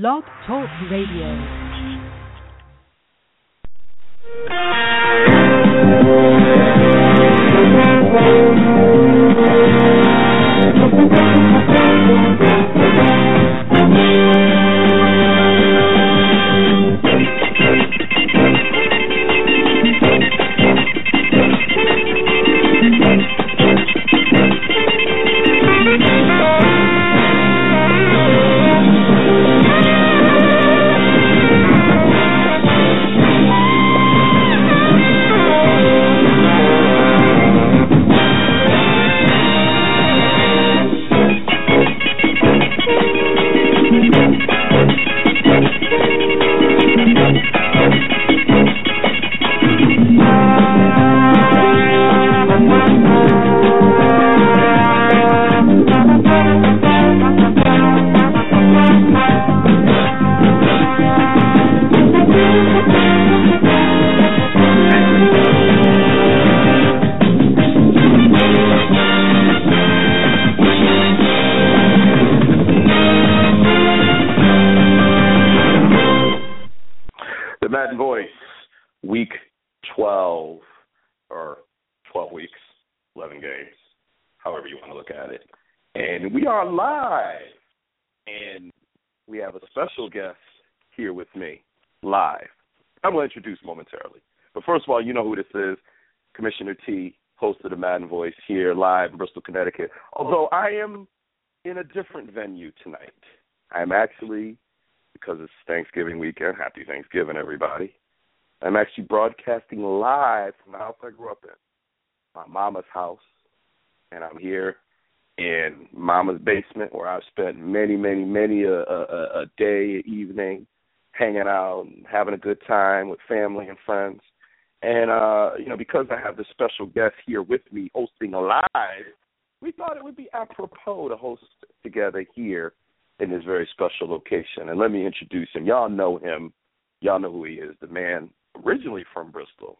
Blog Talk Radio. introduce momentarily. But first of all, you know who this is Commissioner T, host of the Madden Voice, here live in Bristol, Connecticut. Although I am in a different venue tonight. I'm actually because it's Thanksgiving weekend. Happy Thanksgiving, everybody. I'm actually broadcasting live from the house I grew up in, my mama's house. And I'm here in mama's basement where I've spent many, many, many a, a, a day, evening, hanging out and having a good time with family and friends. And, uh, you know, because I have this special guest here with me hosting a live, we thought it would be apropos to host together here in this very special location. And let me introduce him. Y'all know him. Y'all know who he is. The man originally from Bristol.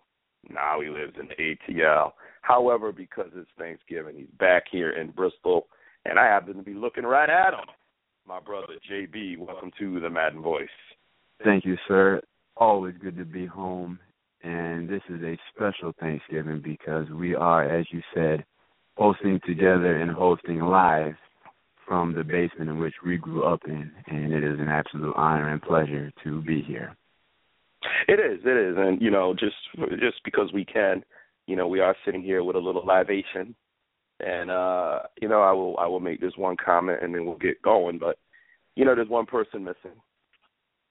Now he lives in ATL. However, because it's Thanksgiving, he's back here in Bristol, and I happen to be looking right at him. My brother JB, welcome to the Madden Voice. Thank you, sir. Always good to be home. And this is a special Thanksgiving because we are, as you said, hosting together and hosting live from the basement in which we grew up in. And it is an absolute honor and pleasure to be here. It is, it is, and you know, just just because we can, you know, we are sitting here with a little libation, and uh, you know, I will I will make this one comment and then we'll get going. But you know, there's one person missing,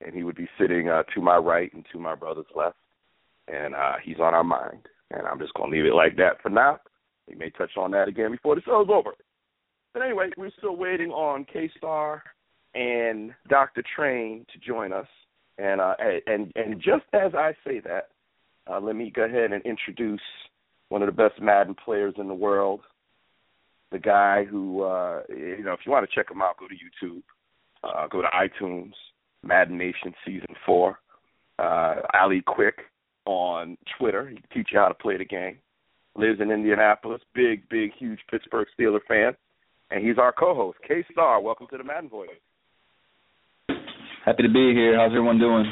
and he would be sitting uh, to my right and to my brother's left, and uh, he's on our mind. And I'm just gonna leave it like that for now. We may touch on that again before the show's over. But anyway, we're still waiting on K Star and Dr. Train to join us. And uh, and and just as I say that, uh, let me go ahead and introduce one of the best Madden players in the world. The guy who, uh, you know, if you want to check him out, go to YouTube, uh, go to iTunes, Madden Nation Season Four. Uh, Ali Quick on Twitter. He can teach you how to play the game. Lives in Indianapolis. Big, big, huge Pittsburgh Steeler fan. And he's our co-host, K Star. Welcome to the Madden Voice. Happy to be here. How's everyone doing?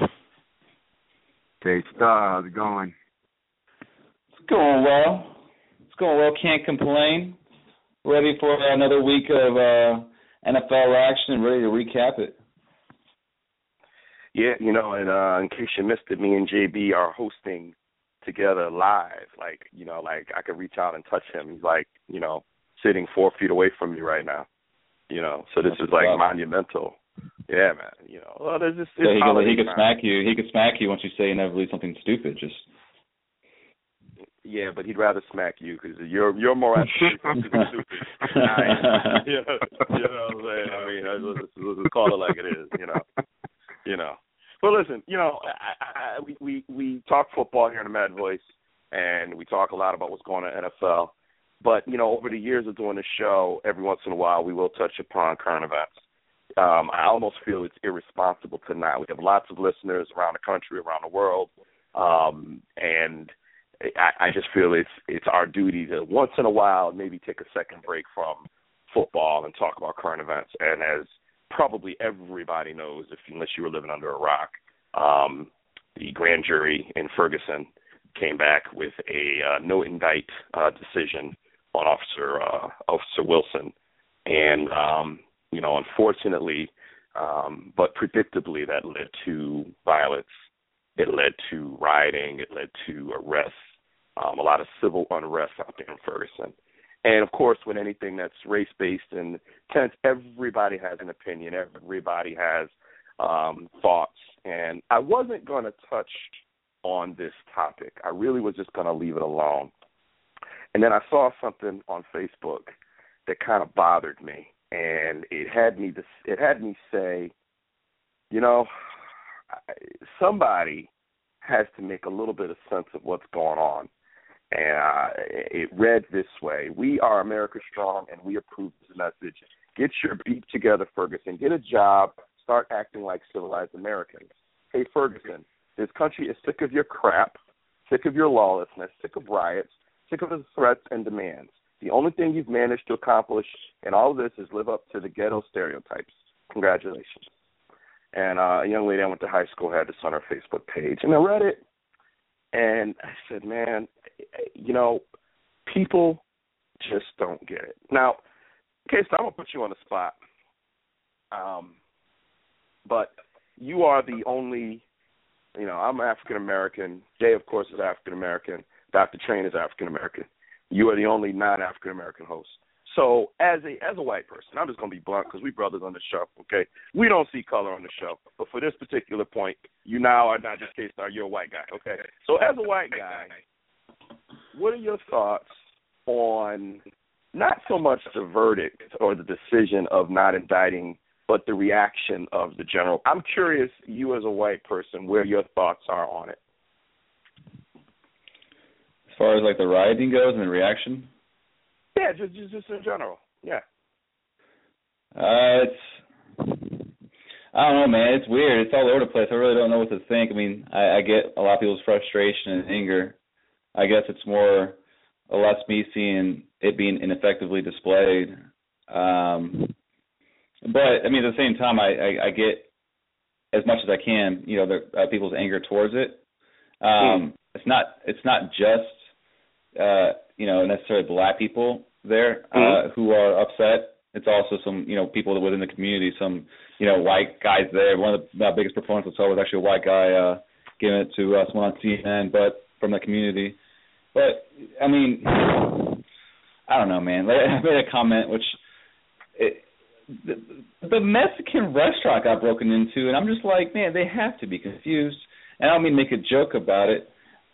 K Star, how's it going? It's going well. It's going well. Can't complain. Ready for another week of uh, NFL action. And ready to recap it. Yeah, you know, and uh, in case you missed it, me and JB are hosting together live. Like, you know, like I could reach out and touch him. He's like, you know, sitting four feet away from me right now. You know, so this That's is like up. monumental. Yeah, man. You know, well, there's just So he could, he could smack you. He could smack you once you say inevitably something stupid. Just Yeah, but he'd rather smack you because you're you're more apt to stupid. than I you know, you know what I'm saying? I mean, let's call it like it is. You know, you know. But listen, you know, I, I, we we we talk football here in the Mad Voice, and we talk a lot about what's going on in NFL. But you know, over the years of doing the show, every once in a while we will touch upon current events. Um, I almost feel it's irresponsible to not. We have lots of listeners around the country, around the world, um, and I, I just feel it's it's our duty to once in a while maybe take a second break from football and talk about current events. And as probably everybody knows, if unless you were living under a rock, um, the grand jury in Ferguson came back with a uh, no indict uh, decision on Officer uh, Officer Wilson, and um, you know, unfortunately, um, but predictably, that led to violence. It led to rioting. It led to arrests. Um, a lot of civil unrest out there in Ferguson. And of course, with anything that's race based and tense, everybody has an opinion. Everybody has um, thoughts. And I wasn't going to touch on this topic. I really was just going to leave it alone. And then I saw something on Facebook that kind of bothered me, and it had me it had me say, you know, somebody has to make a little bit of sense of what's going on. And uh, it read this way: We are America strong, and we approve this message. Get your beat together, Ferguson. Get a job. Start acting like civilized Americans. Hey, Ferguson, this country is sick of your crap, sick of your lawlessness, sick of riots, sick of the threats and demands. The only thing you've managed to accomplish in all of this is live up to the ghetto stereotypes. Congratulations. And uh, a young lady I went to high school had this on her Facebook page, and I read it, and I said, "Man, you know, people just don't get it." Now, okay, so I'm gonna put you on the spot, um, but you are the only, you know, I'm African American. Jay, of course, is African American. Dr. Train is African American. You are the only non-African American host. So as a as a white person, I'm just gonna be blunt because we brothers on the show. Okay, we don't see color on the show, but for this particular point, you now are not just K Star. You're a white guy. Okay, so as a white guy, what are your thoughts on not so much the verdict or the decision of not indicting, but the reaction of the general? I'm curious, you as a white person, where your thoughts are on it As far as like the rioting goes and the reaction? Yeah, just just, just in general. Yeah. Uh, it's I don't know, man. It's weird. It's all over the place. I really don't know what to think. I mean, I, I get a lot of people's frustration and anger. I guess it's more or less me seeing it being ineffectively displayed. Um, but I mean, at the same time, I, I, I get as much as I can, you know, the, uh, people's anger towards it. Um, mm. It's not it's not just uh, you know, necessarily black people there uh, mm-hmm. who are upset. It's also some, you know, people within the community, some, you know, white guys there. One of the uh, biggest proponents I saw was actually a white guy uh, giving it to uh, someone on CNN, but from the community. But I mean, I don't know, man. Like, I made a comment which it, the, the Mexican restaurant got broken into, and I'm just like, man, they have to be confused. And I don't mean make a joke about it.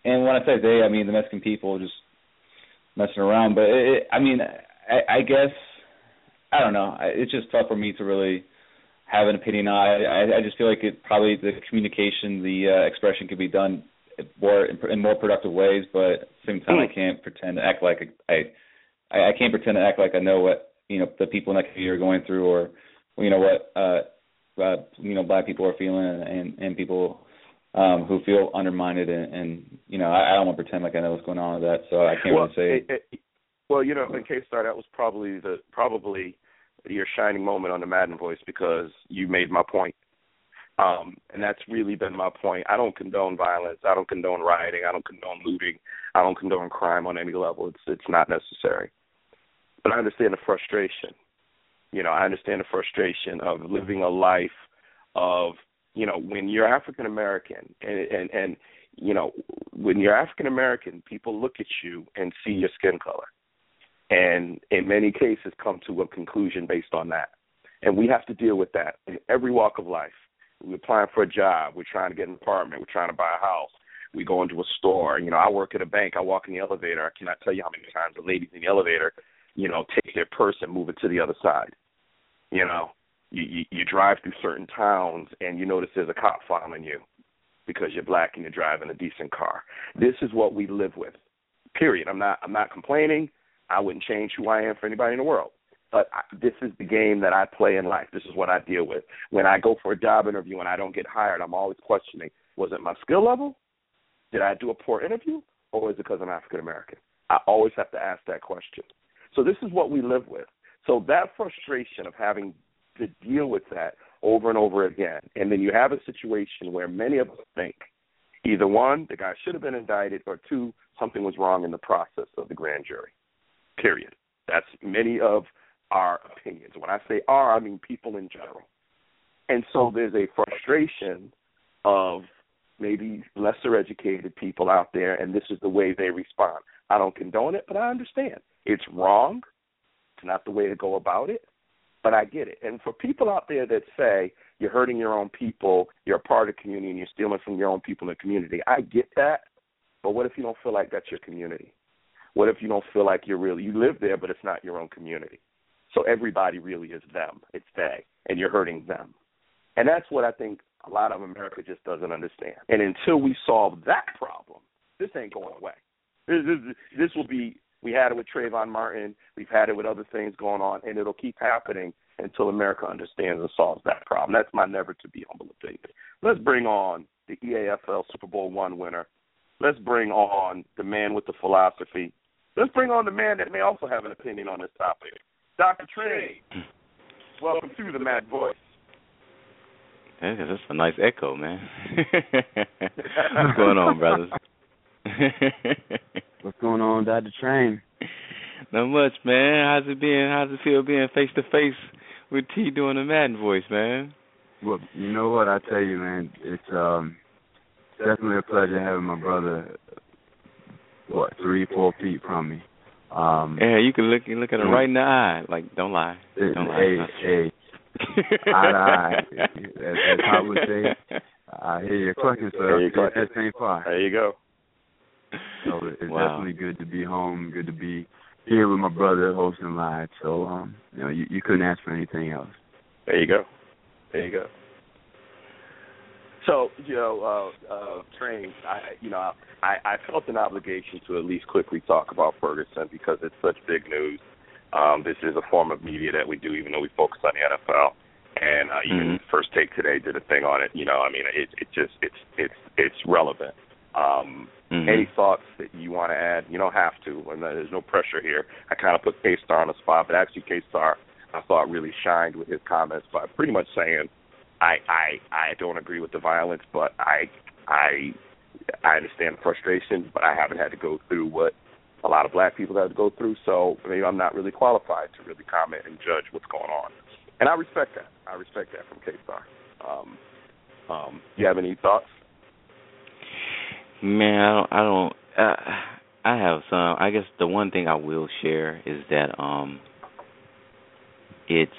And when I say they, I mean the Mexican people just messing around. But it, I mean, I, I guess I don't know. It's just tough for me to really have an opinion on. I, I just feel like it probably the communication, the uh, expression could be done more in more productive ways. But at the same time, I can't pretend to act like I, I I can't pretend to act like I know what you know the people in that community are going through, or you know what uh, uh you know black people are feeling, and and people um, who feel undermined and, and you know I, I don't want to pretend like I know what's going on with that, so I can't well, really say. It, it, well, you know, in K Star, that was probably the probably your shining moment on the Madden Voice because you made my point. Um, and that's really been my point. I don't condone violence. I don't condone rioting. I don't condone looting. I don't condone crime on any level. It's it's not necessary. But I understand the frustration. You know, I understand the frustration of living a life of you know, when you're African American and, and and you know, when you're African American, people look at you and see your skin color. And in many cases come to a conclusion based on that. And we have to deal with that in every walk of life. We're applying for a job, we're trying to get an apartment, we're trying to buy a house, we go into a store. You know, I work at a bank, I walk in the elevator, I cannot tell you how many times the ladies in the elevator, you know, take their purse and move it to the other side. You know, you, you you drive through certain towns and you notice there's a cop following you because you're black and you're driving a decent car. This is what we live with. Period. I'm not I'm not complaining. I wouldn't change who I am for anybody in the world. But I, this is the game that I play in life. This is what I deal with. When I go for a job interview and I don't get hired, I'm always questioning: Was it my skill level? Did I do a poor interview, or is it because I'm African American? I always have to ask that question. So this is what we live with. So that frustration of having to deal with that over and over again. And then you have a situation where many of us think either one, the guy should have been indicted, or two, something was wrong in the process of the grand jury. Period. That's many of our opinions. When I say our, I mean people in general. And so mm-hmm. there's a frustration of maybe lesser educated people out there, and this is the way they respond. I don't condone it, but I understand. It's wrong. It's not the way to go about it, but I get it. And for people out there that say you're hurting your own people, you're a part of the community, and you're stealing from your own people in the community, I get that. But what if you don't feel like that's your community? What if you don't feel like you're really you live there, but it's not your own community? So everybody really is them. It's they, and you're hurting them. And that's what I think a lot of America just doesn't understand. And until we solve that problem, this ain't going away. This, will be. We had it with Trayvon Martin. We've had it with other things going on, and it'll keep happening until America understands and solves that problem. That's my never to be humble opinion. Let's bring on the EAFL Super Bowl one winner. Let's bring on the man with the philosophy. Let's bring on the man that may also have an opinion on this topic. Dr. Trey, welcome to the Mad Voice. Yeah, that's a nice echo, man. What's going on, brothers? What's going on, Dr. Train? Not much, man. How's it been? How's it feel being face to face with T doing the Madden voice, man? Well, you know what? I tell you, man, it's um definitely a pleasure having my brother, what, three, four feet from me. Um Yeah, you can look you look at him right in the eye. Like, don't lie. Don't lie. Hey, hey, eye to eye, as, as I would say. I hear you clucking, sir. There you go. That ain't far. There you go. So it's Wow. definitely good to be home, good to be here with my brother hosting live. So um, you know, you, you couldn't ask for anything else. There you go. There you go. So, you know, uh, uh, train. I, you know, I, I felt an obligation to at least quickly talk about Ferguson because it's such big news. Um, this is a form of media that we do, even though we focus on the NFL. And uh, even First Take today did a thing on it. You know, I mean, it, it just it's it's it's relevant. Um, Mhm. Any thoughts that you want to add? You don't have to, and there's no pressure here. I kind of put K Star on the spot, but actually K Star, I thought really shined with his comments by pretty much saying, I I I don't agree with the violence, but I I I understand the frustration, but I haven't had to go through what a lot of black people have to go through, so maybe I'm not really qualified to really comment and judge what's going on. And I respect that. I respect that from K Star. Um, um, you have any thoughts? Man, I don't. I don't. Uh, I have some. I guess the one thing I will share is that um, it's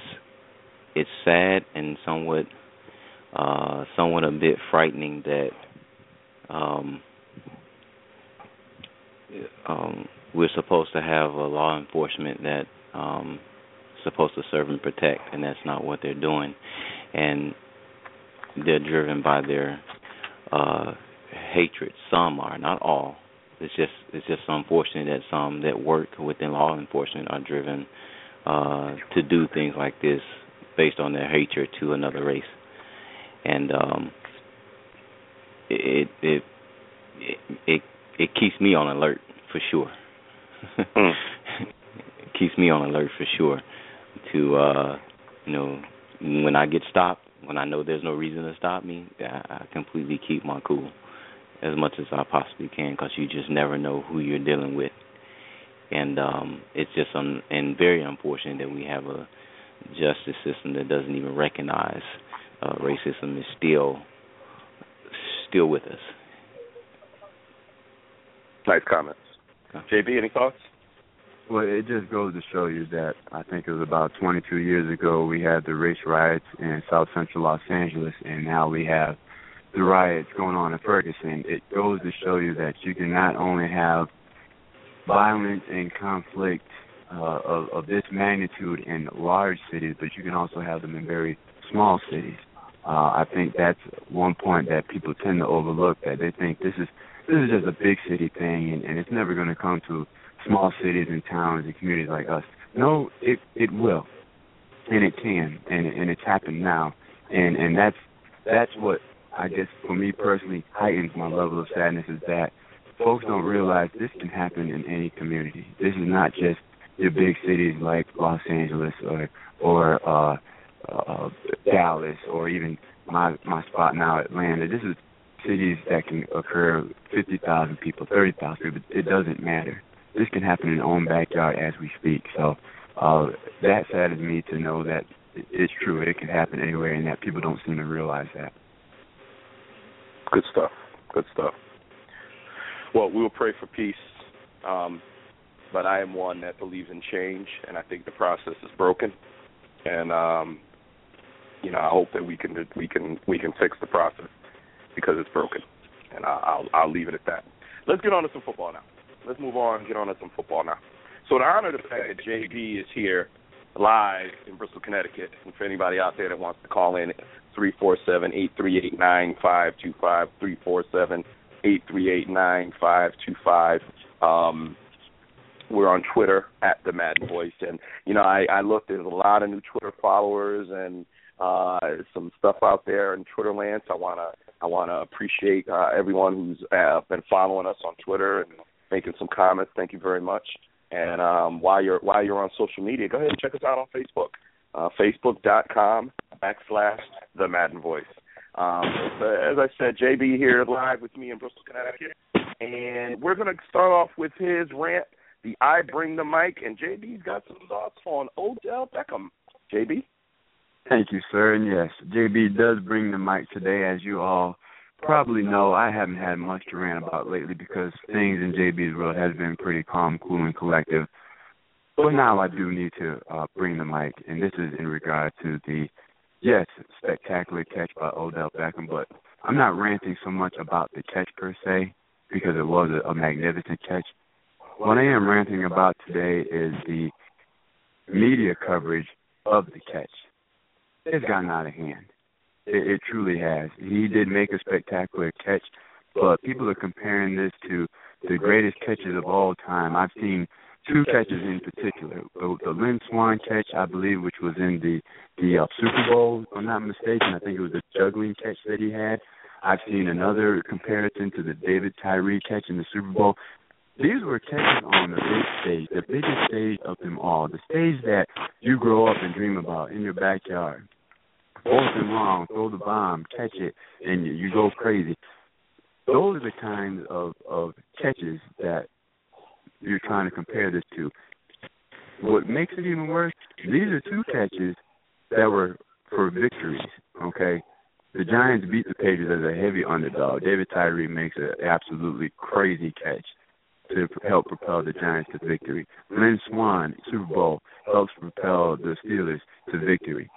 it's sad and somewhat uh somewhat a bit frightening that um um we're supposed to have a law enforcement that um supposed to serve and protect and that's not what they're doing and they're driven by their uh hatred. Some are, not all. It's just it's just unfortunate that some that work within law enforcement are driven uh to do things like this based on their hatred to another race. And um it it it it, it keeps me on alert for sure. Mm. it keeps me on alert for sure to uh you know when I get stopped, when I know there's no reason to stop me, I, I completely keep my cool as much as I possibly can because you just never know who you're dealing with. And um it's just un- and very unfortunate that we have a justice system that doesn't even recognize uh, racism is still still with us. Nice comments. JB, any thoughts? Well, it just goes to show you that I think it was about 22 years ago we had the race riots in South Central Los Angeles, and now we have the riots going on in Ferguson. It goes to show you that you can not only have violence and conflict uh, of, of this magnitude in large cities, but you can also have them in very small cities. Uh, I think that's one point that people tend to overlook. That they think this is this is just a big city thing, and, and it's never going to come to small cities and towns and communities like us. No, it it will, and it can, and and it's happened now, and and that's that's what I guess for me personally heightens my level of sadness is that folks don't realize this can happen in any community. This is not just your big cities like Los Angeles or or uh uh, Dallas or even my my spot now, Atlanta. This is cities that can occur 50,000 people, 30,000 people. It doesn't matter. This can happen in our own backyard as we speak. So uh, that saddens me to know that it's true. It can happen anywhere, and that people don't seem to realize that. Good stuff. Good stuff. Well, we will pray for peace. Um, but I am one that believes in change, and I think the process is broken. And um, you know, I hope that we can we can we can fix the process because it's broken. And I'll I'll leave it at that. Let's get on to some football now. Let's move on. Get on to some football now. So to honor the fact that JB is here live in Bristol, Connecticut, and for anybody out there that wants to call in, three four seven eight three eight nine five two five three four seven eight three eight nine five two five. Um, we're on Twitter at the Madden Voice, and you know I, I looked. There's a lot of new Twitter followers and uh, some stuff out there in Twitter land. So I wanna I wanna appreciate uh, everyone who's uh, been following us on Twitter and making some comments. Thank you very much. And um, while you're while you're on social media, go ahead and check us out on Facebook, uh, Facebook.com backslash the Madden Voice. Um, as I said, JB here live with me in Bristol, Connecticut, and we're to start off with his rant the I Bring the Mic, and JB's got some thoughts on Odell Beckham. JB? Thank you, sir. And yes, JB does bring the mic today, as you all probably know. I haven't had much to rant about lately because things in JB's world has been pretty calm, cool, and collective. But now I do need to uh, bring the mic, and this is in regard to the yes, spectacular catch by Odell Beckham. But I'm not ranting so much about the catch per se because it was a, a magnificent catch. What I am ranting about today is the media coverage of the catch. It's gotten out of hand. It, it truly has. He did make a spectacular catch, but people are comparing this to the greatest catches of all time. I've seen two catches in particular. The, the Lynn Swann catch, I believe, which was in the the uh, Super Bowl, if I'm not mistaken. I think it was the juggling catch that he had. I've seen another comparison to the David Tyree catch in the Super Bowl. These were catches on the big stage, the biggest stage of them all, the stage that you grow up and dream about in your backyard. Fourth and long, throw the bomb, catch it, and you, you go crazy. Those are the kinds of of catches that you're trying to compare this to. What makes it even worse, these are two catches that were for victories. Okay, the Giants beat the Patriots as a heavy underdog. David Tyree makes an absolutely crazy catch to help propel the Giants to victory. Lynn Swann, Super Bowl, helps propel the Steelers to victory.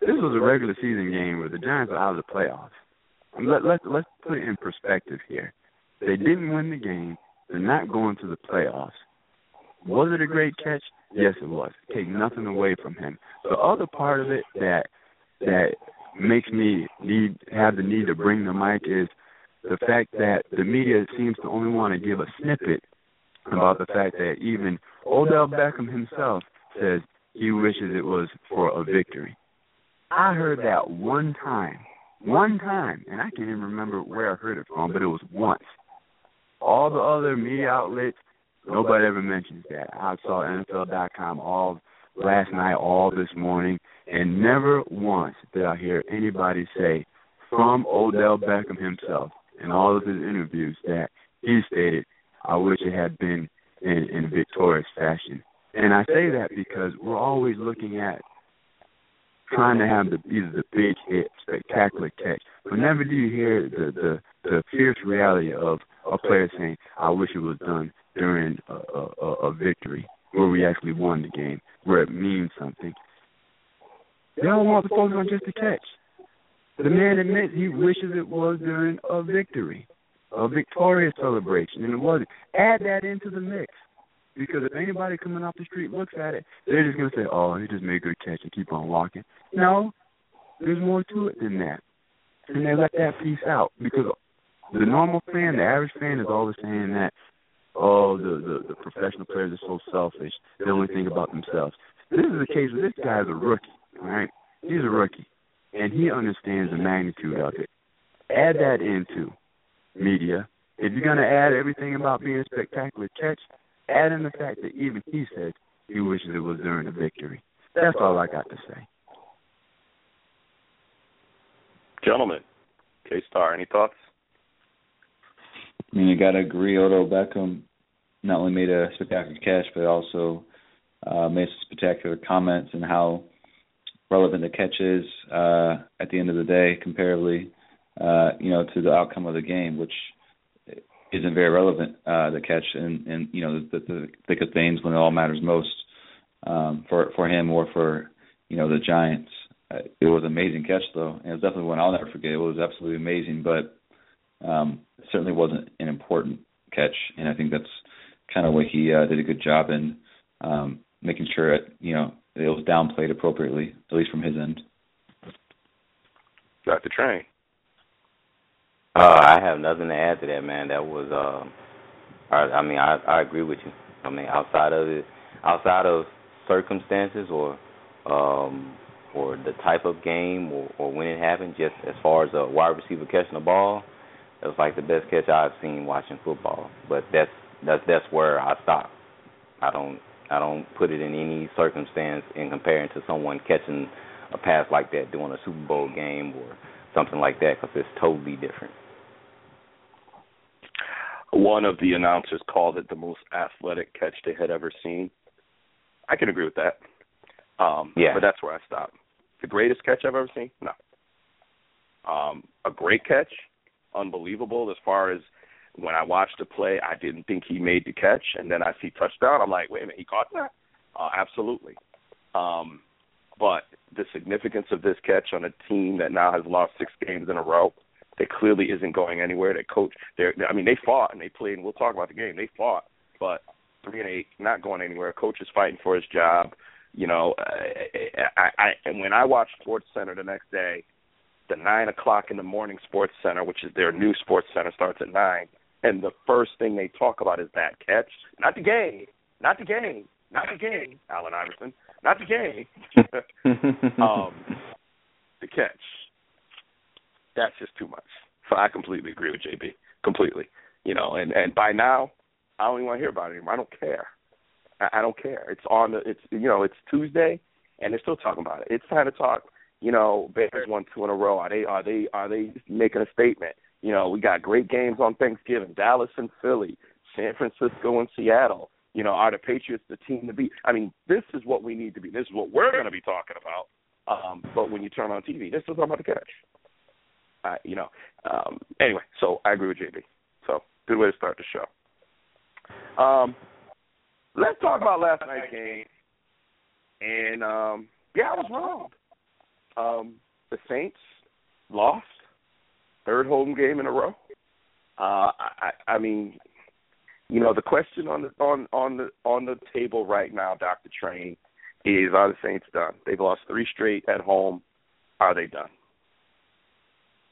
This was a regular season game where the Giants are out of the playoffs. Let, let, let's put it in perspective here. They didn't win the game. They're not going to the playoffs. Was it a great catch? Yes, it was. Take nothing away from him. The other part of it that that makes me need have the need to bring the mic is the fact that the media seems to only want to give a snippet about the fact that even Odell Beckham himself says he wishes it was for a victory. I heard that one time, one time, and I can't even remember where I heard it from, but it was once. All the other media outlets, nobody ever mentions that. I saw NFL.com all last night, all this morning, and never once did I hear anybody say from Odell Beckham himself in all of his interviews that he stated I wish it had been in, in victorious fashion. And I say that because we're always looking at trying to have the either the big hit, spectacular catch. But never do you hear the the, the fierce reality of a player saying, "I wish it was done during a, a, a victory where we actually won the game, where it means something." They don't want to focus on just the catch. The man admits he wishes it was during a victory a victorious celebration, and it wasn't. Add that into the mix. Because if anybody coming off the street looks at it, they're just gonna say, "Oh, he just made a good catch and keep on walking." No, there's more to it than that, and they let that piece out because the normal fan, the average fan, is always saying that, "Oh, the the, the professional players are so selfish; they only think about themselves." This is the case this guy's a rookie, right? He's a rookie, and he understands the magnitude of it. Add that into media. If you're to add everything about being a spectacular catch, add in the fact that even he said he wishes it was during the victory. That's all I got to say. Gentlemen, K Star, any thoughts? I mean, you got to agree. Odell Beckham not only made a spectacular catch, but also uh, made some spectacular comments and how relevant the catch is uh, at the end of the day, comparatively, uh, you know, to the outcome of the game, which isn't very relevant. Uh, the catch and and you know the, the thick of things when it all matters most um, for for him or for you know the Giants. Uh, it was an amazing catch though, and it was definitely one I'll never forget. It was absolutely amazing, but um, it certainly wasn't an important catch, and I think that's kind of what he uh, did a good job in um, making sure it you know it was downplayed appropriately, at least from his end. Got the train. Uh, I have nothing to add to that, man. That was, uh, I, I mean, I I agree with you. I mean, outside of it, outside of circumstances or um or the type of game or, or when it happened, just as far as a wide receiver catching the ball, it was like the best catch I've seen watching football. But that's that's that's where I stop. I don't I don't put it in any circumstance in comparing to someone catching a pass like that during a Super Bowl game or something like that because it's totally different. One of the announcers called it the most athletic catch they had ever seen. I can agree with that. Um, yeah. But that's where I stop. The greatest catch I've ever seen? No. Um, a great catch, unbelievable as far as when I watched the play, I didn't think he made the catch, and then I see touchdown. I'm like, wait a minute, he caught that? Uh, absolutely. Um, but the significance of this catch on a team that now has lost six games in a row, that clearly isn't going anywhere. That coach, I mean, they fought and they played. And we'll talk about the game. They fought, but three and eight, not going anywhere. Coach is fighting for his job. You know, I, I, I and when I watched Sports Center the next day, the nine o'clock in the morning Sports Center, which is their new Sports Center, starts at nine and the first thing they talk about is that catch, not the game, not the game, not the game, Allen Iverson, not the game, um, the catch. That's just too much. So I completely agree with JB, completely. You know, and and by now, I don't even want to hear about it anymore. I don't care. I, I don't care. It's on the. It's you know, it's Tuesday, and they're still talking about it. It's time to talk. You know, Bears won two in a row. Are they are they are they making a statement? You know, we got great games on Thanksgiving, Dallas and Philly, San Francisco and Seattle. You know, are the Patriots the team to beat? I mean, this is what we need to be. This is what we're going to be talking about. Um, but when you turn on TV, this is talking about the catch. Uh, you know, um, anyway, so I agree with JB. So good way to start the show. Um, let's talk about last night's game. And um, yeah, I was wrong. Um, the Saints lost third home game in a row. Uh, I, I mean, you know, the question on the on on the on the table right now, Doctor Train, is are the Saints done? They've lost three straight at home. Are they done?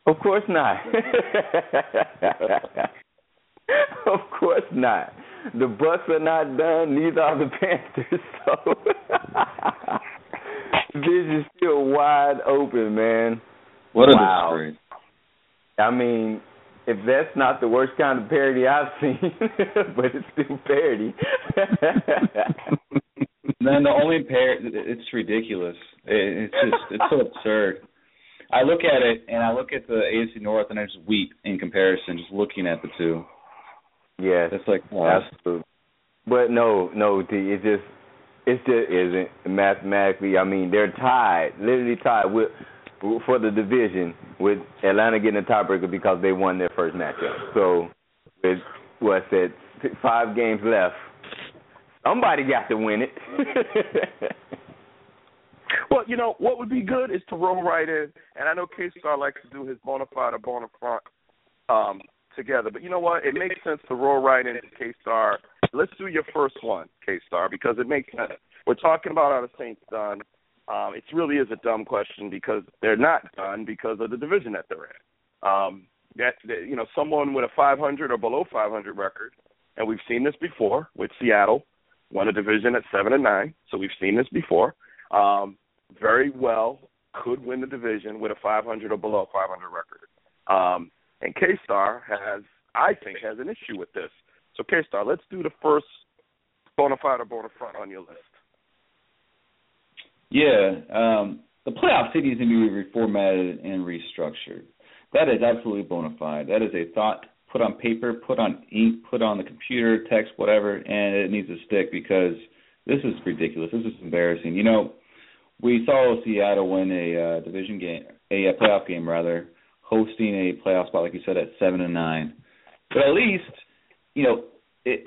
Of course not. of course not. The Bucs are not done. Neither are the Panthers. So this is still wide open, man. What a disgrace. I mean, if that's not the worst kind of parody I've seen, but it's still parody. then the only pair, it's ridiculous. It's just, it's so absurd. I look at it and I look at the AFC North and I just weep in comparison, just looking at the two. Yeah, it's like wow. absolutely. But no, no, D, it just it just isn't mathematically. I mean, they're tied, literally tied with for the division with Atlanta getting a tiebreaker because they won their first matchup. So with what's that five games left, somebody got to win it. you know what would be good is to roll right in, and I know K Star likes to do his bona fide or bona fide um, together, but you know what? It makes sense to roll right into K Star. Let's do your first one, K Star, because it makes sense. We're talking about how the Saints done? Um, it really is a dumb question because they're not done because of the division that they're in. Um, that, that you know, someone with a 500 or below 500 record, and we've seen this before with Seattle, won a division at seven and nine, so we've seen this before. Um, very well could win the division with a 500 or below 500 record. Um, and K Star has, I think, has an issue with this. So K Star, let's do the first bona fide or bona front on your list. Yeah, um, the playoff is going to be reformatted and restructured. That is absolutely bona fide. That is a thought put on paper, put on ink, put on the computer, text, whatever, and it needs to stick because this is ridiculous. This is embarrassing. You know, we saw Seattle win a uh, division game, a, a playoff game rather, hosting a playoff spot, like you said, at seven and nine. But at least, you know, it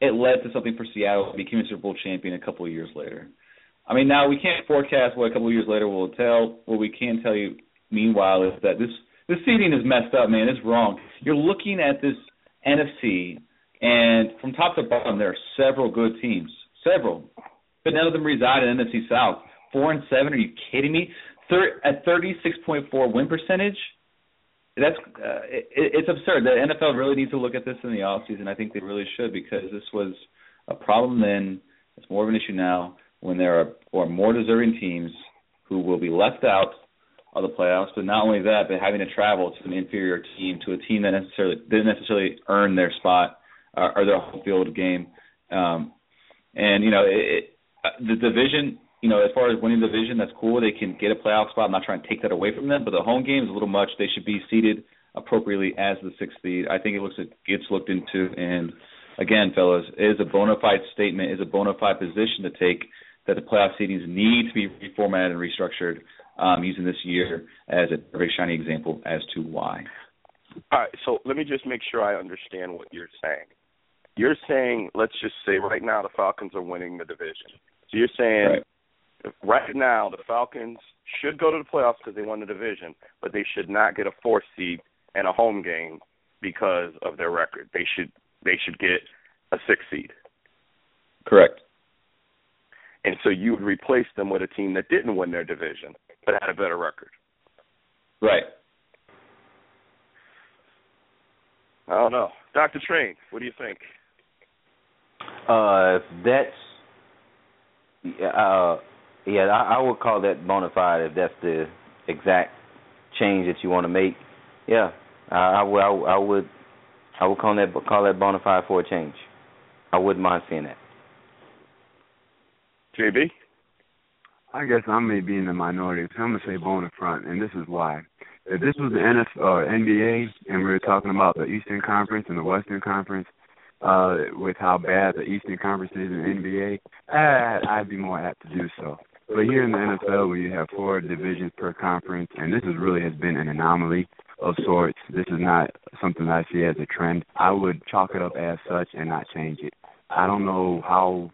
it led to something for Seattle, became a Super Bowl champion a couple of years later. I mean, now we can't forecast what a couple of years later will tell. What we can tell you, meanwhile, is that this this seeding is messed up, man. It's wrong. You're looking at this NFC, and from top to bottom, there are several good teams, several, but none of them reside in NFC South. Four and seven? Are you kidding me? Thir- at 36.4 win percentage, that's uh, it, it's absurd. The NFL really needs to look at this in the off season. I think they really should because this was a problem then. It's more of an issue now when there are or more deserving teams who will be left out of the playoffs. But not only that, but having to travel to an inferior team, to a team that necessarily didn't necessarily earn their spot uh, or their home field game. Um, and you know, it, it, uh, the division. You know, as far as winning the division, that's cool. They can get a playoff spot. I'm not trying to take that away from them, but the home game is a little much. They should be seated appropriately as the sixth seed. I think it looks it gets looked into, and again, fellas, is a bona fide statement, is a bona fide position to take that the playoff seedings need to be reformatted and restructured um, using this year as a very shiny example as to why. All right, so let me just make sure I understand what you're saying. You're saying, let's just say right now the Falcons are winning the division. So you're saying right, right now the Falcons should go to the playoffs because they won the division, but they should not get a fourth seed and a home game because of their record. They should they should get a six seed. Correct. And so you would replace them with a team that didn't win their division but had a better record. Right. I don't know. Dr. Train, what do you think? Uh, that's uh, yeah, I, I would call that bona fide if that's the exact change that you want to make. Yeah, I, I would, I, I would, I would call that call that bona fide for a change. I wouldn't mind seeing that. JB? I guess I may be in the minority. So I'm gonna say bona front, and this is why. If this was the NFL or NBA, and we were talking about the Eastern Conference and the Western Conference, uh, with how bad the Eastern Conference is in the NBA, I'd, I'd be more apt to do so. But here in the NFL, where you have four divisions per conference, and this is really has been an anomaly of sorts. This is not something I see as a trend. I would chalk it up as such and not change it. I don't know how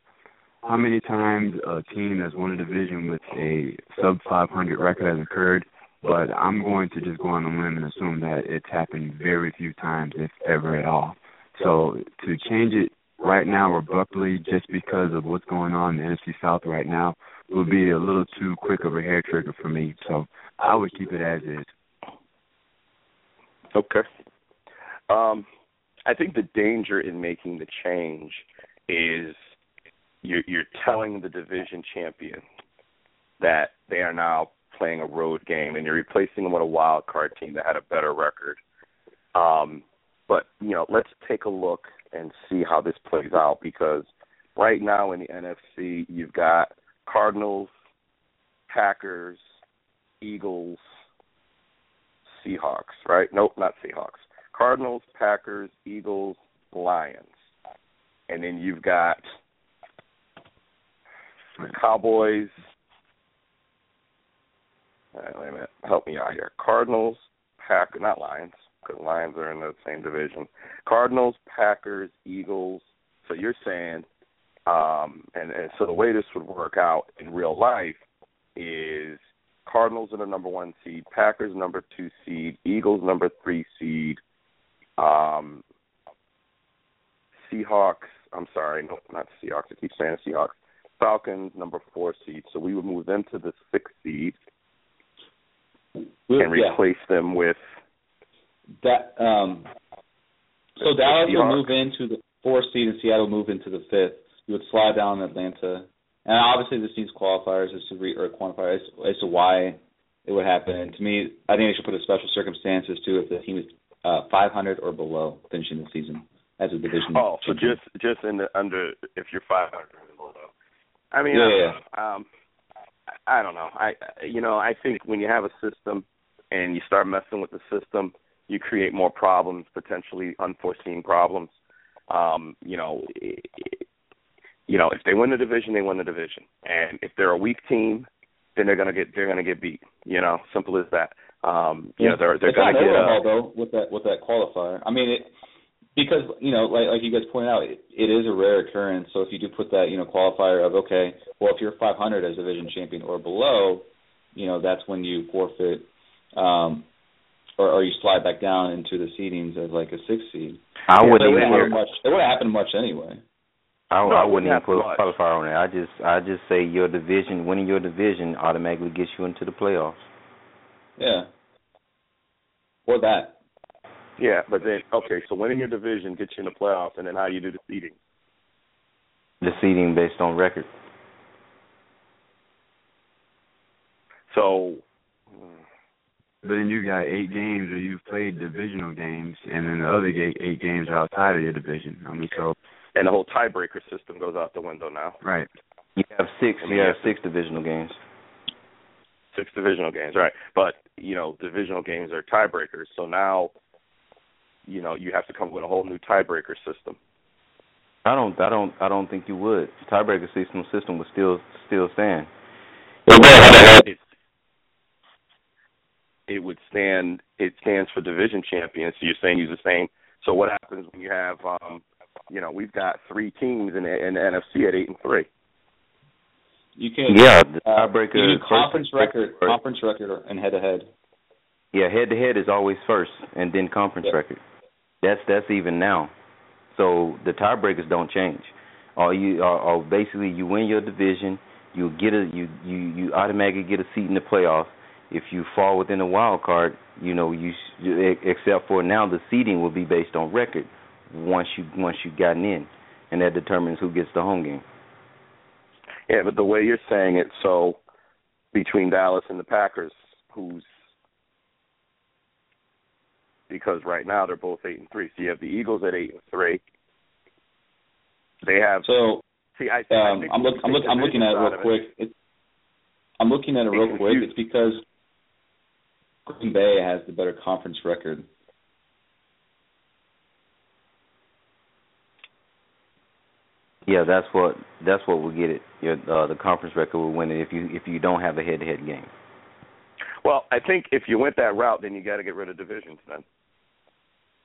how many times a team that's won a division with a sub 500 record has occurred, but I'm going to just go on a limb and assume that it's happened very few times, if ever at all. So to change it right now abruptly just because of what's going on in the NFC South right now would be a little too quick of a hair trigger for me. So I would keep it as is. Okay. Um, I think the danger in making the change is you're, you're telling the division champion that they are now playing a road game, and you're replacing them with a wild card team that had a better record. Um, but you know, let's take a look and see how this plays out because right now in the NFC, you've got Cardinals, Packers, Eagles, Seahawks. Right? Nope, not Seahawks. Cardinals, Packers, Eagles, Lions, and then you've got Cowboys. Right, wait a minute. Help me out here. Cardinals, Pack, not Lions, because Lions are in the same division. Cardinals, Packers, Eagles. So you're saying, um, and, and so the way this would work out in real life is Cardinals are the number one seed, Packers number two seed, Eagles number three seed, um, Seahawks. I'm sorry, no, not Seahawks. I keep saying Seahawks. Falcons number four seed, so we would move them to the sixth seed and replace yeah. them with that. Um, so Dallas will move into the fourth seed, and Seattle move into the fifth. You would slide down Atlanta, and obviously this needs qualifiers as to re, or quantifiers as, as to why it would happen. And to me, I think they should put a special circumstances too if the team is uh, 500 or below finishing the season as a division. Oh, so just just in the under if you're 500 or below. I mean, yeah, yeah. um, I don't know. I you know I think when you have a system and you start messing with the system, you create more problems, potentially unforeseen problems. Um, you know, you know, if they win the division, they win the division, and if they're a weak team, then they're gonna get they're gonna get beat. You know, simple as that. Um, you know, they're they're it's gonna not get overhaul, a, though with that with that qualifier. I mean, it, because you know, like like you guys pointed out, it, it is a rare occurrence. So if you do put that you know qualifier of okay, well if you're 500 as division champion or below, you know that's when you forfeit, um, or, or you slide back down into the seedings as like a six seed. I wouldn't it wouldn't happen much. It wouldn't happen much anyway. I, No, I wouldn't wouldn't even put a qualifier on it. I just I just say your division, winning your division, automatically gets you into the playoffs. Yeah. Or that. yeah, but then okay, so winning your division gets you in the playoffs, and then how do you do the seeding? The seeding based on record. So But then you got eight games where you've played divisional games, and then the other eight, eight games are outside of your division. I mean, so and the whole tiebreaker system goes out the window now. right. You have six. I mean, You have six divisional games. Six divisional games, right? But you know, divisional games are tiebreakers. So now, you know, you have to come up with a whole new tiebreaker system. I don't. I don't. I don't think you would. The tiebreaker system system would still still stand. It, it would stand. It stands for division champions. So you're saying use the same. So what happens when you have, um, you know, we've got three teams in the, in the NFC at eight and three. You can Yeah, the uh, tiebreaker. you do conference record, first- conference record, and head to head. Yeah, head to head is always first, and then conference Yeah. record. That's that's even now. So the tiebreakers don't change. Or you, or, or basically, you win your division, you get a you you you automatically get a seat in the playoffs. If you fall within a wild card, you know you, you except for now the seeding will be based on record once you once you've gotten in, and that determines who gets the home game. Yeah, but the way you're saying it, so between Dallas and the Packers, who's because right now they're both eight and three. So you have the Eagles at eight and three. They have So see. I, I um, think I'm look, I'm look, I'm looking at it real quick. It, I'm looking at it real quick. It's because Green Bay has the better conference record. Yeah, that's what that's what will get it. Your uh, the conference record will win it if you if you don't have a head to head game. Well, I think if you went that route, then you got to get rid of divisions. Then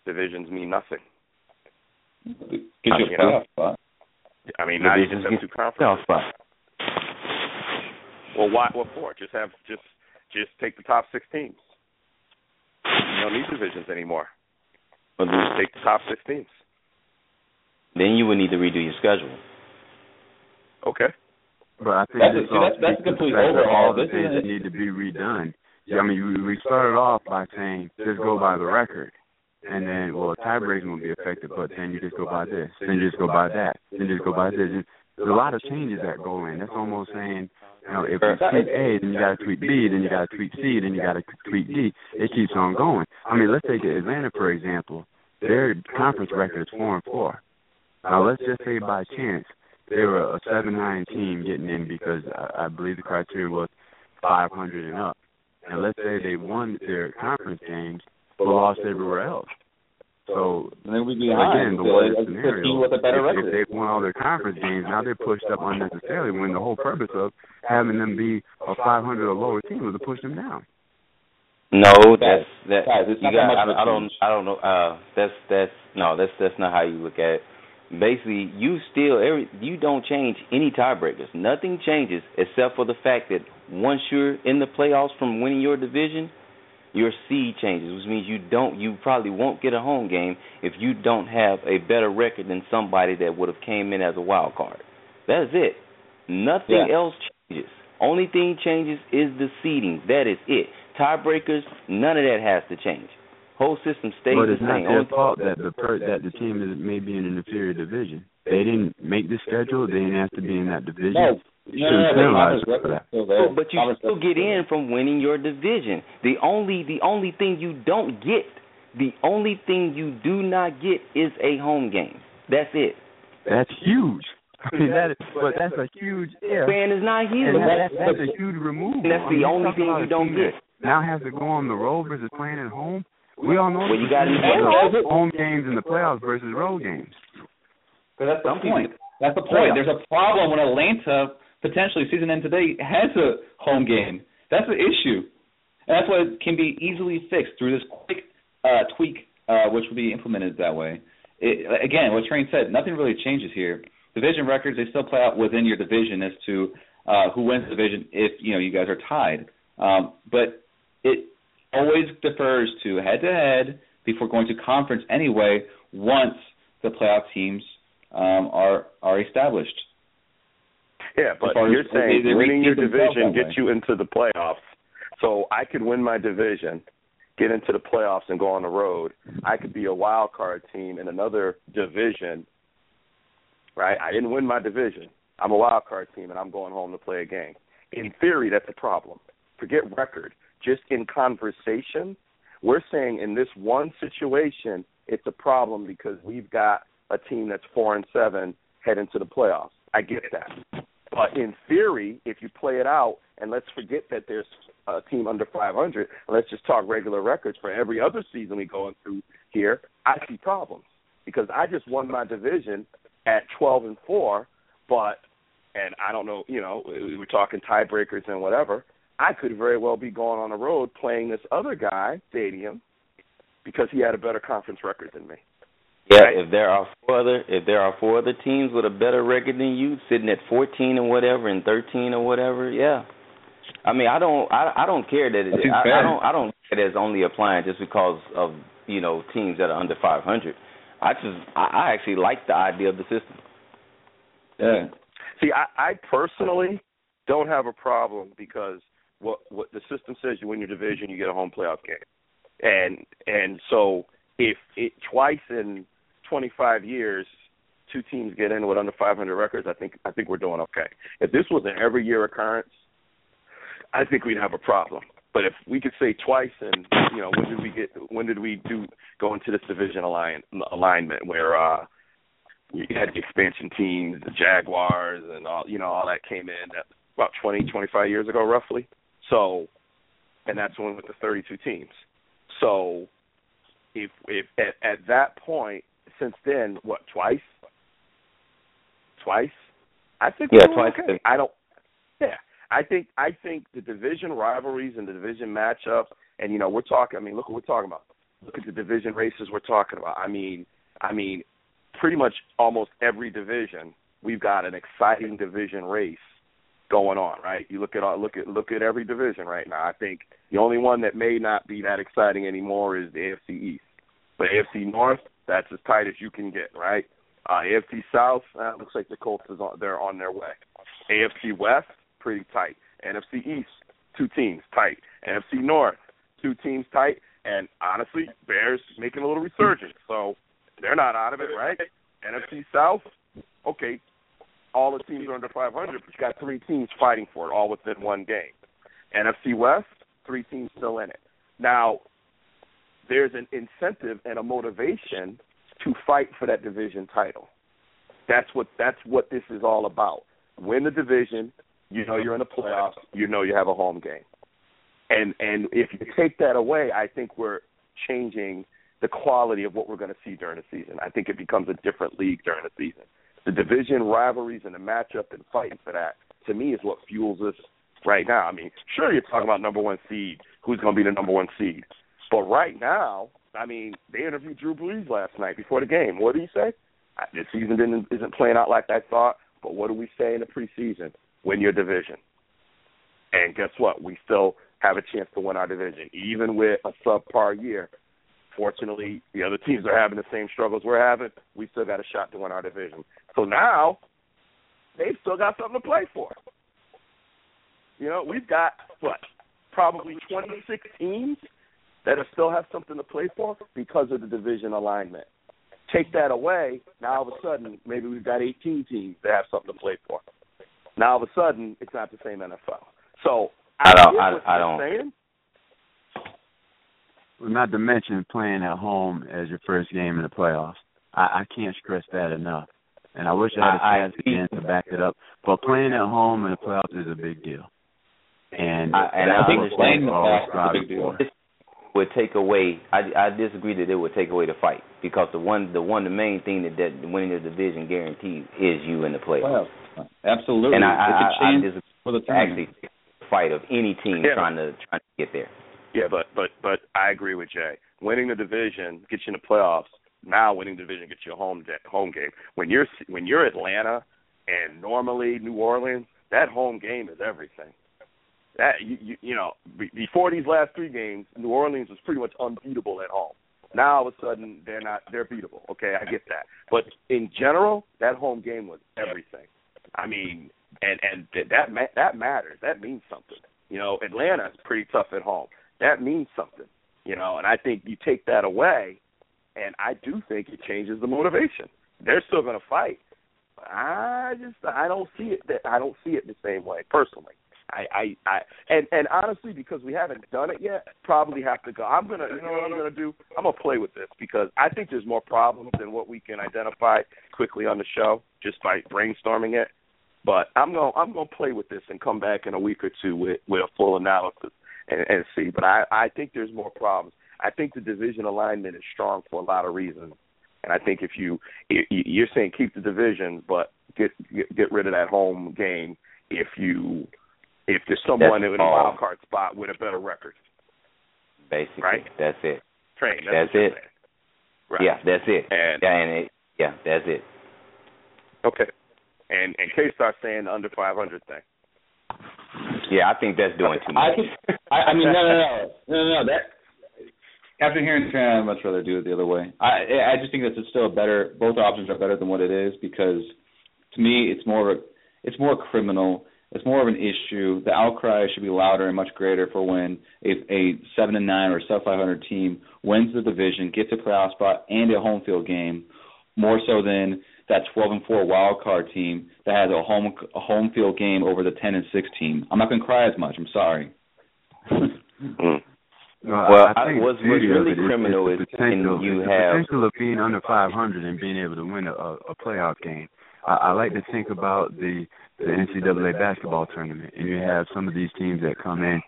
divisions mean nothing. It gives you a playoff spot. I mean, now you just have get two playoff conferences. spot. Well, why? What for? Just have just just take the top six teams. You don't need divisions anymore. But Just take the top six teams. Then you would need to redo your schedule. Okay. But I think That's a- this see, that's- that's speaks a the complete fact that overhaul. all the This things isn't- that need to be redone. Yeah, I mean, we, we started off by saying just go by the record, and then well, a tiebreaking will be affected, but then you just go by this, then you just go by that, then you just go by this. And there's a lot of changes that go in. That's almost saying, you know, if you tweak A, then you got to tweak B, then you got to tweak C, then you got to tweak D. It keeps on going. I mean, let's take Atlanta for example. Their conference record is four and four. Now let's just say by chance they were a seven nine team getting in because I, I believe the criteria was five hundred and up. And let's say they won their conference games but lost everywhere else. So And then we'd be again, the worst it's scenario, with a better if, if they won all their conference games, now they're pushed up unnecessarily when the whole purpose of having them be a 500 or lower team was to push them down. No, that's that. guys, you not that got. much of a I, I don't. I don't know. Uh, that's that's no. That's that's not how you look at it. Basically, you still every you don't change any tiebreakers. Nothing changes except for the fact that once you're in the playoffs from winning your division, your seed changes, which means you don't. You probably won't get a home game if you don't have a better record than somebody that would have came in as a wild card. That's it. Nothing Yeah. else changes. Only thing changes is the seeding. That is it. Tiebreakers, none of that has to change. Whole system stays but the it's not same. their fault that the per, that the team is maybe in an inferior division. They didn't make the schedule. They didn't have to be in that division. No, You no, no, no, penalize the conference them for record's that. still there. But, but you still get in from winning your division. The only the only thing you don't get, the only thing you do not get is a home game. That's it. That's huge. I mean, that is, but that's a huge if. Fan is not here. And that, that's a huge remove. That's the only thing you don't get. Now has to go on the road versus playing at home. We all know well, you got home games in the playoffs versus road games. But that's the point. That's the point. There's a problem when Atlanta potentially season end today has a home game. That's the issue, and that's what can be easily fixed through this quick uh, tweak, uh, which will be implemented that way. It, again, what Train said, nothing really changes here. Division records they still play out within your division as to uh, who wins the division if you know you guys are tied. Um, but it always defers to head to head before going to conference anyway. Once the playoff teams um, are are established. Yeah, but you're saying they, they winning your division gets you into the playoffs. So I could win my division, get into the playoffs, and go on the road. I could be a wild card team in another division. Right? I didn't win my division. I'm a wild card team, and I'm going home to play a game. In theory, that's a problem. Forget record. Just in conversation, we're saying in this one situation, it's a problem because we've got a team that's four and seven head into the playoffs. I get that. But in theory, if you play it out, and let's forget that there's a team under 500, and let's just talk regular records for every other season we go through here, I see problems because I just won my division at 12 and four, but and I don't know, you know, we were talking tiebreakers and whatever. I could very well be going on the road playing this other guy, Stadium, because he had a better conference record than me. Yeah, right. if there are four other if there are four other teams with a better record than you, sitting at fourteen or whatever and thirteen or whatever, yeah. I mean, I don't I I don't care that it, I, I don't I don't it as only applying just because of you know teams that are under five hundred. I just I, I actually like the idea of the system. Yeah. See, I, I personally don't have a problem because what what the system says you win your division, you get a home playoff game, and and so if it twice in 25 years two teams get in with under 500 records, I think I think we're doing okay. If this was an every year occurrence, I think we'd have a problem. But if we could say twice, and you know, when did we get? When did we do go into this division align, alignment where uh we had the expansion teams, the Jaguars, and all you know, all that came in about 20, 25 years ago, roughly. So, and that's when with the 32 teams. So, if if at, at that point since then, what twice? Twice? I think yeah, twice. Okay. I don't. Yeah, I think I think the division rivalries and the division matchup, and you know we're talking. I mean, look what we're talking about. Look at the division races we're talking about. I mean, I mean, pretty much almost every division we've got an exciting division race going on, right? You look at all, look at look at every division right now. I think the only one that may not be that exciting anymore is the AFC East. But AFC North, that's as tight as you can get, right? Uh, AFC South, uh, looks like the Colts is on, they're on their way. AFC West, pretty tight. NFC East, two teams tight. NFC North, two teams tight. And honestly, Bears making a little resurgence, so they're not out of it, right? NFC South, okay, all the teams are under 500, but you got three teams fighting for it, all within one game. NFC West, three teams still in it. Now, there's an incentive and a motivation to fight for that division title. That's what that's what this is all about. Win the division, you know you're in the playoffs, you know you have a home game. And and if you take that away, I think we're changing the quality of what we're going to see during the season. I think it becomes a different league during the season. The division rivalries and the matchup and fighting for that to me is what fuels us right now. I mean, sure you're talking about number one seed, who's going to be the number one seed. But right now, I mean, they interviewed Drew Brees last night before the game. What did he say? The season didn't isn't playing out like I thought. But what do we say in the preseason? Win your division. And guess what? We still have a chance to win our division, even with a subpar year. Fortunately, the other teams are having the same struggles we're having. We still got a shot to win our division. So now they've still got something to play for. You know, we've got what probably 26 teams that still have something to play for because of the division alignment. Take that away, now all of a sudden maybe we've got 18 teams that have something to play for. Now all of a sudden it's not the same NFL. So I, I don't. I, I don't. Saying. Well, not to mention playing at home as your first game in the playoffs. I, I can't stress that enough. And I wish I had a chance again to back it up. But playing at home in the playoffs is a big deal. And I, and I think playing in the playoffs is a big deal. Would take away. I, I disagree that it would take away the fight because the one the one the main thing that, that winning the division guarantees is you in the playoffs. Playoffs. Absolutely. And I, I, it's a I, I chance disagree for the with actually fight of any team Yeah. trying to trying to get there. Yeah, but but but I agree with Jay. Winning the division gets you in the playoffs. Now winning division gets you a home de- home game. When you're when you're Atlanta and normally New Orleans, that home game is everything. That you you, you know be, before these last three games, New Orleans was pretty much unbeatable at home. Now all of a sudden they're not they're beatable. Okay, I get that. But in general, that home game was everything. I mean, and and th- that that matters. That means something. You know, Atlanta is pretty tough at home. That means something. You know, and I think you take that away, and I do think it changes the motivation. They're still going to fight. I just I don't see it. That I don't see it the same way personally. I, I, I, and and honestly, because we haven't done it yet, probably have to go. I'm gonna, you know what I'm gonna do? I'm gonna play with this because I think there's more problems than what we can identify quickly on the show just by brainstorming it. But I'm gonna, I'm gonna play with this and come back in a week or two with with a full analysis and, and see. But I, I think there's more problems. I think the division alignment is strong for a lot of reasons. And I think if you you- you're saying keep the division, but get get, get rid of that home game if you if there's someone That's in a all. wild card spot with a better record. Basically, Right. that's it. Train. That's, That's it. Right. Yeah, that's it. And Yeah, and it, yeah, that's it. okay. And and K Star's saying the under 500 thing. Yeah, I think that's doing too I much. can. I, I mean, no, no, no, no, no, no. That after hearing Trent, I'd much rather do it the other way. I, I just think that it's still a better. Both options are better than what it is because, to me, it's more. of a- It's more criminal. It's more of an issue. The outcry should be louder and much greater for when a, a seven and nine or sub 500 team wins the division, gets a playoff spot, and a home field game, more so than that 12 and 4 wild card team that has a home a home field game over the 10 and 6 team. I'm not to cry as much. I'm sorry. Mm. Mm. Well, I, I- think what's- what's really criminal is the is potential, when you is the have- potential of being under 500 and being able to win a, a playoff game. I, I like to think about the the NCAA basketball tournament, and you have some of these teams that come in,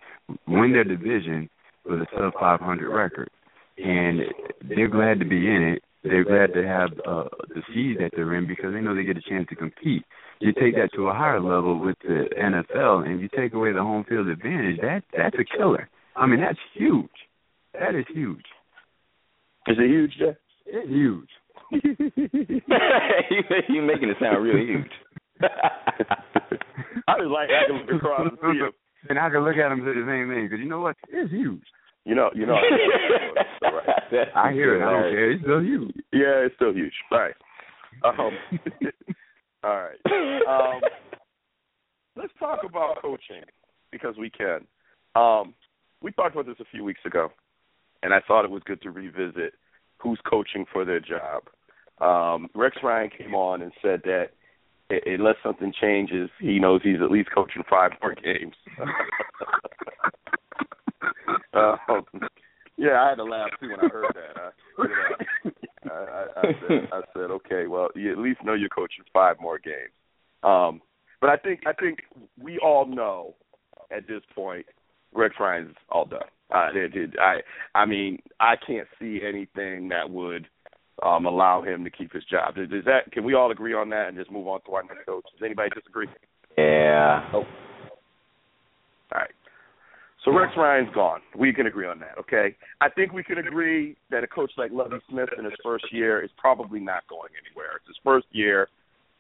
win their division with a sub 500 record, and they're glad to be in it. They're glad to have uh, the seed that they're in because they know they get a chance to compete. You take that to a higher level with the NFL, and you take away the home field advantage. That that's a killer. I mean, that's huge. That is huge. Is it huge, Jay? It's huge. You're making it sound real huge. I just like I can look across and see him. And I can look at them and say the same thing because you know what? It's huge. You know, you know. I. I hear it. I don't care. It's still huge. Yeah, it's still huge. All right. Um, all right. Um, let's talk about coaching because we can. Um, we talked about this a few weeks ago, and I thought it was good to revisit who's coaching for their job. Um, Rex Ryan came on and said that unless something changes, he knows he's at least coaching five more games. um, yeah, I had to laugh too when I heard that. I, you know, I, I, said, I said, okay, well, you at least know you're coaching five more games. Um, but I think, I think we all know at this point, Rex Ryan's all done. Uh, I, I mean, I can't see anything that would um, allow him to keep his job. Is, is that? Can we all agree on that and just move on to our next coach? Does anybody disagree? yeah. All right. So Rex Ryan's gone. We can agree on that, okay? I think we can agree that a coach like Lovie Smith in his first year is probably not going anywhere. It's his first year.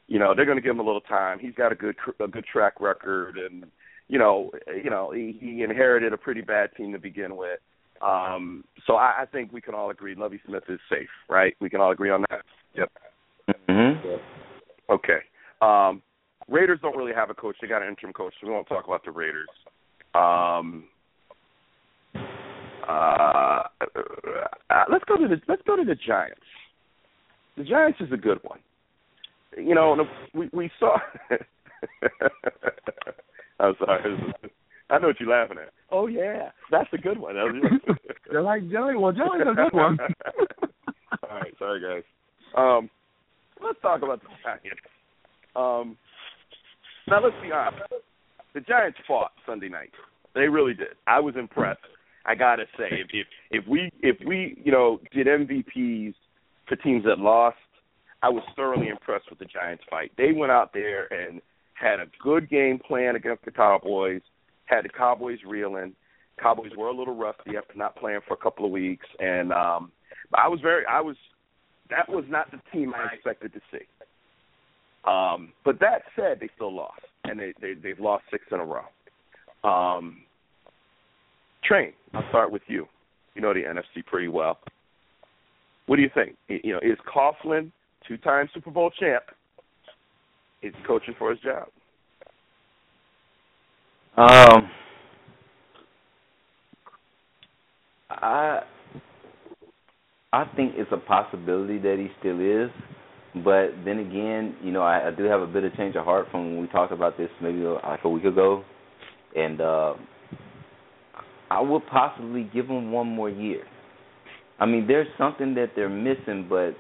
You know, they're going to give him a little time. He's got a good a good track record, and you know, you know, he, he inherited a pretty bad team to begin with. Um, so I, I think we can all agree Lovie Smith is safe, right? We can all agree on that. Yep. Mm-hmm. Okay. Um, Raiders don't really have a coach. They got an interim coach, so we won't talk about the Raiders. Um, uh, uh, let's go to the let's go to the Giants. The Giants is a good one. You know, we we saw. I'm sorry. I know what you're laughing at. Oh yeah, that's a good one. They're like Jelly. Well, Jelly's a good one. All right, sorry guys. Um, let's let's talk about the Giants. Um, now let's be honest. The Giants fought Sunday night. They really did. I was impressed. I gotta say, if if, if we if we you know did MVPs for teams that lost, I was thoroughly impressed with the Giants fight. They went out there and had a good game plan against the Cowboys. Had the Cowboys reeling. Cowboys were a little rusty after not playing for a couple of weeks, and um, I was very I was that was not the team I expected to see. Um, but that said, they still lost, and they, they they've lost six in a row. Um, Train, I'll start with you. You know the NFC pretty well. What do you think? You know, is Coughlin, two-time Super Bowl champ, is coaching for his job? Um, I I think it's a possibility that he still is, but then again, you know, I, I do have a bit of change of heart from when we talked about this maybe like a week ago, and uh, I would possibly give him one more year. I mean, there's something that they're missing, but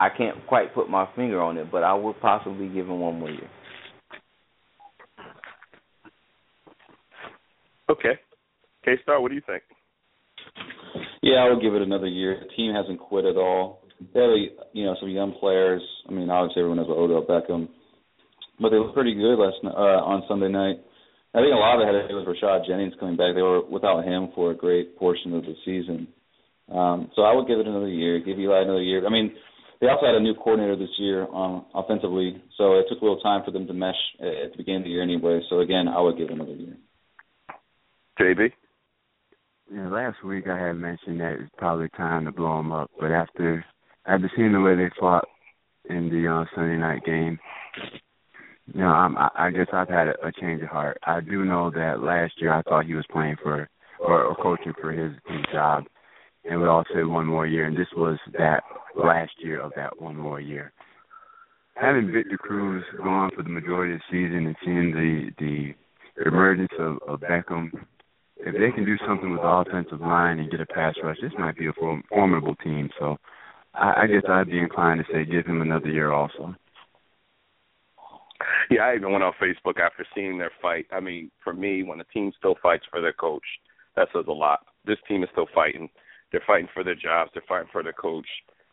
I can't quite put my finger on it. But I would possibly give him one more year. Okay. K Star, what do you think? Yeah, I would give it another year. The team hasn't quit at all. They have, a, you know, some young players. I mean, obviously everyone knows Odell Beckham, but they looked pretty good last uh, on Sunday night. I think a lot of it had to do with Rashad Jennings coming back. They were without him for a great portion of the season. Um, so I would give it another year, give Eli another year. I mean, they also had a new coordinator this year um, offensively, so it took a little time for them to mesh at the beginning of the year anyway. So again, I would give it another year. JB. Yeah, last week I had mentioned that it's probably time to blow them up, but after after seeing the way they fought in the uh, Sunday night game, you know, I'm, I, I guess I've had a, a change of heart. I do know that last year I thought he was playing for or, or coaching for his his job, and we all said one more year, and this was that last year of that one more year. Having Victor Cruz gone for the majority of the season and seeing the the emergence of, of Beckham, if they can do something with the offensive line and get a pass rush, this might be a formidable team. So, I, I guess I'd be inclined to say give him another year also. Yeah, I even went on Facebook after seeing their fight. I mean, for me, when a team still fights for their coach, that says a lot. This team is still fighting. They're fighting for their jobs. They're fighting for their coach.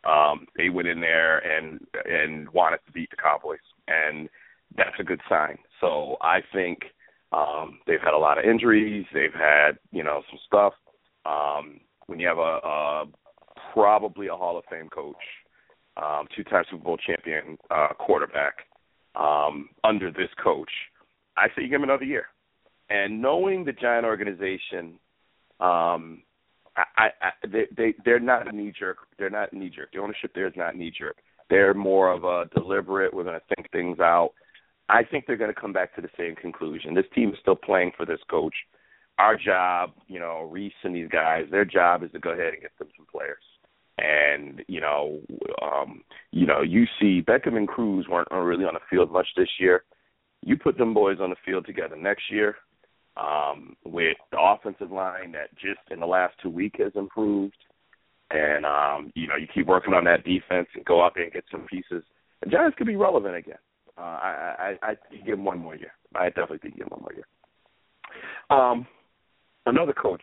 Um, they went in there and and wanted to beat the Cowboys, and that's a good sign. So I think um, they've had a lot of injuries. They've had you know some stuff. Um, when you have a, a probably a Hall of Fame coach, um, two-time Super Bowl champion uh, quarterback um, under this coach, I say give him another year. And knowing the Giant organization, um, I, I, they, they they're not knee jerk. They're not knee jerk. The ownership there is not knee jerk. They're more of a deliberate. We're going to think things out. I think they're going to come back to the same conclusion. This team is still playing for this coach. Our job, you know, Reese and these guys, their job is to go ahead and get them some players. And you know, um, you know, you see Beckham and Cruz weren't really on the field much this year. You put them boys on the field together next year, um, with the offensive line that just in the last two weeks has improved, and um, you know, you keep working on that defense and go out there and get some pieces. The Giants could be relevant again. Uh, I, I, I give him one more year. I definitely think give him one more year. Um, another coach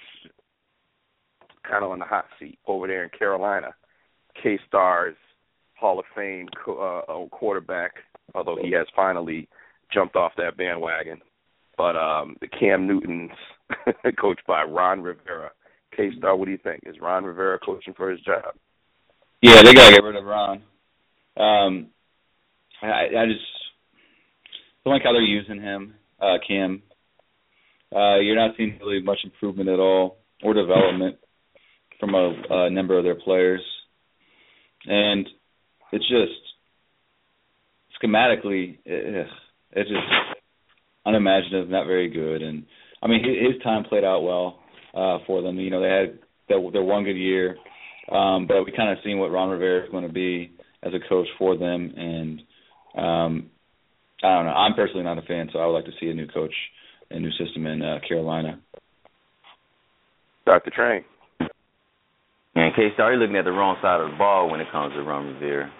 kind of on the hot seat over there in Carolina. K Stars Hall of Fame uh, uh, quarterback, although he has finally jumped off that bandwagon. But um, the Cam Newtons, coached by Ron Rivera. K Star, what do you think? Is Ron Rivera coaching for his job? Yeah, they gotta get rid of Ron. Um, I, I just don't like how they're using him, uh, Cam. Uh, you're not seeing really much improvement at all or development from a, a number of their players, and it's just schematically, it, it's just unimaginative, not very good. And I mean, his time played out well uh, for them. You know, they had their, their one good year, um, but we kind of seen what Ron Rivera is going to be as a coach for them, and um, I don't know. I'm personally not a fan, so I would like to see a new coach, a new system in uh, Carolina. Start the train. And K Star, you're looking at the wrong side of the ball when it comes to Ron Rivera.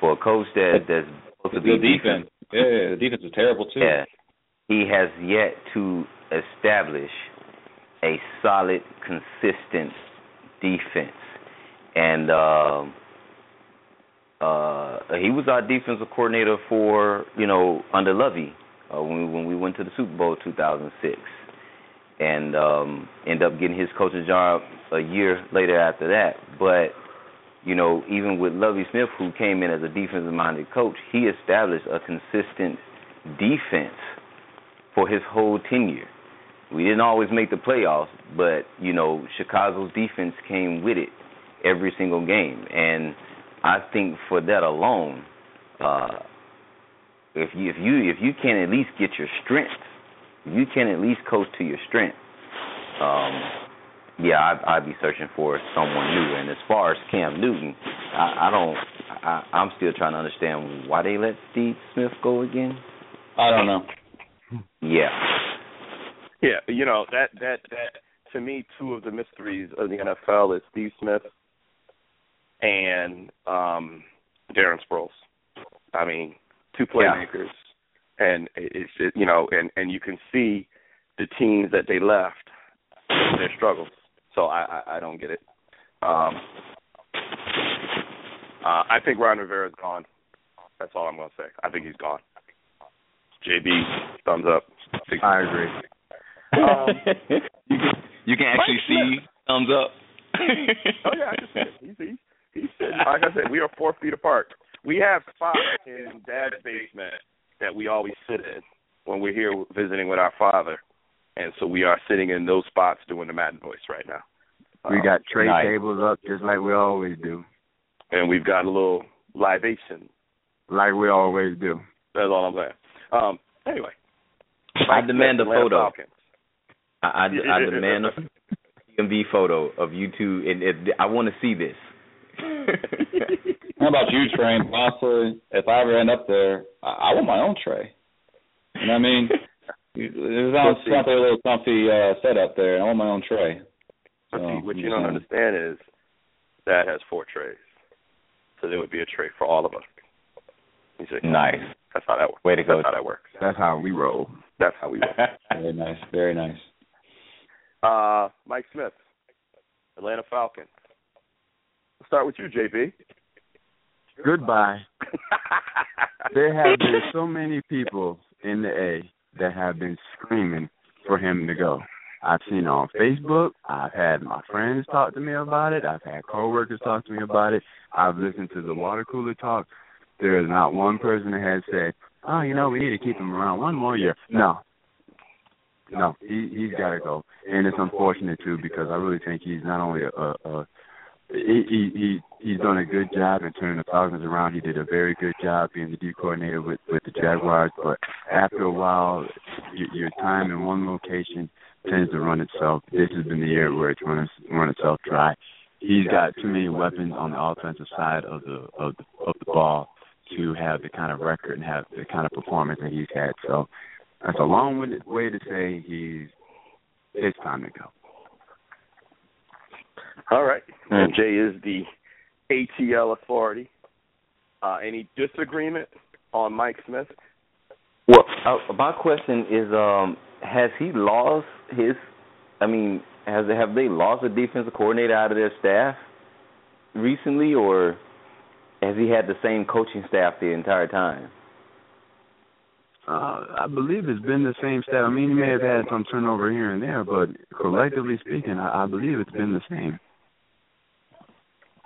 For a coach that that's supposed to be the defense. Yeah, the defense is terrible too. Yeah, he has yet to establish a solid, consistent defense, and uh, uh, he was our defensive coordinator for you know under Lovie uh, when we, when we went to the Super Bowl 2006, and um, ended up getting his coaching job a year later after that. But you know, even with Lovie Smith, who came in as a defensive-minded coach, he established a consistent defense for his whole tenure. We didn't always make the playoffs, but you know, Chicago's defense came with it every single game, and I think for that alone, uh, if you if you if you can at least get your strength, you can at least coach to your strength. Um, yeah, I'd, I'd be searching for someone new. And as far as Cam Newton, I, I don't. I, I'm still trying to understand why they let Steve Smith go again. I don't know. Yeah. Yeah, you know that that that to me, two of the mysteries of the NFL is Steve Smith and um Darren Sproles. I mean, two playmakers, yeah. and it's it, you know, and and you can see the teams that they left their struggles. So I I, I don't get it. Um, uh, I think Ron Rivera's gone. That's all I'm going to say. I think he's gone. JB, thumbs up. I agree. Um, you can you can actually see thumbs up. oh yeah, I can see it. He's, he's he's sitting. Like I said, we are four feet apart. We have spots in Dad's basement that we always sit in when we're here visiting with our father, and so we are sitting in those spots doing the Madden voice right now. We um, got tray nice. tables up just like we always do. And we've got a little libation. Like we always do. That's all I'm saying. Um, anyway. I demand a photo. I, I, I demand a TMV photo of you two, and it, I want to see this. How about you, Trey? Honestly, if I ever end up there, I, I want my own tray. You know what I mean? It sounds like a little comfy uh, setup there. I want my own tray. So, what you don't understand is that has four trays, so there would be a tray for all of us. You see? Nice. That's how that works. Way to go. That's how that works. That's how we roll. That's how we roll. very nice. Very nice. Uh, Mike Smith, Atlanta Falcons. Let's start with you, JB. Goodbye. there have been so many people in the A that have been screaming for him to go. I've seen on Facebook. I've had my friends talk to me about it. I've had coworkers talk to me about it. I've listened to the water cooler talk. There is not one person that has said, "Oh, you know, we need to keep him around one more year." No, no, he he's got to go, and it's unfortunate too because I really think he's not only a, a he he he he's done a good job in turning the Falcons around. He did a very good job being the D coordinator with with the Jaguars. But after a while, your, your time in one location tends to run itself. This has been the year where it's run run itself dry. He's got too many weapons on the offensive side of the of the of the ball to have the kind of record and have the kind of performance that he's had. So that's a long-winded way to say he's it's time to go. All right. And Jay is the ATL authority. Uh, any disagreement on Mike Smith? Well, uh, my question is, um, has he lost his? I mean, has have they lost a defensive coordinator out of their staff recently, or has he had the same coaching staff the entire time? Uh, I believe it's been the same staff. I mean, he may have had some turnover here and there, but collectively speaking, I, I believe it's been the same.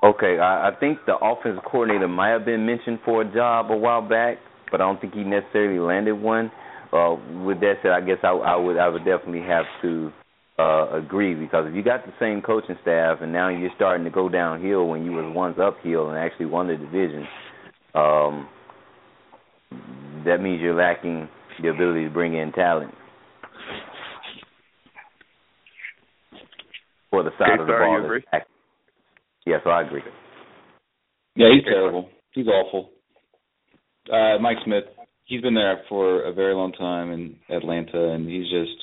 Okay, I, I think the offensive coordinator might have been mentioned for a job a while back, but I don't think he necessarily landed one. Uh, with that said, I guess I, I would I would definitely have to uh, agree because if you got the same coaching staff and now you're starting to go downhill when you was once uphill and actually won the division, um, that means you're lacking the ability to bring in talent for the side okay, of the sorry, ball. You agree? Yeah, so I agree. Yeah, he's terrible. He's awful. Uh, Mike Smith, he's been there for a very long time in Atlanta, and he's just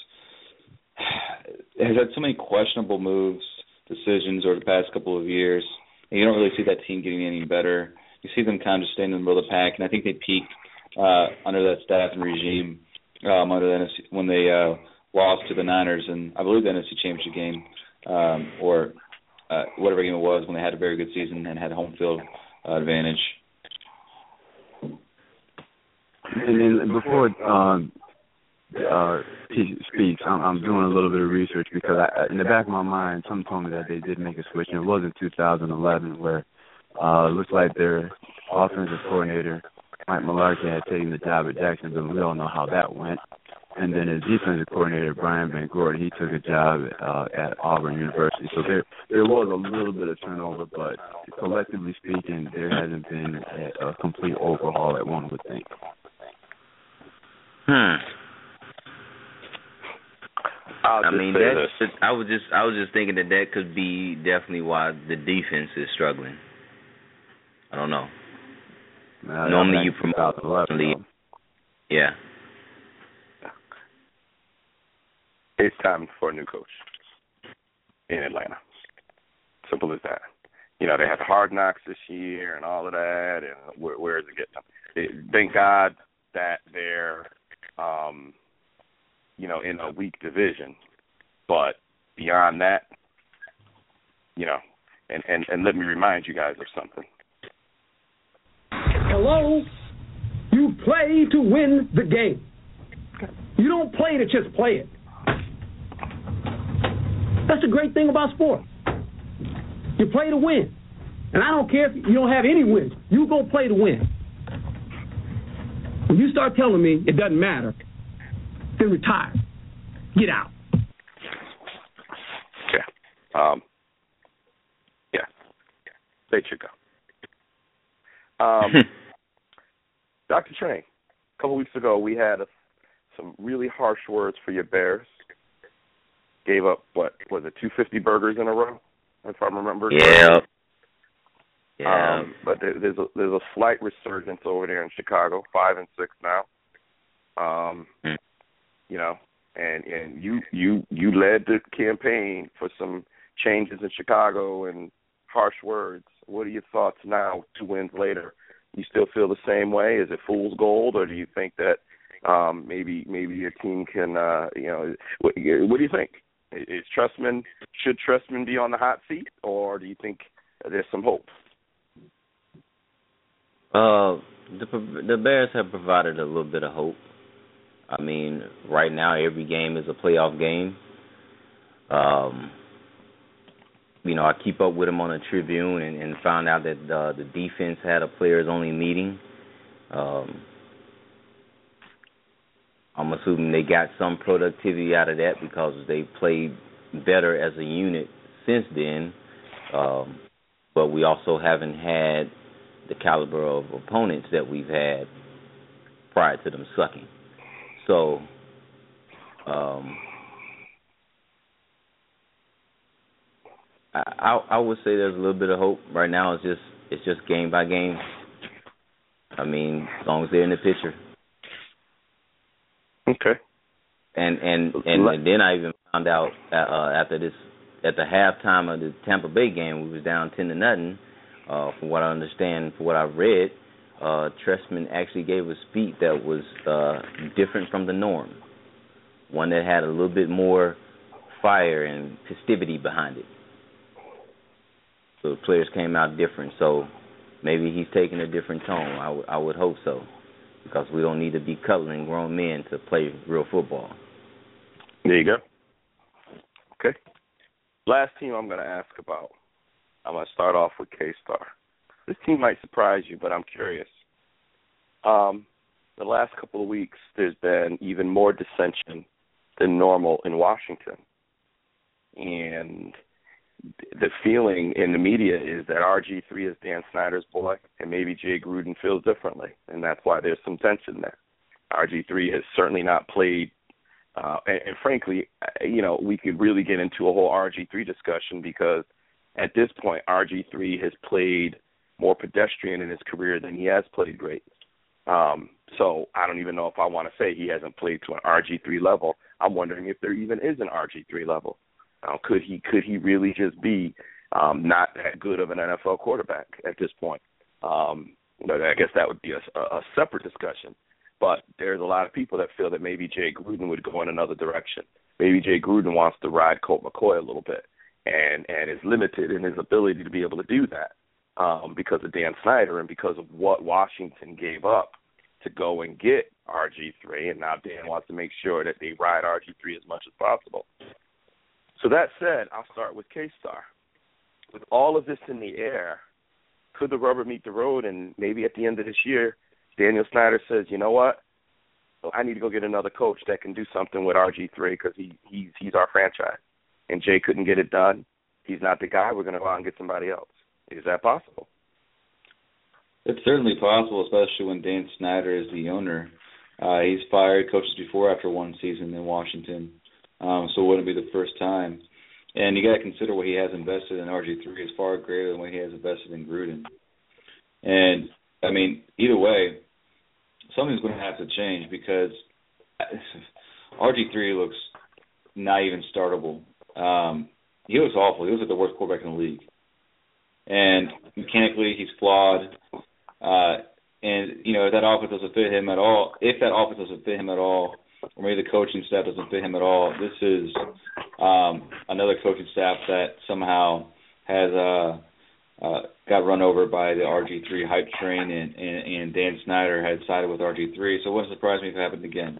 has had so many questionable moves, decisions over the past couple of years. And you don't really see that team getting any better. you see them kind of just staying in the middle of the pack, and I think they peaked uh, under that staff and regime um, under the NFC when they uh, lost to the Niners, and I believe the NFC Championship game um, or uh, whatever game it was when they had a very good season and had home field uh, advantage. And then before um, uh, he speaks, I'm, I'm doing a little bit of research because I, in the back of my mind, someone told me that they did make a switch, and it was in 2011 where uh, it looks like their offensive coordinator Mike Mularkey had taken the job at Jacksonville. We all know how that went. And then his defensive coordinator Brian VanGorder, he took a job uh, at Auburn University. So there there was a little bit of turnover, but collectively speaking, there hasn't been a, a complete overhaul that one would think. Hmm. I'll I mean, say that's. this. I was just. I was just thinking that that could be definitely why the defense is struggling. I don't know. Uh, Normally you in promote 2011, the- though. Yeah. It's time for a new coach in Atlanta. Simple as that. You know, they had the hard knocks this year and all of that, and where, where is it getting them? It, thank God that they're, um, you know, in a weak division. But beyond that, you know, and, and, and let me remind you guys of something. Hello? You play to win the game. You don't play to just play it. That's the great thing about sports. You play to win. And I don't care if you don't have any wins. You go play to win. When you start telling me it doesn't matter, then retire. Get out. Yeah. Um, yeah. They should go. Um, Dr. Train, a couple weeks ago we had a, some really harsh words for your Bears. Gave up what was it, two fifty burgers in a row, if I remember. Yeah. Yeah. Um, but there, there's a there's a slight resurgence over there in Chicago, five and six now. Um, Mm. You know, and and you you you led the campaign for some changes in Chicago and harsh words. What are your thoughts now, two wins later? You still feel the same way? Is it fool's gold, or do you think that um, maybe maybe your team can, uh, you know, what, what do you think? Is Trestman should Trestman be on the hot seat, or do you think there's some hope? Uh, the the Bears have provided a little bit of hope. I mean, right now every game is a playoff game. Um, you know, I keep up with them on the Tribune and, and found out that uh, the defense had a players only meeting. Um, I'm assuming they got some productivity out of that because they played better as a unit since then. Um, but we also haven't had the caliber of opponents that we've had prior to them sucking. So, um, I, I I would say there's a little bit of hope right now. It's just it's just game by game. I mean, as long as they're in the picture, Okay. and and and, and then I even found out uh, after this at the halftime of the Tampa Bay game, we was down ten to nothing. Uh, from what I understand, from what I've read, uh, Trestman actually gave a speech that was uh, different from the norm, one that had a little bit more fire and festivity behind it. So the players came out different. So maybe he's taking a different tone. I would I would hope so, because we don't need to be cuddling grown men to play real football. There you go. Okay. Last team I'm going to ask about. I'm going to start off with K Star. This team might surprise you, but I'm curious. Um, the last couple of weeks, there's been even more dissension than normal in Washington, and the feeling in the media is that RG3 is Dan Snyder's boy, and maybe Jay Gruden feels differently, and that's why there's some tension there. RG3 has certainly not played uh, and, and frankly, uh, you know, we could really get into a whole RG3 discussion because at this point, RG3 has played more pedestrian in his career than he has played great. Um, so I don't even know if I want to say he hasn't played to an RG3 level. I'm wondering if there even is an RG3 level. Uh, could he could he really just be um, not that good of an NFL quarterback at this point? Um, I guess that would be a, a separate discussion. But there's a lot of people that feel that maybe Jay Gruden would go in another direction. Maybe Jay Gruden wants to ride Colt McCoy a little bit, and and is limited in his ability to be able to do that um, because of Dan Snyder and because of what Washington gave up to go and get RG3, and now Dan wants to make sure that they ride RG3 as much as possible. So that said, I'll start with K-Star. With all of this in the air, could the rubber meet the road and maybe at the end of this year, Daniel Snyder says, you know what? I need to go get another coach that can do something with RG3 because he he's he's our franchise, and Jay couldn't get it done. He's not the guy. We're going to go out and get somebody else. Is that possible? It's certainly possible, especially when Dan Snyder is the owner. Uh, he's fired coaches before after one season in Washington, um, so it wouldn't be the first time. And you got to consider what he has invested in RG3 is far greater than what he has invested in Gruden. And I mean, either way, something's going to have to change because RG3 looks not even startable. Um, he looks awful. He looks like the worst quarterback in the league. And mechanically, he's flawed. Uh, and you know, if that offense doesn't fit him at all, if that offense doesn't fit him at all, or maybe the coaching staff doesn't fit him at all, this is um, another coaching staff that somehow has uh, uh, got run over by the RG3 hype train, and, and, and Dan Snyder had sided with RG3. So it wouldn't surprise me if it happened again.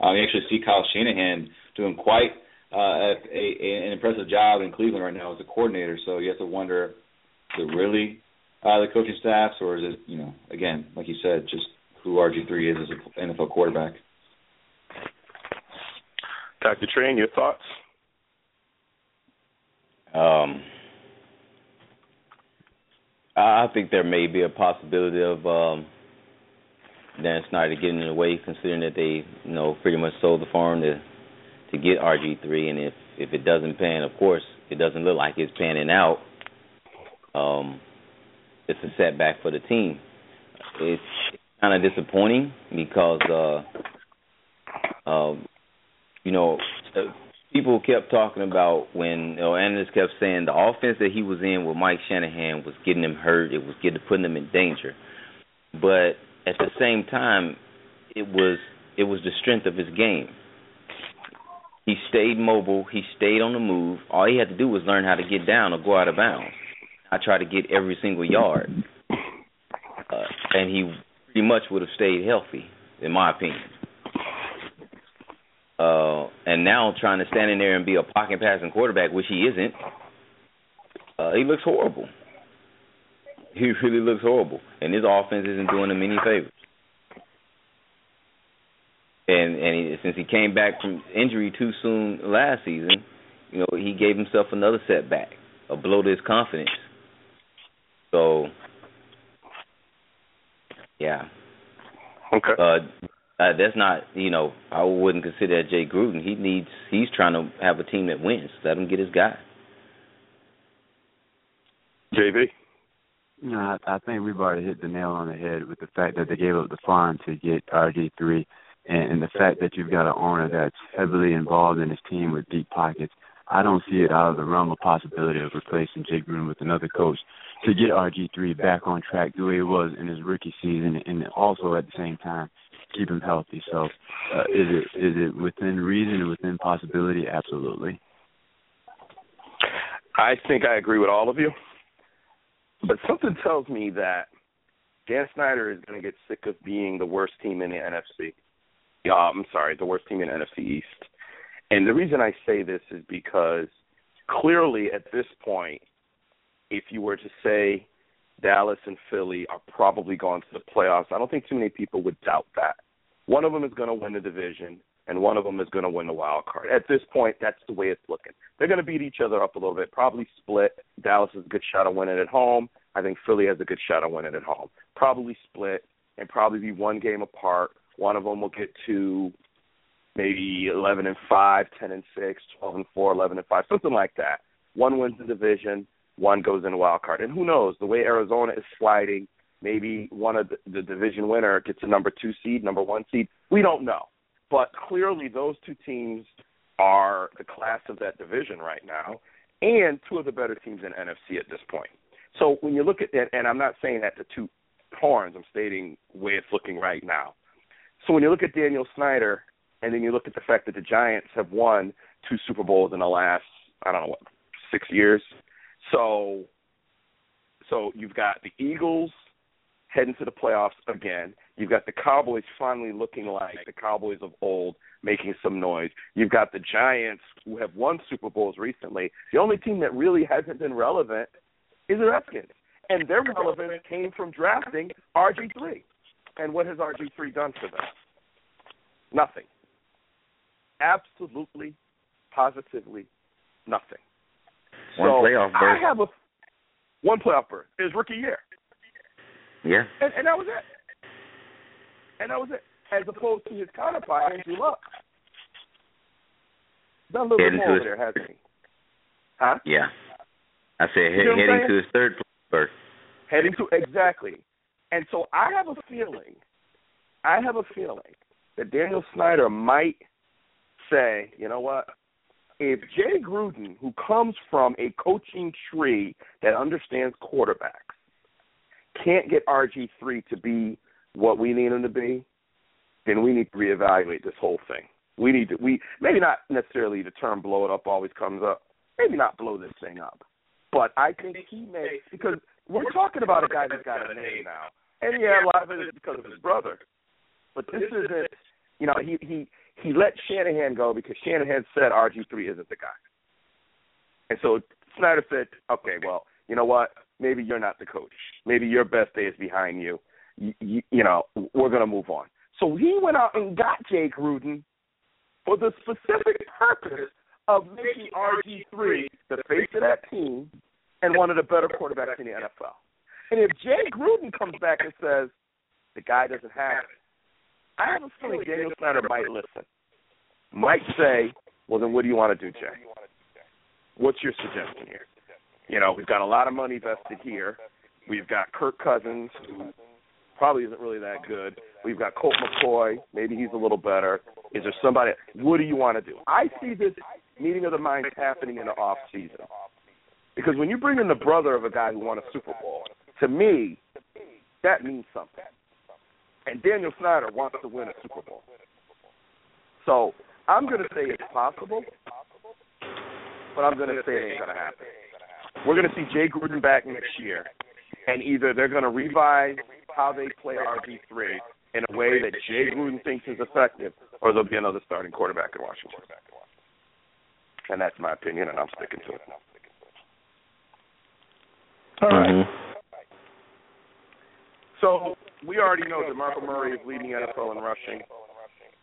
Um, you actually see Kyle Shanahan doing quite uh, a, a, an impressive job in Cleveland right now as a coordinator. So you have to wonder, is it really uh, the coaching staffs, or is it, you know, again, like you said, just who RG3 is as an NFL quarterback? Dr. Train, your thoughts? Um, I think there may be a possibility of um, Dan Snyder getting in the way, considering that they, you know, pretty much sold the farm to to get RG three, and if if it doesn't pan, of course, it doesn't look like it's panning out. Um, it's a setback for the team. It's kind of disappointing because, uh, um, you know, people kept talking about when you know, analysts kept saying the offense that he was in with Mike Shanahan was getting him hurt. It was getting putting him in danger. But at the same time, it was it was the strength of his game. He stayed mobile. He stayed on the move. All he had to do was learn how to get down or go out of bounds. I tried to get every single yard, uh, and he pretty much would have stayed healthy, in my opinion. Uh, and now trying to stand in there and be a pocket passing quarterback, which he isn't, uh, he looks horrible. He really looks horrible, and his offense isn't doing him any favors. And and he, since he came back from injury too soon last season, you know he gave himself another setback, a blow to his confidence. So, yeah. Okay. Uh, uh, that's not, you know, I wouldn't consider that Jay Gruden. He needs, he's trying to have a team that wins. Let him get his guy. JV? No, I, I think we've already hit the nail on the head with the fact that they gave up the farm to get RG three, and, and the fact that you've got an owner that's heavily involved in his team with deep pockets. I don't see it out of the realm of possibility of replacing Jay Gruden with another coach to get RG three back on track the way it was in his rookie season, and also at the same time keep him healthy. So, uh, is it is it within reason and within possibility? Absolutely. I think I agree with all of you, but something tells me that Dan Snyder is going to get sick of being the worst team in the NFC. Uh, I'm sorry, the worst team in NFC East. And the reason I say this is because clearly at this point, if you were to say Dallas and Philly are probably going to the playoffs. I don't think too many people would doubt that. One of them is going to win the division, and one of them is going to win the wild card. At this point, that's the way it's looking. They're going to beat each other up a little bit, probably split. Dallas has a good shot of winning at home. I think Philly has a good shot of winning at home. Probably split and probably be one game apart. One of them will get to maybe 11 and 5, 10 and 6, 12 and 4, 11 and 5, something like that. One wins the division, one goes in the wild card. And who knows, the way Arizona is sliding, maybe one of the, the division winner gets a number two seed, number one seed. We don't know. But clearly those two teams are the class of that division right now and two of the better teams in NFC at this point. So when you look at that, and I'm not saying that to two horns, I'm stating where it's looking right now. So when you look at Daniel Snyder, and then you look at the fact that the Giants have won two Super Bowls in the last, I don't know what, six years. So, so you've got the Eagles heading to the playoffs again. You've got the Cowboys finally looking like the Cowboys of old, making some noise. You've got the Giants who have won Super Bowls recently. The only team that really hasn't been relevant is the Redskins. And their relevance came from drafting RG3. And what has RG3 done for them? Nothing. Absolutely, positively nothing. One so playoff berth. I have a one playoff berth. His rookie year. Yeah. And, and that was it. And that was it. As opposed to his counterpart, Andrew Luck. Done a little Heading bit more over there, hasn't he? Huh? Yeah. I said he- know what I'm heading to his third berth. Heading to exactly. And so I have a feeling, I have a feeling that Daniel Snyder might say, you know what? If Jay Gruden, who comes from a coaching tree that understands quarterbacks, can't get RG3 to be what we need him to be, then we need to reevaluate this whole thing. We need to we maybe not necessarily the term blow it up always comes up. Maybe not blow this thing up. But I think he may because we're talking about a guy that's got a name now. And yeah, a lot of it is because of his brother. But this isn't you know, he he he let Shanahan go because Shanahan said RG three isn't the guy. And so Snyder said, Okay, well, you know what? Maybe you're not the coach. Maybe your best day is behind you. You, you, you know, we're going to move on. So he went out and got Jay Gruden for the specific purpose of making RG3 the face of that team and one of the better quarterbacks in the NFL. And if Jay Gruden comes back and says the guy doesn't have it, I have a feeling Daniel Snyder might listen. Might say, well, then what do you want to do, Jay? What's your suggestion here? You know, we've got a lot of money vested here. We've got Kirk Cousins, who probably isn't really that good. We've got Colt McCoy. Maybe he's a little better. Is there somebody? What do you want to do? I see this meeting of the minds happening in the off season. Because when you bring in the brother of a guy who won a Super Bowl, to me, that means something. And Daniel Snyder wants to win a Super Bowl. So I'm going to say it's possible, but I'm going to say it ain't going to happen. We're going to see Jay Gruden back next year, and either they're going to revise how they play RG3 in a way that Jay Gruden thinks is effective, or there'll be another starting quarterback in Washington. And that's my opinion, and I'm sticking to it. All right. Mhm. So we already know that DeMarco Murray is leading NFL in rushing.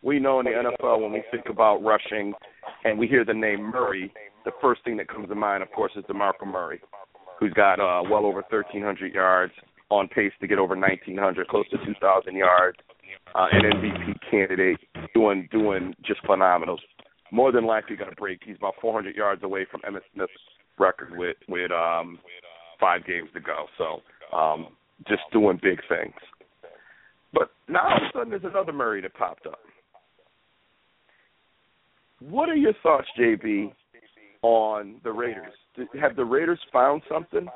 We know in the NFL when we think about rushing and we hear the name Murray, the first thing that comes to mind, of course, is DeMarco Murray, who's got uh, well over 1,300 yards, on pace to get over 1,900, close to 2,000 yards, uh, an MVP candidate, doing doing just phenomenal. More than likely going to break. He's about 400 yards away from Emmitt Smith's record with with um, five games to go. So um, just doing big things. But now all of a sudden there's another Murray that popped up. What are your thoughts, JB, on the Raiders? Have the Raiders found something,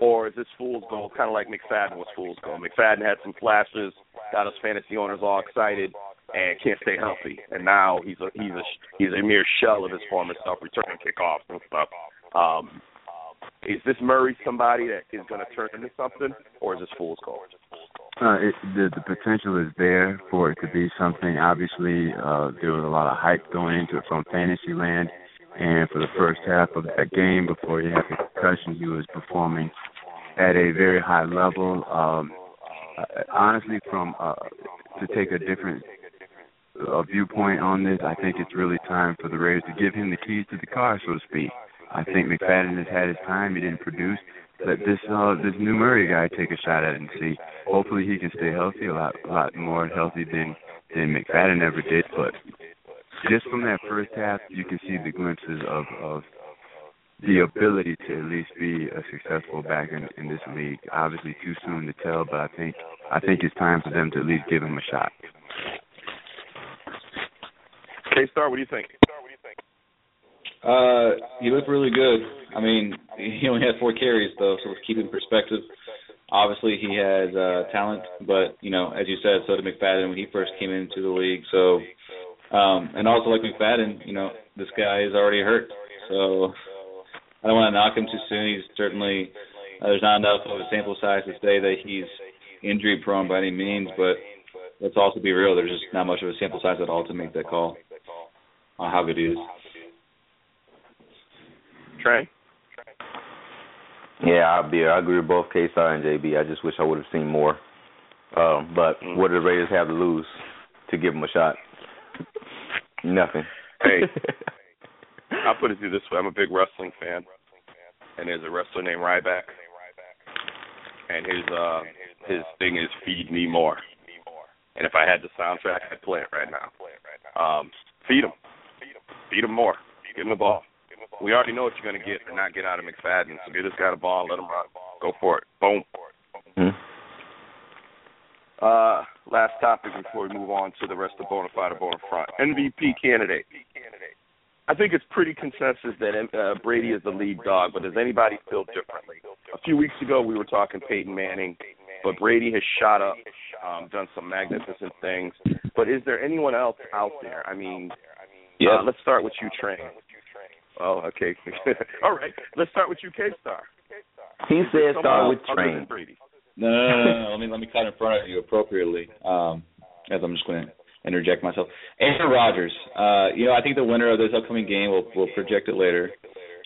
or is this fool's gold kind of like McFadden was fool's gold? McFadden had some flashes, got us fantasy owners all excited, and can't stay healthy. And now he's a he's a he's a mere shell of his former self, returning kickoffs and stuff. Um, is this Murray somebody that is going to turn into something, or is this fool's gold? Uh, it, the the potential is there for it to be something. Obviously, uh, there was a lot of hype going into it from Fantasyland, and for the first half of that game, before he had the concussion, he was performing at a very high level. Um, uh, honestly, from uh, to take a different uh, viewpoint on this, I think it's really time for the Raiders to give him the keys to the car, so to speak. I think McFadden has had his time. He didn't produce. Let this uh this new Murray guy take a shot at it and see. Hopefully he can stay healthy a lot a lot more healthy than than McFadden ever did. But just from that first half, you can see the glimpses of of the ability to at least be a successful back in, in this league. Obviously, too soon to tell, but I think I think it's time for them to at least give him a shot. K Star, what do you think? Uh, he looked really good. I mean, he only had four carries though, so let's keep in perspective. Obviously, he has uh, talent, but you know, as you said, so did McFadden when he first came into the league. So, um, and also like McFadden, you know, this guy is already hurt, so I don't want to knock him too soon. He's certainly uh, there's not enough of a sample size to say that he's injury prone by any means, but let's also be real. There's just not much of a sample size at all to make that call on how good he is. Trey? Yeah, I'll be. I agree with both K Star and JB. I just wish I would have seen more. Um, but Mm. what do the Raiders have to lose to give them a shot? Nothing. Hey. I'll put it to you this way: I'm a big wrestling fan, and there's a wrestler named Ryback, and his uh his thing is "Feed Me More." And if I had the soundtrack, I'd play it right now. Um, feed him, feed him more, give him the ball. We already know what you're going to get, and not get out of McFadden. So get this guy the ball, let him run, go for it, boom. Hmm? Uh, last topic before we move on to the rest of Bonafide or Bonafront. MVP candidate. I think it's pretty consensus that uh, Brady is the lead dog, but does anybody feel differently? A few weeks ago, we were talking Peyton Manning, but Brady has shot up, um, done some magnificent things. But is there anyone else out there? I mean, Yeah. uh, let's start with you, Train. Oh, okay. All right. Let's start with you, K Star. He said start with train. No, no, no, no, no. let me let me cut in front of you appropriately. Um, as I'm just going to interject myself. Aaron Rodgers. Uh, you know, I think the winner of this upcoming game will will project it later.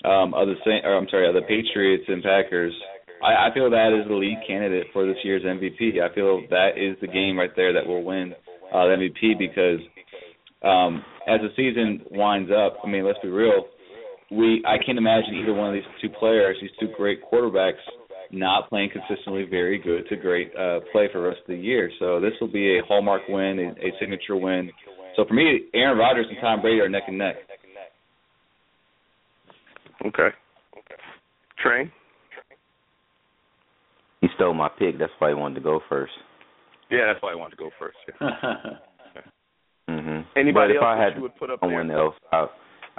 Um, of the same, or I'm sorry, of the Patriots and Packers. I, I feel that is the lead candidate for this year's MVP. I feel that is the game right there that will win uh, the MVP because um, as the season winds up, I mean, let's be real. We I can't imagine either one of these two players, these two great quarterbacks, not playing consistently very good to great uh, play for the rest of the year. So this will be a hallmark win, a, a signature win. So for me, Aaron Rodgers and Tom Brady are neck and neck. Okay. Okay. Train. He stole my pick. That's why he wanted to go first. Yeah, that's why I wanted to go first. Yeah. hmm Anybody but if else I had you would put up someone there? else, I,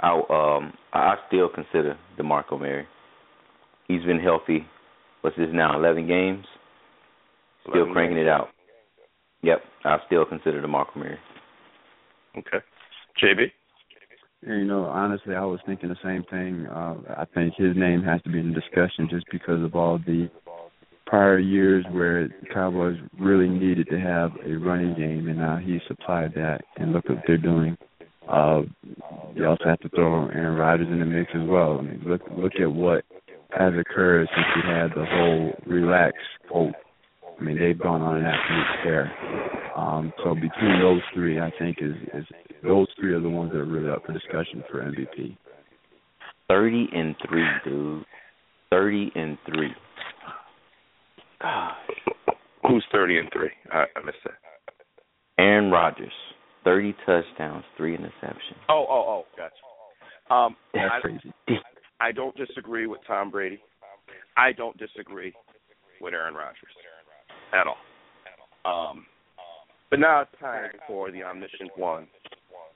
I um I still consider DeMarco Murray. He's been healthy. What's this now? Eleven games. Still 11 cranking games. it out. Yep, I still consider DeMarco Murray. Okay. JB. You know, honestly, I was thinking the same thing. Uh, I think his name has to be in the discussion just because of all the prior years where the Cowboys really needed to have a running game, and now he supplied that. And look what they're doing. Uh, you also have to throw Aaron Rodgers in the mix as well. I mean, look look at what has occurred since we had the whole relax quote. I mean, they've gone on an absolute tear. Um, so between those three, I think is is those three are the ones that are really up for discussion for MVP. Thirty and three, dude. Thirty and three. God. Who's thirty and three? I, I missed that. Aaron Rodgers, thirty touchdowns, three interceptions. Oh, oh, oh, gotcha. Um, That's I, crazy. I don't disagree with Tom Brady. I don't disagree with Aaron Rodgers at all. Um, but now it's time for the omniscient one,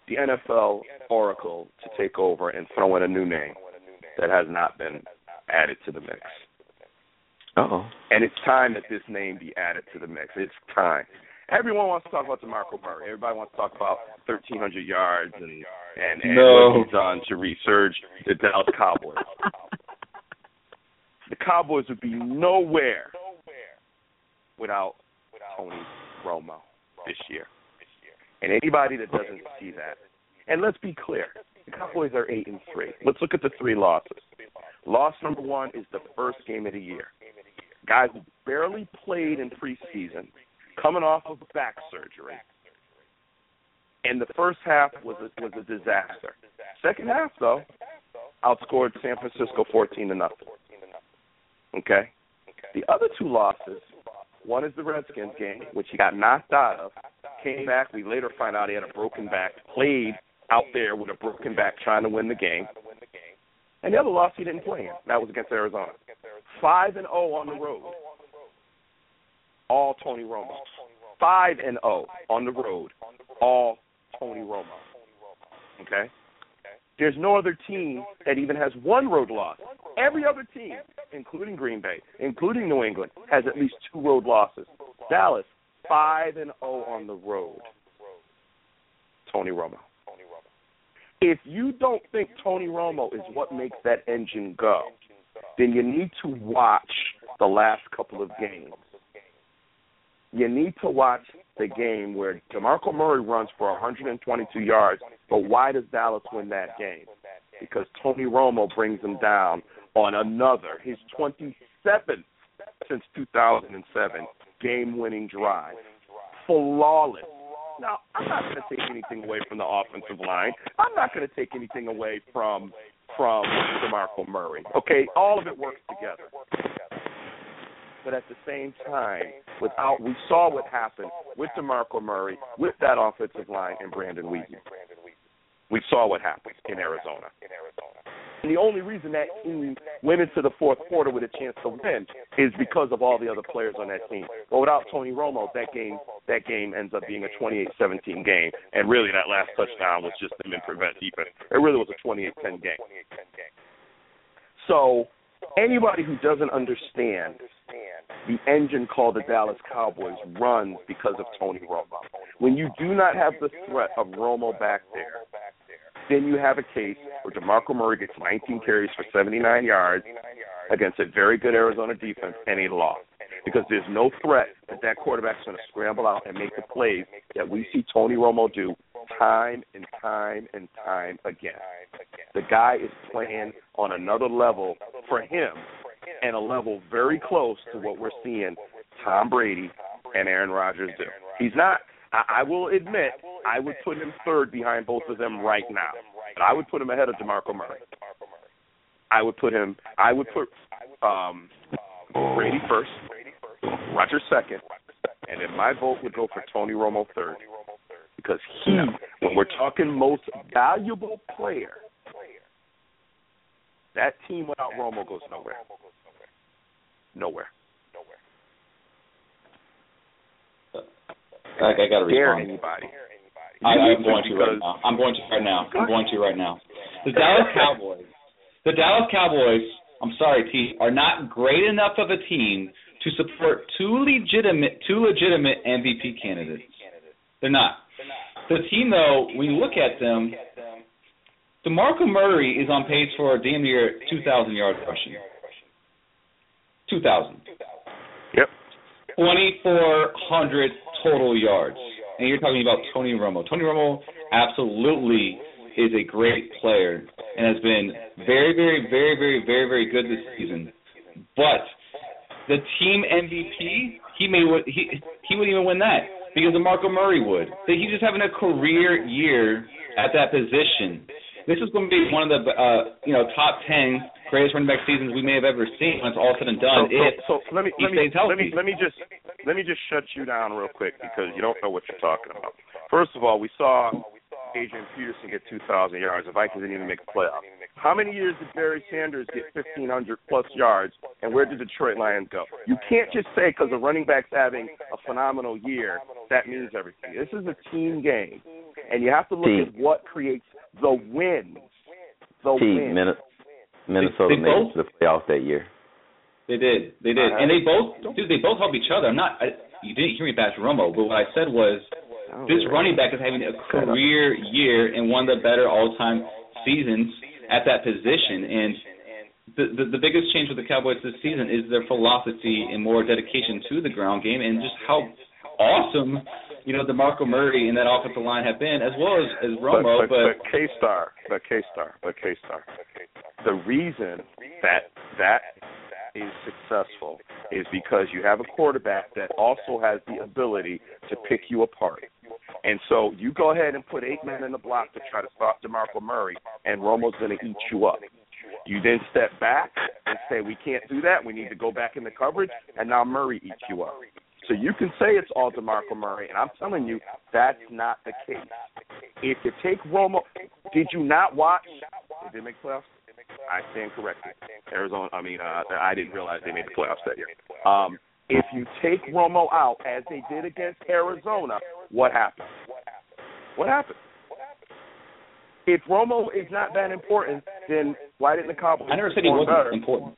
the NFL Oracle, to take over and throw in a new name that has not been added to the mix. Uh oh. And it's time that this name be added to the mix. It's time. Everyone wants to talk about DeMarco Murray. Everybody wants to talk about 1,300 yards and and, and No. what he's done to resurge the Dallas Cowboys. the Cowboys would be nowhere without Tony Romo this year. And anybody that doesn't see that, and let's be clear, the Cowboys are eight and three. Let's look at the three losses. Loss number one is the first game of the year. Guys who barely played in preseason, coming off of back surgery. And the first half was a, was a disaster. Second half, though, outscored San Francisco fourteen to nothing. Okay. The other two losses, one is the Redskins game, which he got knocked out of. Came back. We later find out he had a broken back. Played out there with a broken back, trying to win the game. And the other loss he didn't play in. That was against Arizona. Five and zero on the road. All Tony Romo. Five and zero on the road. All Tony Romo. Okay. There's no other team that even has one road loss Every other team, including Green Bay, including New England, has at least two road losses. Dallas, five and zero on the road. Tony Romo. If you don't think Tony Romo is what makes that engine go, then you need to watch the last couple of games. You need to watch the game where DeMarco Murray runs for 122 yards, but why does Dallas win that game? Because Tony Romo brings him down on another, his 27th since 2007 game-winning drive. Flawless. Now, I'm not going to take anything away from the offensive line. I'm not going to take anything away from from DeMarco Murray. Okay, all of it works together. But at the same time, without we saw what happened with DeMarco Murray, with that offensive line and Brandon Weeden. We saw what happened in Arizona. And the only reason that team went into the fourth quarter with a chance to win is because of all the other players on that team. But without Tony Romo, that game that game ends up being a 28-17 game. And really, that last touchdown was just them in prevent defense. It really was a 28-10 game. So anybody who doesn't understand the engine called the Dallas Cowboys runs because of Tony Romo. When you do not have the threat of Romo back there, then you have a case where DeMarco Murray gets 19 carries for 79 yards against a very good Arizona defense and a loss. Because there's no threat that that quarterback's going to scramble out and make the plays that we see Tony Romo do time and time and time again. The guy is playing on another level for him and a level very close to what we're seeing Tom Brady and Aaron Rodgers do. He's not I, I will admit I would put him third behind both of them right now. But I would put him ahead of DeMarco Murray. I would put him I would put um Brady first, Rodgers second, and then my vote would go for Tony Romo third. Because he hmm. when we're talking most valuable player, that team without Romo goes nowhere. Nowhere. I, I got to respond. anybody. I, I'm, going to to right now. I'm going to right now. I'm going to right now. The Dallas Cowboys. The Dallas Cowboys. I'm sorry, T, are not great enough of a team to support two legitimate two legitimate MVP candidates. They're not. The team, though, when you look at them, DeMarco Murray is on pace for a damn near 2,000 yard rushing. 2,000. Yep. 2,400 total yards. And you're talking about Tony Romo. Tony Romo absolutely is a great player and has been very, very, very, very, very, very good this season. But the team MVP, he may he he wouldn't even win that because DeMarco Murray would. He's just having a career year at that position. This is going to be one of the uh, you know top ten greatest running back seasons we may have ever seen when it's all said and done. So, if so, so let me let me healthy. let me let me just let me just shut you down real quick because you don't know what you're talking about. First of all, we saw Adrian Peterson get 2,000 yards. The Vikings didn't even make the playoffs. How many years did Barry Sanders get 1,500 plus yards, and where did Detroit Lions go? You can't just say because a running back's having a phenomenal year that means everything. This is a team game, and you have to look Team. at what creates the wins. The T, wins. Minne- Minnesota they made it both- to the playoffs that year. They did. They did. Uh, and they both, dude, they both help each other. I'm not. I, you didn't hear me bash Romo, but what I said was oh, this running back is having a career year and one of the better all-time seasons at that position. And the, the the biggest change with the Cowboys this season is their philosophy and more dedication to the ground game, and just how awesome you know DeMarco Murray and that offensive line have been, as well as as Romo. but, but, but K Star, but K Star, but K Star. The reason that that is successful is because you have a quarterback that also has the ability to pick you apart. And so you go ahead and put eight men in the block to try to stop DeMarco Murray, and Romo's going to eat you up. You then step back and say, we can't do that. We need to go back in the coverage, and now Murray eats you up. So you can say it's all DeMarco Murray, and I'm telling you, that's not the case. If you take Romo, did you not watch? They did make playoffs. I stand corrected. Arizona. I mean, uh, I didn't realize they made the playoffs that year. Um, if you take Romo out, as they did against Arizona, what happened? What happened? if Romo is not that important, then why didn't the Cowboys? I never said he wasn't better? important.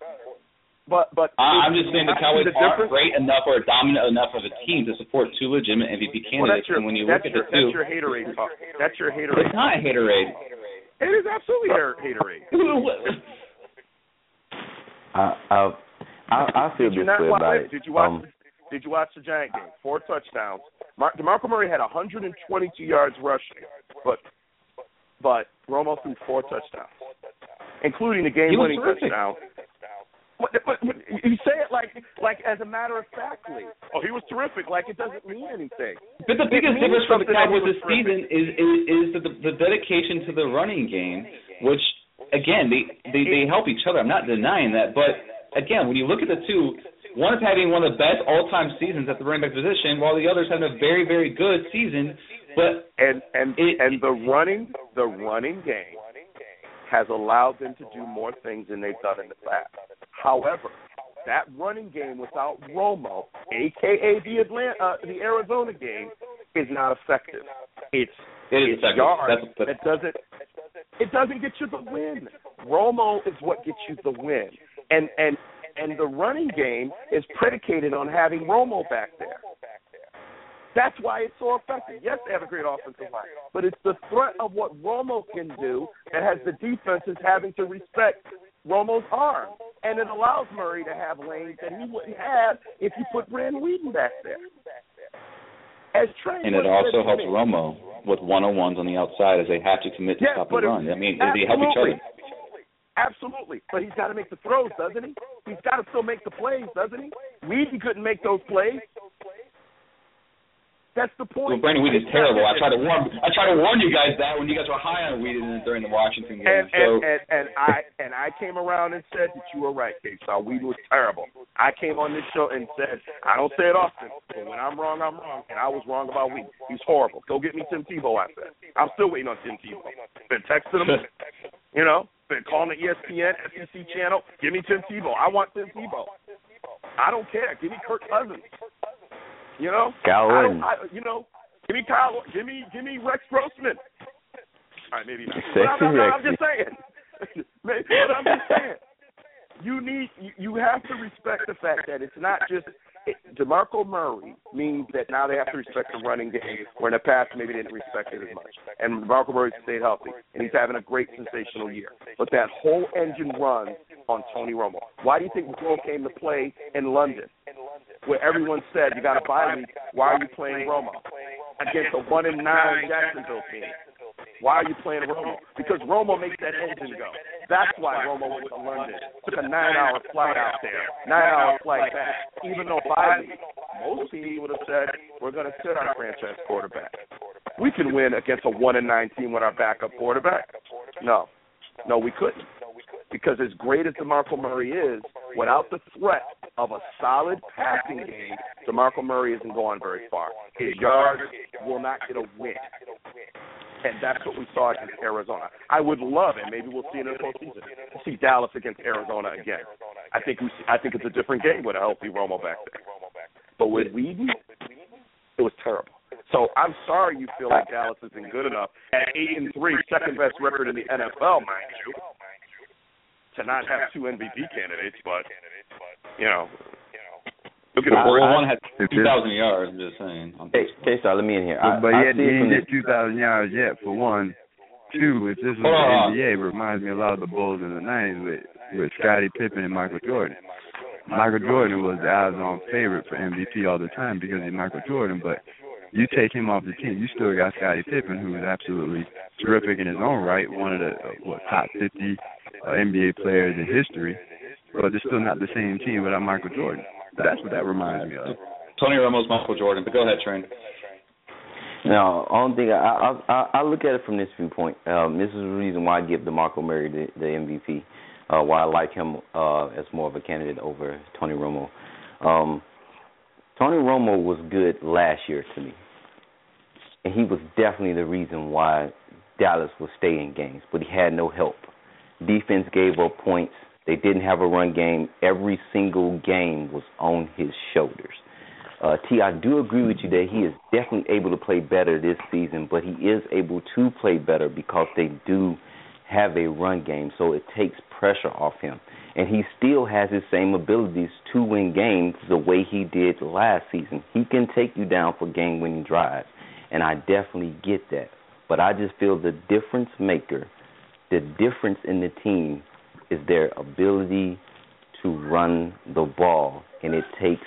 But but I, I'm just saying the Cowboys the aren't great enough or dominant enough of a team to support two legitimate MVP Well, candidates. your, and when you look at your, the two, that's your haterade talk. That's your haterade. it's not haterade. It is absolutely hater- haterade. I I I, I feel Did you this way about it? it. Did you watch? Um, did you watch the Giant game? Four touchdowns. Mar- DeMarco Murray had 122 yards rushing, but but Romo threw four touchdowns, including the game-winning touchdown. But, but, but you say it like like as a matter of factly. Oh, he was terrific. Like it doesn't mean anything. But the biggest difference for the Cowboys this season is is, is the, the dedication to the running game, which again they, they they help each other. I'm not denying that, but again, when you look at the two, one is having one of the best all-time seasons at the running back position, while the other is having a very very good season. But And and It- and the running the running game has allowed them to do more things than they've done in the past. However, that running game without Romo, aka the Atlanta, uh, the Arizona game, is not effective. It's it is it's effective. yards That's, that's, that doesn't it doesn't get you the win. Romo is what gets you the win, and and and the running game is predicated on having Romo back there. That's why it's so effective. Yes, they have a great offensive line, but it's the threat of what Romo can do that has the defenses having to respect Romo's arm, and it allows Murray to have lanes that he wouldn't have if you put Brandon Weeden back there. As Trey and it also helps me- Romo with one-on-ones on the outside as they have to commit to Yes, stop it- run. I mean, they help each other. Absolutely, but he's got to make the throws, doesn't he? He's got to still make the plays, doesn't he? Weeden couldn't make those plays. That's the point. Well, Brandon Weeden's It's terrible. I tried to warn I tried to warn you guys that when you guys were high on Weeden during the Washington game. And, so and, and and I and I came around and said that you were right, K. Saw Weeden was terrible. I came on this show and said I don't say it often, but when I'm wrong, I'm wrong, and I was wrong about Weeden. He's horrible. Go get me Tim Tebow. I said I'm still waiting on Tim Tebow. Been texting him, you know, been calling the ESPN SEC channel. Give me Tim Tebow. I want Tim Tebow. I don't care. Give me Kirk Cousins. You know, Kyle I don't, I, you know, give me Kyle. Give me give me Rex Grossman. All right, maybe not. But I'm, I'm, I'm just saying. Maybe- but I'm just saying. You need you, you have to respect the fact that it's not just it, Demarco Murray means that now they have to respect the running game, where in the past maybe they didn't respect it as much. And Demarco Murray stayed healthy, and he's having a great sensational year. But that whole engine runs on Tony Romo. Why do you think Romo came to play in London, where everyone said you got to buy me? Why are you playing Romo against a one in nine Jacksonville team? Why are you playing Romo? Because Romo makes that engine go. That's why Romo went to London. Took a nine-hour flight out there, nine-hour flight back. Even though week, most teams would have said we're going to sit our franchise quarterback. We can win against a one and nine team with our backup quarterback. No, no, we couldn't. Because as great as Demarco Murray is, without the threat of a solid passing game, Demarco Murray isn't going very far. His yards will not get a win. And that's what we saw against Arizona. I would love, and maybe we'll see in the postseason, to see Dallas against Arizona again. I think we, see, I think it's a different game with a healthy Romo back there. But with Weeden, it was terrible. So I'm sorry you feel like Dallas isn't good enough at eight and three, second best record in the NFL, mind you, to not have two MVP candidates. But you know, look at the Well, one had If two it's- thousand yards. I'm just saying. Hey, K-Star, let me in here. I, but I yet he it ain't from hit this. 2,000 yards yet, for one. Two, if this was Hold the NBA, it reminds me a lot of the Bulls in the 90s with, with Scottie Pippen and Michael Jordan. Michael Jordan was the odds-on favorite for MVP all the time because he's Michael Jordan, but you take him off the team, you still got Scottie Pippen, who is absolutely terrific in his own right, one of the uh, what top 50 uh, NBA players in history, but it's still not the same team without Michael Jordan. That's what that reminds me of. Tony Romo's Michael Jordan. But go ahead, Trent. No, only thing I, I I I look at it from this viewpoint. Um, this is the reason why I give DeMarco Murray the, the MVP. Uh, why I like him uh, as more of a candidate over Tony Romo. Um, Tony Romo was good last year to me, and he was definitely the reason why Dallas was staying games. But he had no help. Defense gave up points. They didn't have a run game. Every single game was on his shoulders. Uh, T, I do agree with you that he is definitely able to play better this season, but he is able to play better because they do have a run game, so it takes pressure off him. And he still has his same abilities to win games the way he did last season. He can take you down for game winning drives, and I definitely get that. But I just feel the difference maker, the difference in the team, is their ability to run the ball, and it takes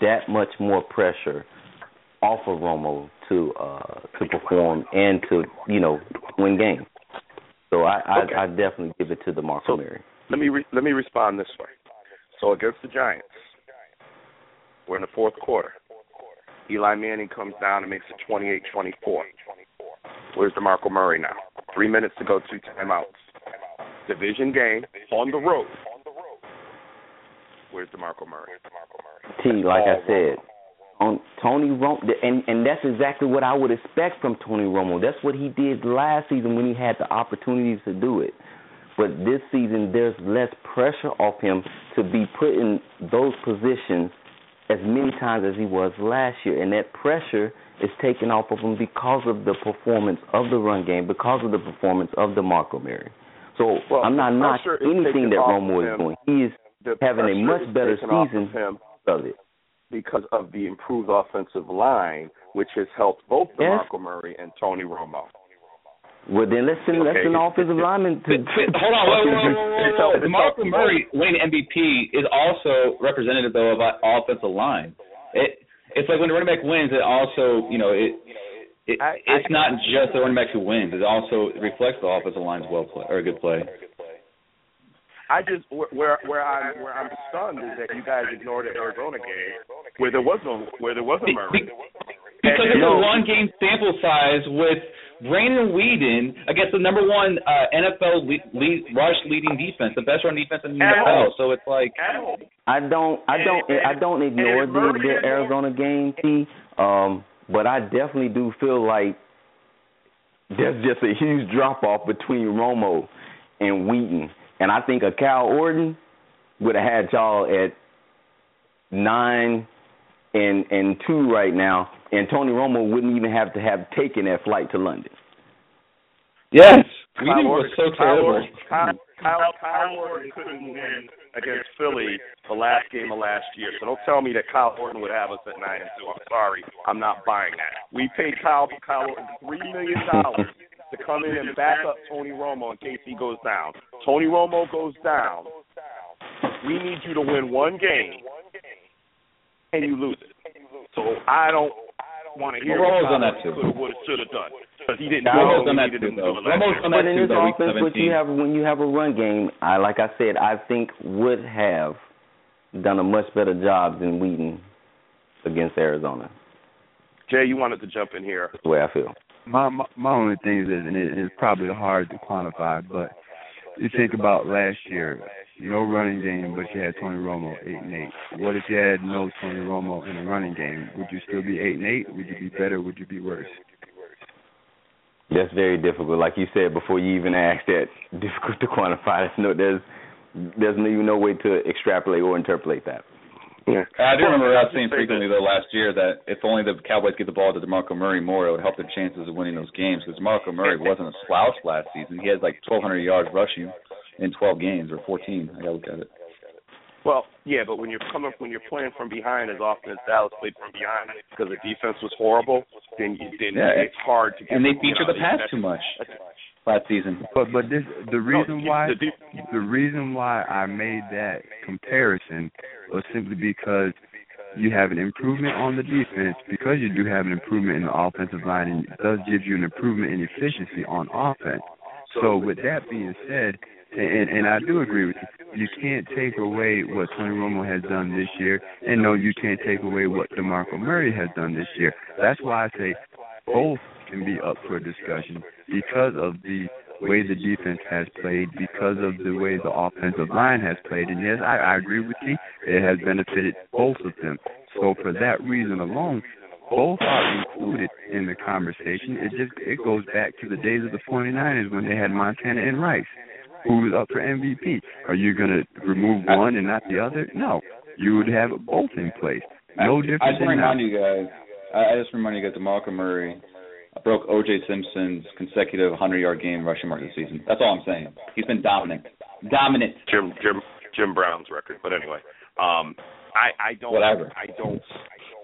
that much more pressure off of Romo to uh, to perform and to you know win games. So I I, Okay. I definitely give it to the Marco So- Murray. Let me re- let me respond this way. So against the Giants, we're in the fourth quarter. Eli Manning comes down and makes it 28-24. Where's DeMarco Murray now? Three minutes to go, two timeouts. Division game on the road. Where's DeMarco Murray? T, like I said, on Tony Romo, and and that's exactly what I would expect from Tony Romo. That's what he did last season when he had the opportunities to do it. But this season, there's less pressure off him to be put in those positions as many times as he was last year, and that pressure is taken off of him because of the performance of the run game, because of the performance of DeMarco Murray. So Well, I'm not the knocking anything that Romo is him. doing. He is The having a much better season of him of it. because of the improved offensive line, which has helped both Yes. DeMarco Murray and Tony Romo. Well, then let's send, let's Okay. send offensive lineman to. But, but hold on, whoa, whoa, whoa, whoa, It's whoa, up- whoa. it's DeMarco Murray winning MVP is also representative though of our offensive line. It it's like when the running back wins, it also you know it. It, I- it's I- not just the running back who wins; it also reflects the offensive line's well play or a good play. I just where where where I'm where I'm stunned is that you guys ignored the Arizona game where there was no where there was a Murray. Because it's a one game sample size with Brandon Weeden against the number one uh, NFL lead, lead, rush leading defense, the best run defense in the NFL. home. So it's like I don't, I don't, I don't ignore the, the Arizona game, T. Um, but I definitely do feel like there's just a huge drop off between Romo and Weeden, and I think a Kyle Orton would have had y'all at nine and and two right now, and Tony Romo wouldn't even have to have taken that flight to London. yes, Kyle Weeden was so terrible. Orton- Kyle, Kyle, Kyle Orton couldn't win against Philly the last game of last year. So don't tell me that Kyle Orton would have us at nine and two. I'm sorry, I'm not buying that. We paid Kyle Kyle Orton three million dollars to come in and back up Tony Romo in case he goes down. Tony Romo goes down. We need you to win one game, and you lose it. So I don't want to hear Well, what Romo's done that too. Could have, would have, should have done because he didn't. Romo's do done what that too, to though. Romo's year. done But that in too, this though. Offense, what you have when you have a run game, I like I said, I think would have done a much better job than Weeden against Arizona. Jay, you wanted to jump in here. That's the way I feel. My my, my only thing is, and it, it's probably hard to quantify, but you think about last year, no running game, but you had Tony Romo eight and eight. What if you had no Tony Romo in a running game? Would you still be eight and eight? Would you be better? Would you be worse? That's very difficult. Like you said before, you even asked that difficult to quantify. There's no, there's there's no, even no way to extrapolate or interpolate that. Yeah. I do remember I'll us saying frequently though last year that if only the Cowboys get the ball to DeMarco Murray more, it would help their chances of winning those games. Because DeMarco Murray wasn't a slouch last season. He had like 1,200 yards rushing in 12 games or 14. I gotta look at it. Well, yeah, but when you're coming when you're playing from behind as often as Dallas played from behind because the defense was horrible, then you, then Yeah. it's hard to get. And they you know, the pass too much last season. But but this the reason why the the reason why I made that comparison was simply because you have an improvement on the defense because you do have an improvement in the offensive line and it does give you an improvement in efficiency on offense. So with that being said, and and I do agree with you, you can't take away what Tony Romo has done this year, and no, you can't take away what DeMarco Murray has done this year. That's why I say both can be up for discussion because of the way the defense has played, because of the way the offensive line has played. And yes, I, I agree with you. It has benefited both of them. So for that reason alone, both are included in the conversation. It just it goes back to the days of the 49ers when they had Montana and Rice, who was up for MVP. Are you going to remove one and not the other? No. You would have both in place. no difference. I just than remind now. you guys. I I just remind you guys, DeMarco Murray broke O.J. Simpson's consecutive 100-yard game rushing mark this season. That's all I'm saying. He's been dominant, dominant. Jim Jim Jim Brown's record. But anyway, um, I I don't Whatever. I don't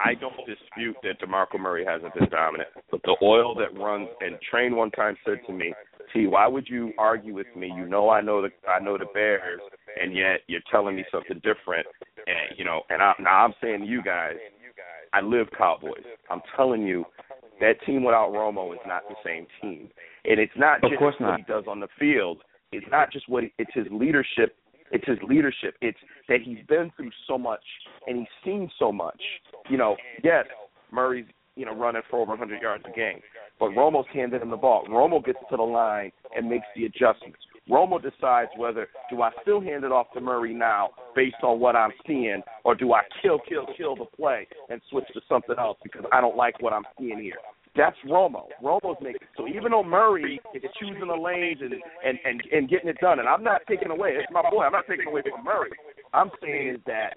I don't dispute that Demarco Murray hasn't been dominant. But the oil that runs and Train one time said to me, T, why would you argue with me? You know I know the I know the Bears, and yet you're telling me something different. And you know, and I, now I'm saying to you guys, I live Cowboys. I'm telling you, that team without Romo is not the same team, and it's not just what not. he does on the field. It's not just what he, it's his leadership. It's his leadership. It's that he's been through so much and he's seen so much. You know, yes, Murray's you know running for over 100 yards a game, but Romo's handed him the ball. Romo gets to the line and makes the adjustments. Romo decides whether do I still hand it off to Murray now based on what I'm seeing, or do I kill, kill, kill the play and switch to something else because I don't like what I'm seeing here. That's Romo. Romo's making so even though Murray is choosing the lanes and and and, and getting it done, and I'm not taking away. It's my boy. I'm not taking away from Murray. I'm saying is that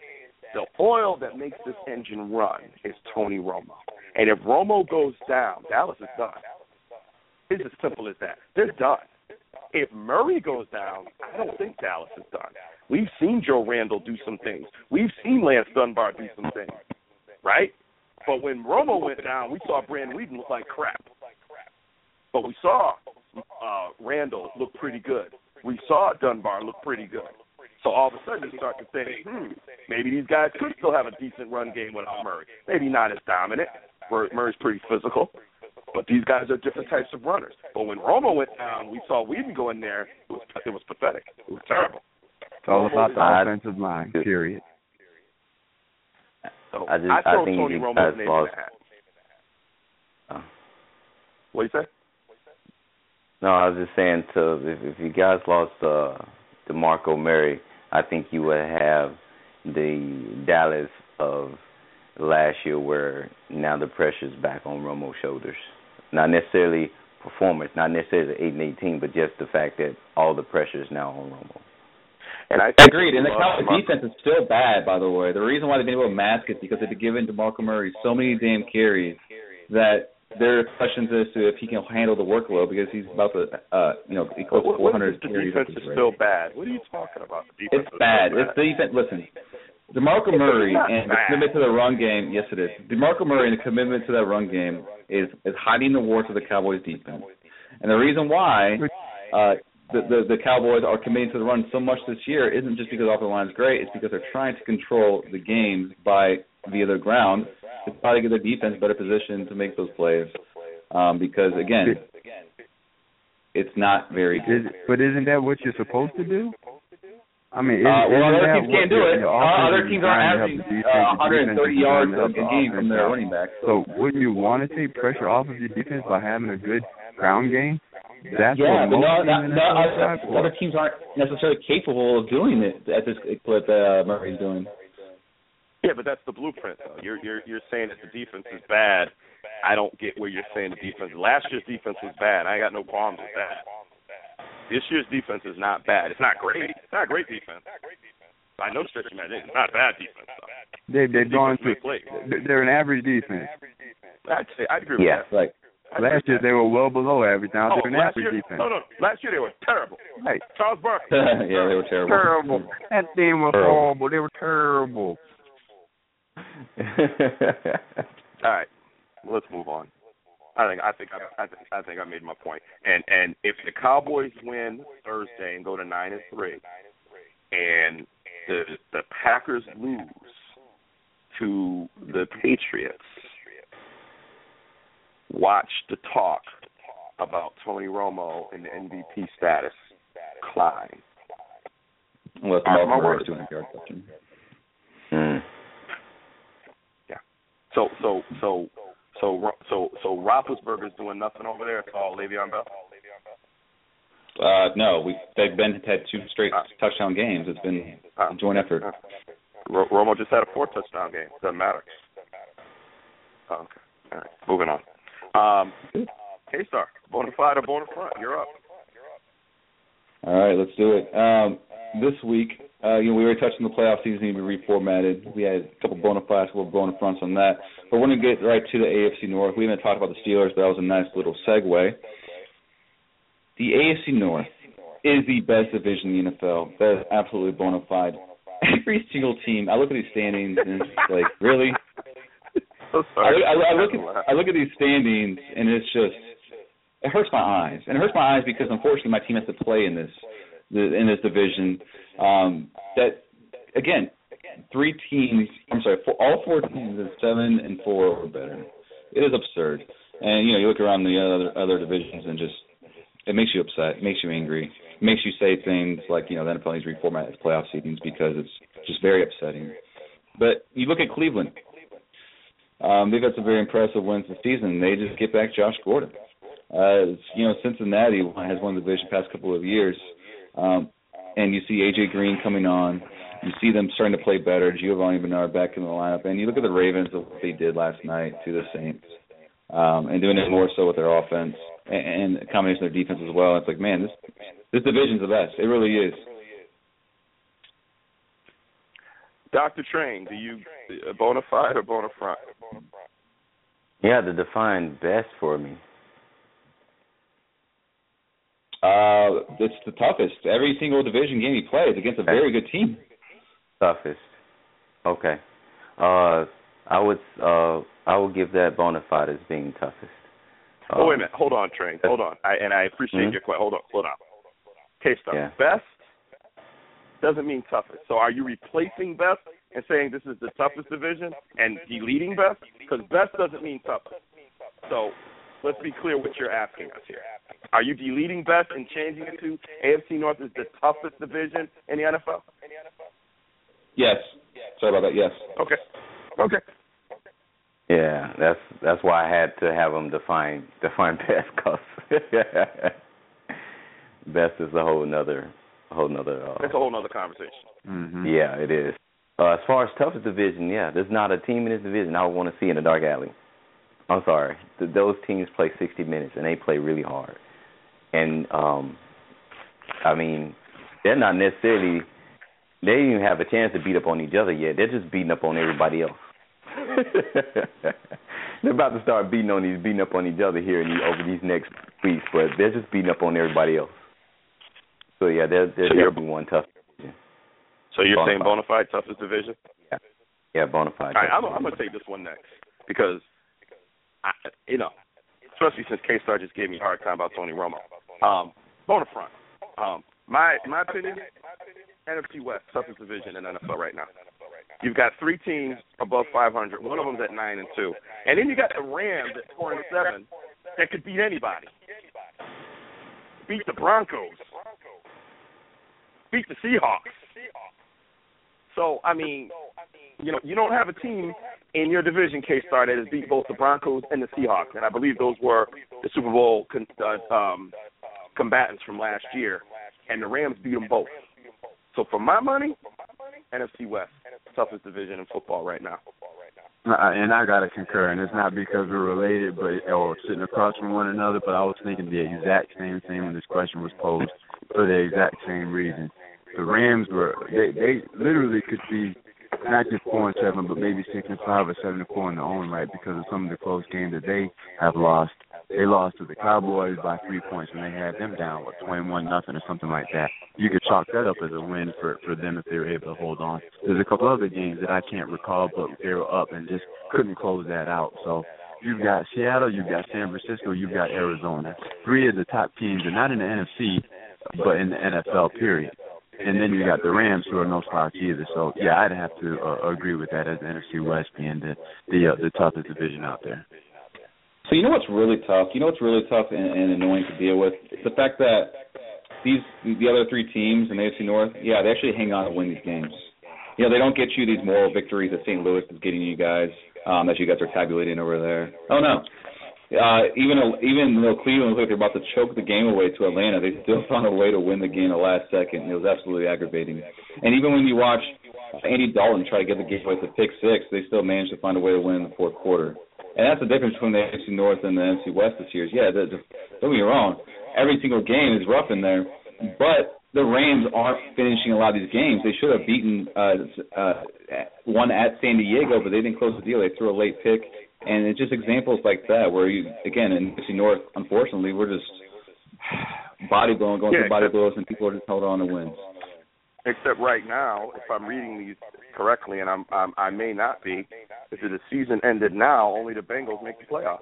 the oil that makes this engine run is Tony Romo. And if Romo goes down, Dallas is done. It's as simple as that. They're done. If Murray goes down, I don't think Dallas is done. We've seen Joe Randle do some things. We've seen Lance Dunbar do some things, right? But when Romo went down, we saw Brandon Weeden look like crap. But we saw uh, Randle look pretty good. We saw Dunbar look pretty good. So all of a sudden you start to think, hmm, maybe these guys could still have a decent run game without Murray. Maybe not as dominant. Murray's pretty physical. But these guys are different types of runners. But when Romo went down, we saw Weeden go in there. It was it was pathetic. It was terrible. It's all about the offensive line. Period. So I just- I throw I think Tony Romo's guys name lost- in the hat. Uh, What you say? No, I was just saying to if, if you guys lost uh DeMarco Murray, I think you would have the Dallas of last year where now the pressure's back on Romo's shoulders. Not necessarily performance, not necessarily the eight and eighteen, but just the fact that all the pressure is now on Romo. And I Agreed. And the Cowboys defense is still bad, by the way. The reason why they've been able to mask it is because they've given DeMarco Murray so many damn carries that there are questions as to if he can handle the workload because he's about to, uh, you know, equal what, 400 is the carries. defense at is still bad. What are you talking about? The defense It's bad. still It's the defense. Listen, DeMarco Murray and the commitment to the run game. Yes, it is. DeMarco Murray and the commitment to that run game is is hiding the warts of the Cowboys defense. And the reason why uh, the, the the Cowboys are committing to the run so much this year isn't just because off the offensive line is great. It's because they're trying to control the game by via the ground to try to get their defense better positioned to make those plays. Um, because again, it's not very good. Is, but isn't that what you're supposed to do? I mean, isn't, Uh, well, other teams can't do it. Uh, other teams aren't averaging uh, 130 yards a game from their running back. So wouldn't you want to take pressure off of your defense by having a good ground game? That's yeah, but most no, teams not, in the not, NFL other, other teams aren't necessarily capable of doing it at this clip that uh, Murray's doing. Yeah, but that's the blueprint, though. You're you're you're saying that the defense is bad. I don't get where you're saying the defense. Last year's defense was bad. I got no problems with that. This year's defense is not bad. It's not great. It's not great defense. I know stretch man, it's not bad defense. Though. They they've gone Defense to make they're they're an average defense. I'd say I agree with Yeah. that. Like, I agree Last year with they were well below average. Now oh, they're an last average year, defense. No, no. Last year they were terrible. Right. Charles Barkley. yeah, they were terrible. Terrible. That team was Terrible. horrible. They were terrible. All right, let's move on. I think I think I, I think I think I made my point. And and if the Cowboys win Thursday and go to nine and three, and the the Packers lose to the Patriots, watch the talk about Tony Romo and the MVP status climb. Unless Mark my Mark Murray's words. doing a touching. mm. So so so so Ro- so so Roethlisberger's doing nothing over there. It's all Le'Veon Bell. Uh, no, we they've been had two straight touchdown games. It's been a joint effort. Ro- Romo just had a four touchdown game. Doesn't matter. Oh, okay. All right. Moving on. Um, K Star, Bonafide or Bonafront, you're up. All right, let's do it. Um, this week, Uh, you know, we already touched on the playoff season being reformatted. We had a couple bona fides, a couple bona fronts on that. But we're going to get right to the AFC North. We haven't talked about the Steelers, but that was a nice little segue. The AFC North is the best division in the NFL. That is absolutely bona fide. Every single team. I look at these standings and it's like, really? So sorry. I, I, I look at I look at these standings and it's just it hurts my eyes. And it hurts my eyes because unfortunately my team has to play in this in this division. Um, that again, three teams. I'm sorry, four, all four teams is seven and four or better. It is absurd. And you know, you look around the other other divisions and just it makes you upset. It makes you angry. It makes you say things like you know the NFL needs to reformat its playoff seedings because it's just very upsetting. But you look at Cleveland. Um, they've had some very impressive wins this season. They just get back Josh Gordon. Uh, you know, Cincinnati has won the division past couple of years. Um, and you see AJ Green coming on. You see them starting to play better. Giovani Bernard back in the lineup, and you look at the Ravens of what they did last night to the Saints, um, and doing it more so with their offense and, and a combination of their defense as well. It's like, man, this this division's the best. It really is. Doctor Train, do you uh, bona fide or bona fide? Yeah, to define best for me. Uh, it's the toughest. Every single division game he plays against a very good team. Toughest. Okay. Uh, I would uh I would give that bona fide as being toughest. Um, oh wait a minute, hold on, Train, hold on. I, and I appreciate Mhm. your question. Hold on, hold on. K Star. Yeah. Best doesn't mean toughest. So are you replacing best and saying this is the toughest division and deleting best? Because best doesn't mean toughest. So let's be clear what you're asking us here. Are you deleting best and changing it to AFC North is the toughest division in the NFL? Yes. Sorry about that. Yes. Okay. Okay. Yeah, that's that's why I had to have them define define best cause best is a whole nother whole nother. Uh, That's a whole other conversation. hmm Yeah, it is. Uh, as far as toughest division, yeah, there's not a team in this division I would want to see in a dark alley. I'm sorry, Th- those teams play 60 minutes and they play really hard, and um, I mean, they're not necessarily they didn't even have a chance to beat up on each other yet. They're just beating up on everybody else. they're about to start beating on these beating up on each other here in the, over these next weeks, but they're just beating up on everybody else. So yeah, they're they're So definitely one tough. So you're Bona saying bona fide toughest division? Yeah, bona fide. All right, I'm, I'm going to take this one next because, I, you know, especially since K Star just gave me a hard time about Tony Romo. Um, bona front. Um, my my opinion, NFC West toughest division in NFL right now. You've got three teams above 500. One of them's at nine and two, and then you got the Rams at four and seven that could beat anybody. Beat the Broncos. Beat the Seahawks. So I mean, you know, you don't have a team in your division, K Star, that has beat both the Broncos and the Seahawks, and I believe those were the Super Bowl con- uh, um, combatants from last year, and the Rams beat them both. So for my money, NFC West, toughest division in football right now. Uh, and I gotta concur, and it's not because we're related, but or sitting across from one another. But I was thinking the exact same thing when this question was posed, for the exact same reason. The Rams were they they literally could be not just four and seven, but maybe six and five or seven and four in their own right because of some of the close games that they have lost. They lost to the Cowboys by three points, and they had them down what twenty one nothing or something like that. You could chalk that up as a win for for them if they were able to hold on. There's a couple other games that I can't recall, but they were up and just couldn't close that out. So you've got Seattle, you've got San Francisco, you've got Arizona. Three of the top teams, and not in the NFC, but in the NFL. Period. And then you got the Rams, who are no slouch either. So yeah, I'd have to uh, agree with that as the NFC West being the the uh, the toughest division out there. So you know what's really tough? You know what's really tough and, and annoying to deal with? The fact that these the other three teams in the AFC North, yeah, they actually hang on to win these games. You know, they don't get you these moral victories that St. Louis is getting you guys, um, that you guys are tabulating over there. Oh no. Uh, even even though Cleveland looked like they're about to choke the game away to Atlanta, they still found a way to win the game the last second. It was absolutely aggravating. And even when you watch Andy Dalton try to get the game away a pick six, they still managed to find a way to win in the fourth quarter. And that's the difference between the NFC North and the NFC West this year. Yeah, the, the, don't get me wrong, every single game is rough in there, but the Rams aren't finishing a lot of these games. They should have beaten uh, uh, one at San Diego, but they didn't close the deal. They threw a late pick, and it's just examples like that where you again in NFC North, unfortunately, we're just body blowing, going Yeah, through body blows, and people are just held on to wins. Except right now, if I'm reading these correctly, and I'm, I'm I may not be, if the season ended now, only the Bengals make the playoffs.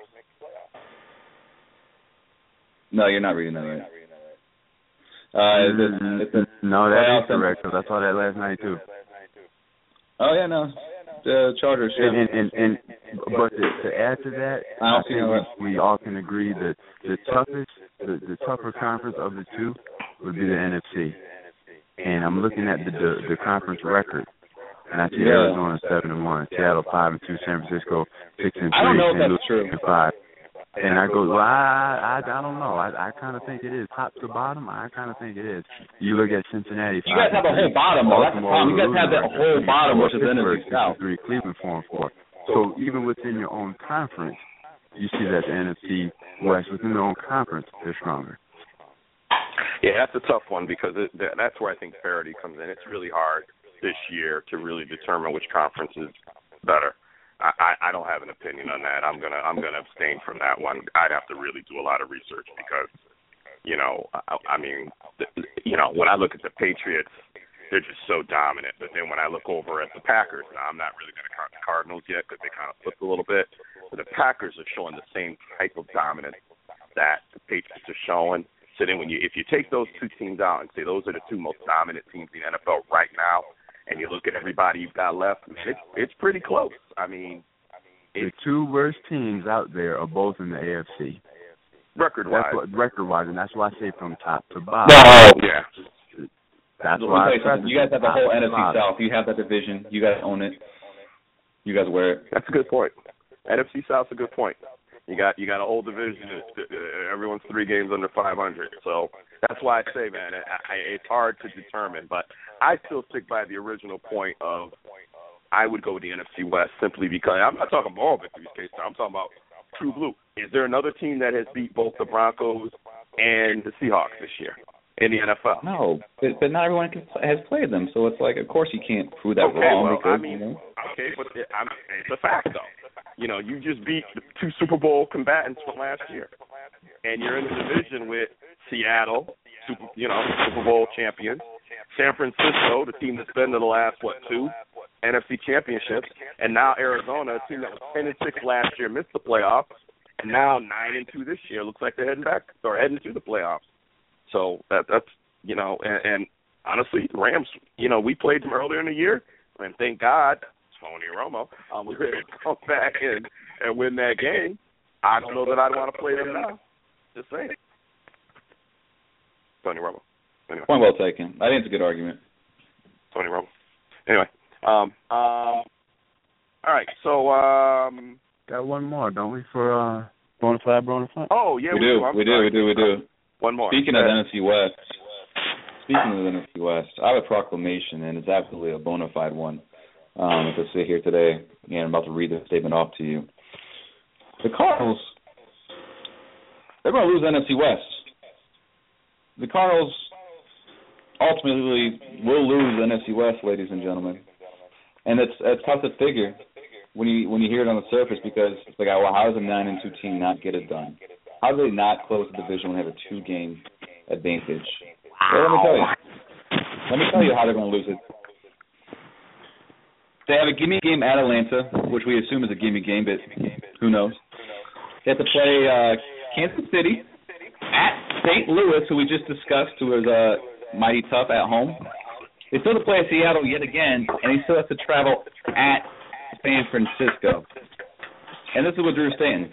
No, you're not reading that right. Uh, it's a, it's a, no, that is playoff is correct because I saw that last night too. oh yeah, no, Uh, the Chargers. Yeah. And and and, and but to, to add to that, I I think we, we all can agree that the toughest, the, the tougher conference of the two would be the NFC. And I'm looking at the the, the conference record, and I see Yeah. Arizona seven and one, Seattle five and two, San Francisco six and three, I don't know if that's Louis true. and five. And I go, well, I, I, I don't know. I, I kind of think it is top to bottom. I kind of think it is. You look at Cincinnati. You guys have a whole bottom though. That's the problem. You guys have that whole bottom, which is NFC South. Three Cleveland four and four. So even within your own conference, you see that the NFC West within their own conference they're stronger. Yeah, that's a tough one because it, that's where I think parity comes in. It's really hard this year to really determine which conference is better. I, I, don't have an opinion on that. I'm gonna I'm gonna abstain from that one. I'd have to really do a lot of research because, you know, I, I mean, you know, when I look at the Patriots, they're just so dominant. But then when I look over at the Packers, now I'm not really to count the Cardinals yet because they kind of flipped a little bit. But the Packers are showing the same type of dominance that the Patriots are showing. So then when you if you take those two teams out and say those are the two most dominant teams in the NFL right now, and you look at everybody you've got left, man, it's it's pretty close. I mean, The two worst teams out there are both in the AFC. record wise. record wise, and that's why I say from top to bottom. Yeah. That's Let why you You guys have the whole to NFC bottom. South. You have that division. You guys own it. You guys wear it. That's a good point. NFC South's a good point. You got you got a whole division. Everyone's three games under 500. So that's why I say, man, I, I, it's hard to determine. But I still stick by the original point of I would go with the NFC West simply because I'm not talking moral victories, case. I'm talking about true blue. Is there another team that has beat both the Broncos and the Seahawks this year in the NFL? No, but, but not everyone can, has played them, so it's like, of course, you can't prove that okay, wrong well, because I mean, you know. okay, but it, I'm, it's a fact though. You know, you just beat two Super Bowl combatants from last year, and you're in the division with Seattle, Super, you know, Super Bowl champions, San Francisco, the team that's been to the last what two NFC championships, and now Arizona, a team that was ten and six last year, missed the playoffs, and now nine and two this year. Looks like they're heading back or heading to the playoffs. So that that's you know, and, and honestly, Rams, you know, we played them earlier in the year, and thank God, Tony Romo, um, we were able to come back and and win that game. I don't know that I'd want to play them now. Just saying. Tony Romo. Anyway, Point well taken. I think it's a good argument. Tony Romo. Anyway, um, um, all right. So, um, Got one more, don't we? For uh, bona fide, bona fide. oh yeah, we, we, do, I'm we do, we do, we do. One more. Speaking of NFC West, speaking of the NFC West, I have a proclamation, and it's absolutely a bona fide one. Um, as I sit here today, and I'm about to read the statement off to you. The Cardinals, they're going to lose the NFC West. The Cardinals ultimately will lose the NFC West, ladies and gentlemen, and it's it's tough to figure when you when you hear it on the surface because it's like, well, how does a nine and two team not get it done? How do they not close the division when they have a two game advantage? Well, let me tell you. Let me tell you how they're going to lose it. They have a gimme game at Atlanta, which we assume is a gimme game, but who knows? They have to play uh, Kansas City at St. Louis, who we just discussed, who is uh, mighty tough at home. They still have to play at Seattle yet again, and he still has to travel at San Francisco. And this is with Drew Stanton,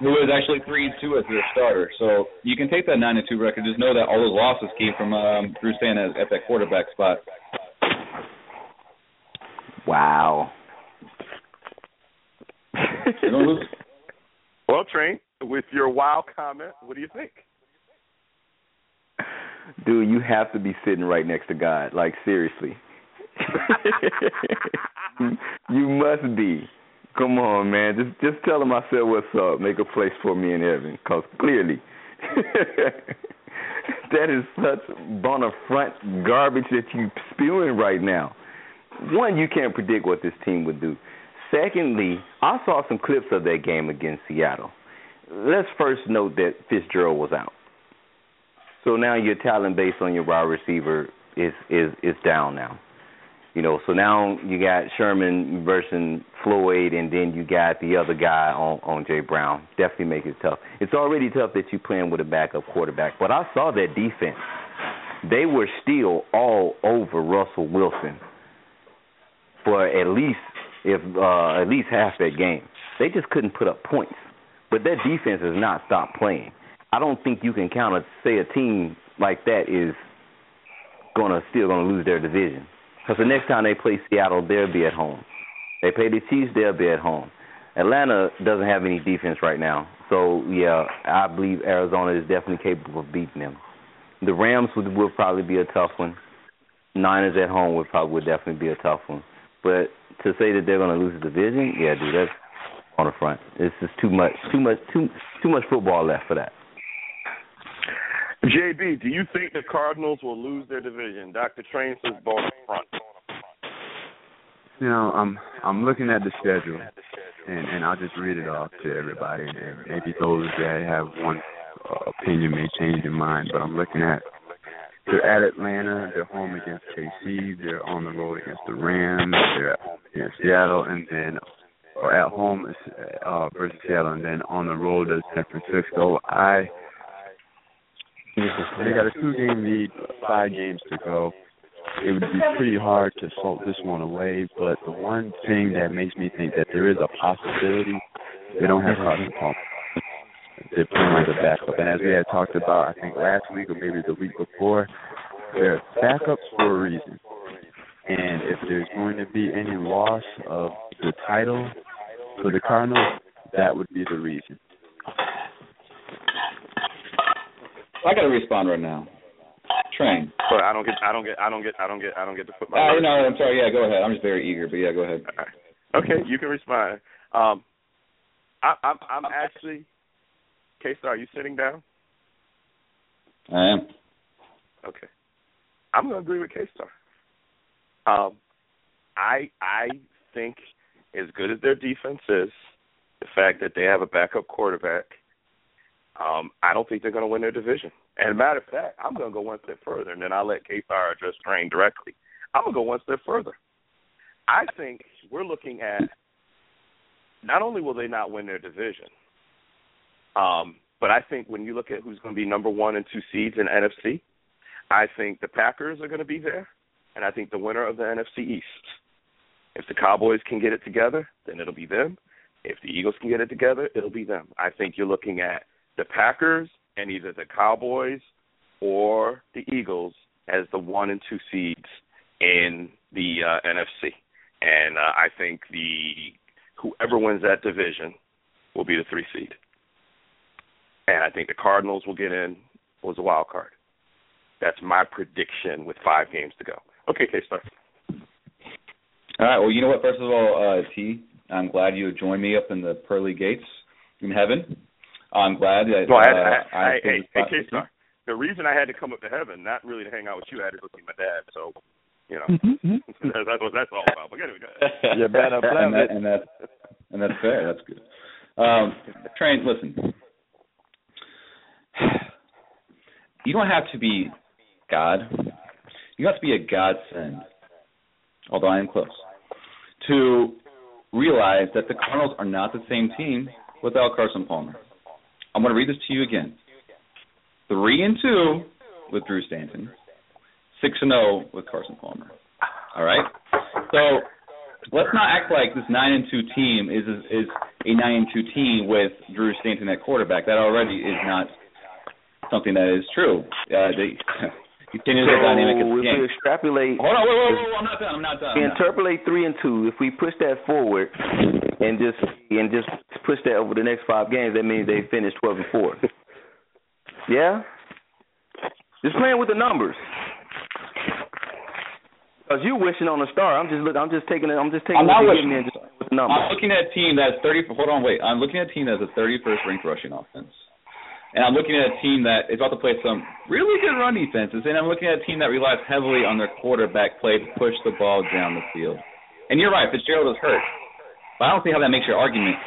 who is actually three and two as their starter. So you can take that nine and two record. Just know that all those losses came from um, Drew Stanton at, at that quarterback spot. Wow. They're gonna lose. well, Train, with your wow comment, what do you think? Dude, you have to be sitting right next to God. Like seriously. you must be. Come on, man. Just just tell him I said what's up. Make a place for me in heaven, cause clearly, that is such bona front garbage that you spewing right now. One, you can't predict what this team would do. Secondly, I saw some clips of that game against Seattle. Let's first note that Fitzgerald was out. So now your talent based on your wide receiver is is is down now. You know, so now you got Sherman versus Floyd, and then you got the other guy on on Jay Brown. Definitely make it tough. It's already tough that you're playing with a backup quarterback. But I saw that defense; they were still all over Russell Wilson for at least if uh, at least half that game. They just couldn't put up points. But that defense has not stopped playing. I don't think you can count a say a team like that is gonna still gonna lose their division. Because the next time they play Seattle, they'll be at home. They play the Chiefs, they'll be at home. Atlanta doesn't have any defense right now, so yeah, I believe Arizona is definitely capable of beating them. The Rams would will probably be a tough one. Niners at home would probably would definitely be a tough one. But to say that they're to lose the division, yeah, dude, that's on the front. It's just too much, too much, too too much football left for that. JB, do you think the Cardinals will lose their division? Dr. Train says ball front. You know, I'm I'm looking at the schedule, and and I'll just read it off to everybody, and maybe those that have one uh, opinion may change their mind. But I'm looking at they're at Atlanta, they're home against KC, they're on the road against the Rams, they're at home against Seattle, and then or at home uh, versus Seattle, and then on the road as San Francisco. I they got a two-game lead, five games to go. It would be pretty hard to salt this one away, but the one thing that makes me think that there is a possibility, they don't have Carson Palmer. They're playing like a backup, and as we had talked about, I think last week or maybe the week before, they're backups for a reason. And if there's going to be any loss of the title for the Cardinals, that would be the reason. I got to respond right now. Train. But I don't get, I don't get, I don't get, I don't get, I don't get to put my. Uh, no, I'm sorry. Yeah, go ahead. I'm just very eager, but yeah, go ahead. Okay, you can respond. Um, I, I'm, I'm actually, K Star. Are you sitting down? I am. Okay. I'm gonna agree with K Star. Um, I I think as good as their defense is, the fact that they have a backup quarterback um, I don't think they're going to win their division. And matter of fact, I'm going to go one step further, and then I'll let K Fire address Train directly. I'm going to go one step further. I think we're looking at not only will they not win their division, um, but I think when you look at who's going to be number one and two seeds in NFC, I think the Packers are going to be there, and I think the winner of the NFC East. If the Cowboys can get it together, then it'll be them. If the Eagles can get it together, it'll be them. I think you're looking at the Packers and either the Cowboys or the Eagles as the one and two seeds in the uh, NFC. And uh, I think the whoever wins that division will be the three seed. And I think the Cardinals will get in was a wild card. That's my prediction with five games to go. Okay, K Star. All right. Well, you know what? First of all, uh, T, I'm glad you joined me up in the pearly gates in heaven. I'm glad that. No, I, uh, I, I, I hey, hey, K-Star, the reason I had to come up to heaven, not really to hang out with you, I had to go see my dad. So, you know, Mm-hmm, that's what that's all about. But anyway, go ahead. You better and, blame that, it. and that and that's fair. That's good. Um, Train, listen. You don't have to be God. You have to be a godsend, although I am close, to realize that the Cardinals are not the same team without Carson Palmer. I'm going to read this to you again. Three and two with Drew Stanton, six and zero with Carson Palmer. All right. So let's not act like this nine and two team is is, is a nine and two team with Drew Stanton at quarterback. That already is not something that is true. Uh, they, you change the dynamic of the if we extrapolate, Hold on, wait, wait, wait, wait, I'm not done. I'm not done. we I'm not interpolate three and two. If we push that forward and just and just push that over the next five games, that means they finish twelve and four. yeah, just playing with the numbers. Because you wishing on a star. I'm just look. I'm just taking it. I'm just taking I'm not what you wishing give me a just with the numbers. I'm looking at a team that's 30. Hold on, wait. I'm looking at a team that's a 31st ranked rushing offense. And I'm looking at a team that is about to play some really good run defenses, and I'm looking at a team that relies heavily on their quarterback play to push the ball down the field. And you're right, Fitzgerald is hurt, but I don't see how that makes your argument.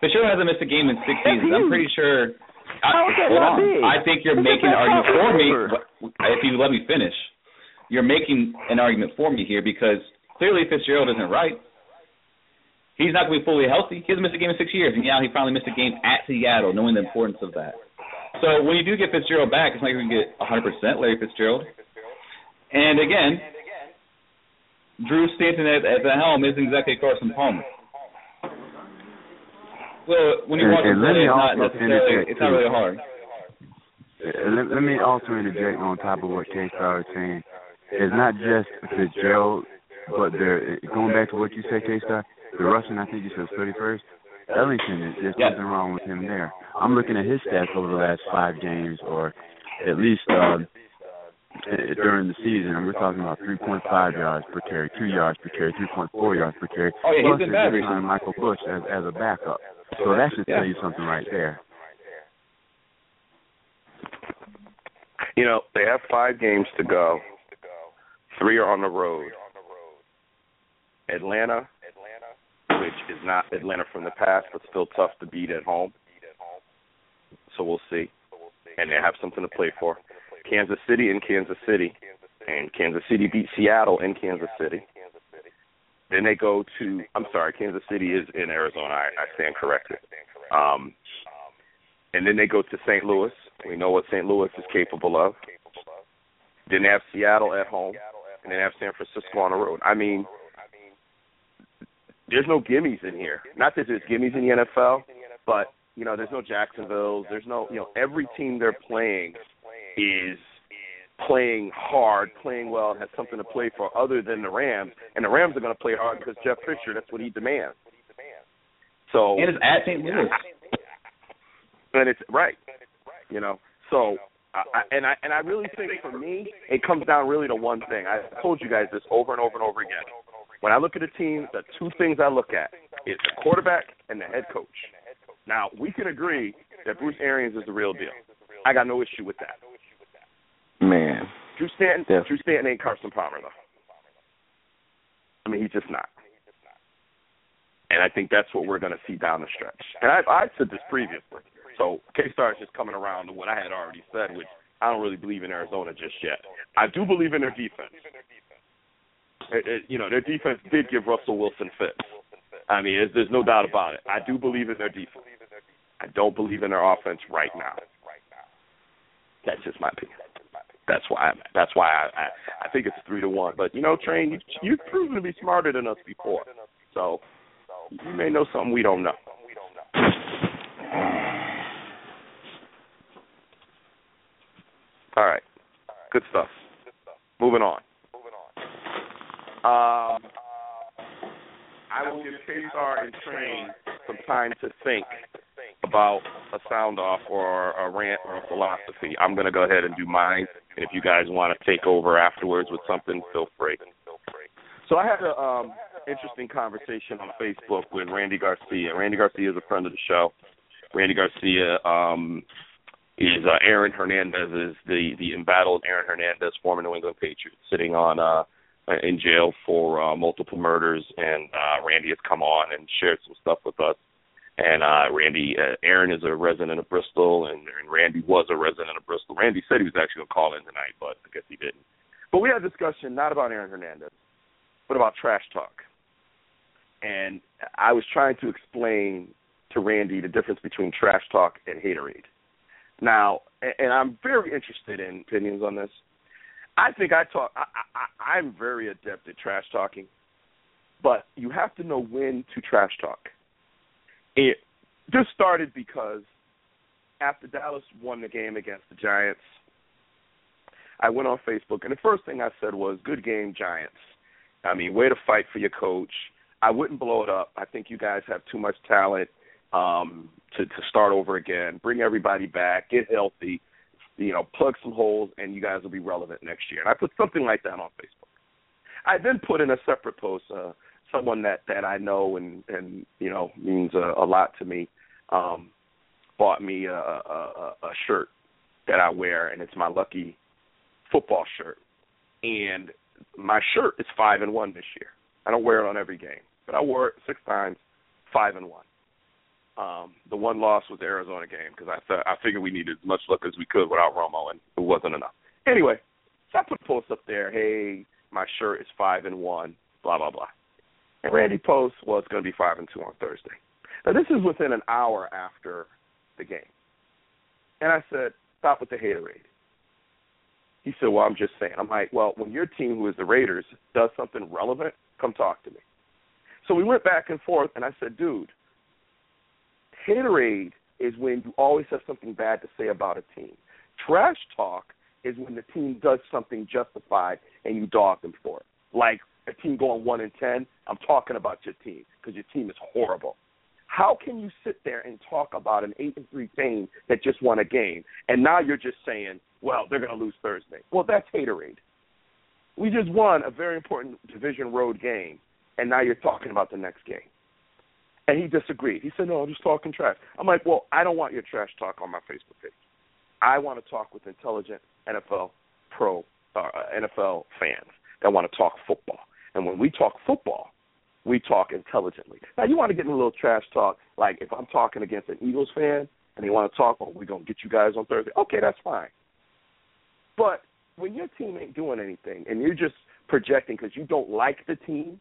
Fitzgerald hasn't missed a game in six seasons. I'm pretty sure. That hold on. big? I think you're That's making an argument for me. If you let me finish, you're making an argument for me here because clearly Fitzgerald isn't right. He's not going to be fully healthy. He hasn't missed a game in six years, and yeah, he finally missed a game at Seattle, knowing the importance of that. So when you do get Fitzgerald back, it's not like you can get 100% Larry Fitzgerald. And again, Drew Stanton at, at the helm isn't exactly Carson Palmer. Well, when you watch and, it's not necessarily it's not really hard. Uh, let, let me also interject on top of what K Star is saying. It's not just Fitzgerald, but they're going back to what you said, K Star. The Russian, I think you said 31st. Ellington there's yeah. something wrong with him there. I'm looking at his stats over the last five games, or at least uh, eh, during the season, we're talking about 3.5 yards per carry, two yards per carry, 3.4 yards per carry. Oh yeah, Plus, he's been bad. Michael Bush as, as a backup, so that should tell you something right there. You know, they have five games to go. Three are on the road. Atlanta, which is not Atlanta from the past, but still tough to beat at home. So we'll see. And they have something to play for. Kansas City in Kansas City. And Kansas City beat Seattle in Kansas City. Then they go to I'm sorry, Kansas City is in Arizona. I, I stand corrected. Um and then they go to St. Louis. We know what St. Louis is capable of. Then they have Seattle at home, and then they have San Francisco on the road. I mean, there's no gimmies in here. Not that there's gimmies in the NFL, but you know, there's no Jacksonville's. There's no, you know, every team they're playing is playing hard, playing well, and has something to play for other than the Rams. And the Rams are going to play hard because Jeff Fisher, that's what he demands. So And it's at St. Louis. and it's right, you know. So, I, I, and I and I really think for me, it comes down really to one thing. I've told you guys this over and over and over again. When I look at a team, the two things I look at is the quarterback and the head coach. Now we can agree that Bruce Arians is the real deal. I got no issue with that. Man. Drew Stanton. Drew Stanton ain't Carson Palmer though. I mean, he's just not. And I think that's what we're going to see down the stretch. And I, I said this previously. So K Star is just coming around to what I had already said, which I don't really believe in Arizona just yet. I do believe in their defense. It, it, you know, their defense did give Russell Wilson fits. I mean, there's, there's no doubt about it. I do believe in their defense. I don't believe in their offense right now. That's just my opinion. That's why. I'm, that's why I, I I think it's three to one. But you know, Train, you, you've proven to be smarter than us before. So you may know something we don't know. All right. Good stuff. Moving on. Um, I will give K-Star and Train some time to think about a sound off or a rant or a philosophy. I'm going to go ahead and do mine, and if you guys want to take over afterwards with something, feel free. So I had a um, interesting conversation on Facebook with Randy Garcia. Randy Garcia is a friend of the show. Randy Garcia um, is uh, Aaron Hernandez is the the embattled Aaron Hernandez, former New England Patriot, sitting on uh, in jail for uh, multiple murders, and uh, Randy has come on and shared some stuff with us. And uh, Randy, uh, Aaron is a resident of Bristol, and, and Randy was a resident of Bristol. Randy said he was actually going to call in tonight, but I guess he didn't. But we had a discussion not about Aaron Hernandez, but about trash talk. And I was trying to explain to Randy the difference between trash talk and haterade. Now, and I'm very interested in opinions on this. I think I talk. I, I, I'm very adept at trash talking, but you have to know when to trash talk. It just started because after Dallas won the game against the Giants, I went on Facebook and the first thing I said was, "Good game, Giants." I mean, way to fight for your coach. I wouldn't blow it up. I think you guys have too much talent um, to to start over again. Bring everybody back. Get healthy. You know, plug some holes, and you guys will be relevant next year. And I put something like that on Facebook. I then put in a separate post. Uh, someone that that I know and and you know means a, a lot to me. Um, bought me a, a, a shirt that I wear, and it's my lucky football shirt. And my shirt is five and one this year. I don't wear it on every game, but I wore it six times, five and one. Um, the one loss was the Arizona game because I th- I figured we needed as much luck as we could without Romo, and it wasn't enough. Anyway, so I put a post up there. Hey, my shirt is five and one. Blah blah blah. And Randy posts, well, it's going to be five and two on Thursday. Now this is within an hour after the game, and I said, stop with the haterade. He said, well, I'm just saying. I'm like, well, when your team, who is the Raiders, does something relevant, come talk to me. So we went back and forth, and I said, dude, haterade is when you always have something bad to say about a team. Trash talk is when the team does something justified and you dog them for it. Like a team going one and ten, I'm talking about your team because your team is horrible. How can you sit there and talk about an eight and three team that just won a game, and now you're just saying, well, they're going to lose Thursday? Well, that's haterade. We just won a very important division road game, and now you're talking about the next game. And he disagreed. He said, "No, I'm just talking trash." I'm like, "Well, I don't want your trash talk on my Facebook page. I want to talk with intelligent NFL pro uh, NFL fans that want to talk football. And when we talk football, we talk intelligently. Now, you want to get in a little trash talk, like if I'm talking against an Eagles fan and they want to talk, oh, we're to get you guys on Thursday. Okay, that's fine. But when your team ain't doing anything and you're just projecting because you don't like the team,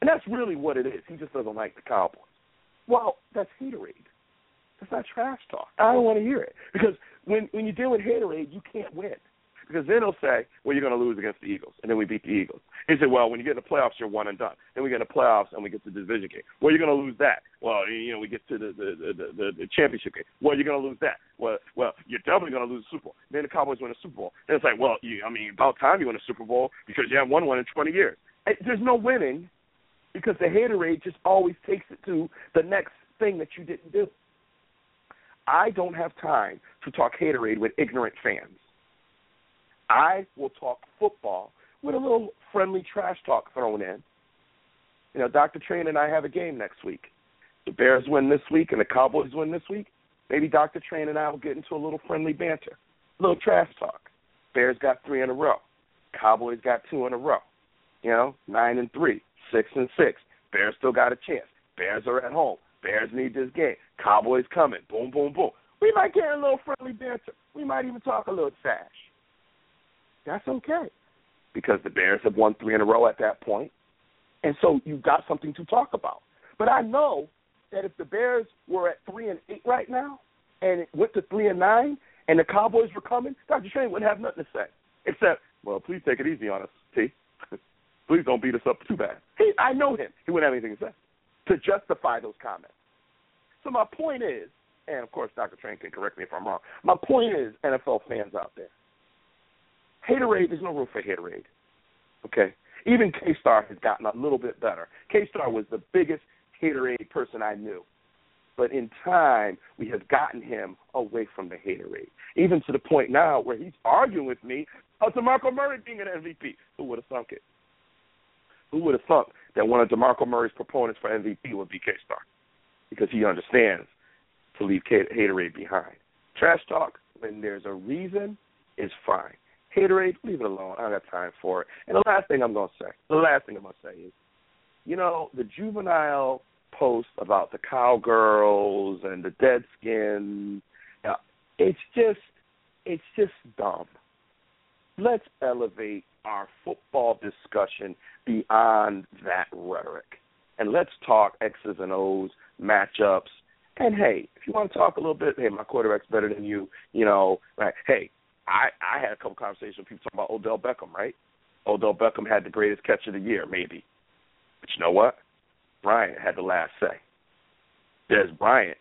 and that's really what it is. He just doesn't like the Cowboys. Well, that's haterade. That's not trash talk. I don't want to hear it because when when you deal with haterade, you can't win. Because then he'll say, well, you're going to lose against the Eagles, and then we beat the Eagles. He said, well, when you get in the playoffs, you're one and done. Then we get in the playoffs, and we get to the division game. Well, you're going to lose that. Well, you know, we get to the the the, the, the championship game. Well, you're going to lose that. Well, well, you're definitely going to lose the Super Bowl. Then the Cowboys win a Super Bowl. Then it's like, well, you, I mean, about time you win a Super Bowl because you haven't won one in 20 years. There's no winning because the haterade just always takes it to the next thing that you didn't do. I don't have time to talk haterade with ignorant fans. I will talk football with a little friendly trash talk thrown in. You know, Dr. Train and I have a game next week. The Bears win this week and the Cowboys win this week. Maybe Dr. Train and I will get into a little friendly banter, a little trash talk. Bears got three in a row. Cowboys got two in a row. You know, nine and three, six and six. Bears still got a chance. Bears are at home. Bears need this game. Cowboys coming. Boom, boom, boom. We might get a little friendly banter. We might even talk a little trash. That's okay because the Bears have won three in a row at that point, and so you've got something to talk about. But I know that if the Bears were at three and eight right now, and it went to three and nine, and the Cowboys were coming, Dr. Shane wouldn't have nothing to say except, "Well, please take it easy on us, T. please don't beat us up too bad." He, I know him; he wouldn't have anything to say to justify those comments. So my point is, and of course, Dr. Train can correct me if I'm wrong. My point is, NFL fans out there, haterade, there's no room for haterade. Okay? Even K Star has gotten a little bit better. K Star was the biggest haterade person I knew. But in time, we have gotten him away from the haterade. Even to the point now where he's arguing with me about DeMarco Murray being an MVP. Who would have thunk it? Who would have thunk that one of DeMarco Murray's proponents for MVP would be K Star? Because he understands to leave haterade behind. Trash talk, when there's a reason, is fine. Haterade, leave it alone. I don't got time for it. And the last thing I'm going to say, the last thing I'm going to say is, you know, the juvenile post about the cowgirls and the dead skin, it's just, it's just dumb. Let's elevate our football discussion beyond that rhetoric. And let's talk X's and O's, matchups. And hey, if you want to talk a little bit, hey, my quarterback's better than you, you know, right? Hey, I I had a couple conversations with people talking about Odell Beckham, right? Odell Beckham had the greatest catch of the year, maybe. But you know what? Bryant had the last say. Dez Bryant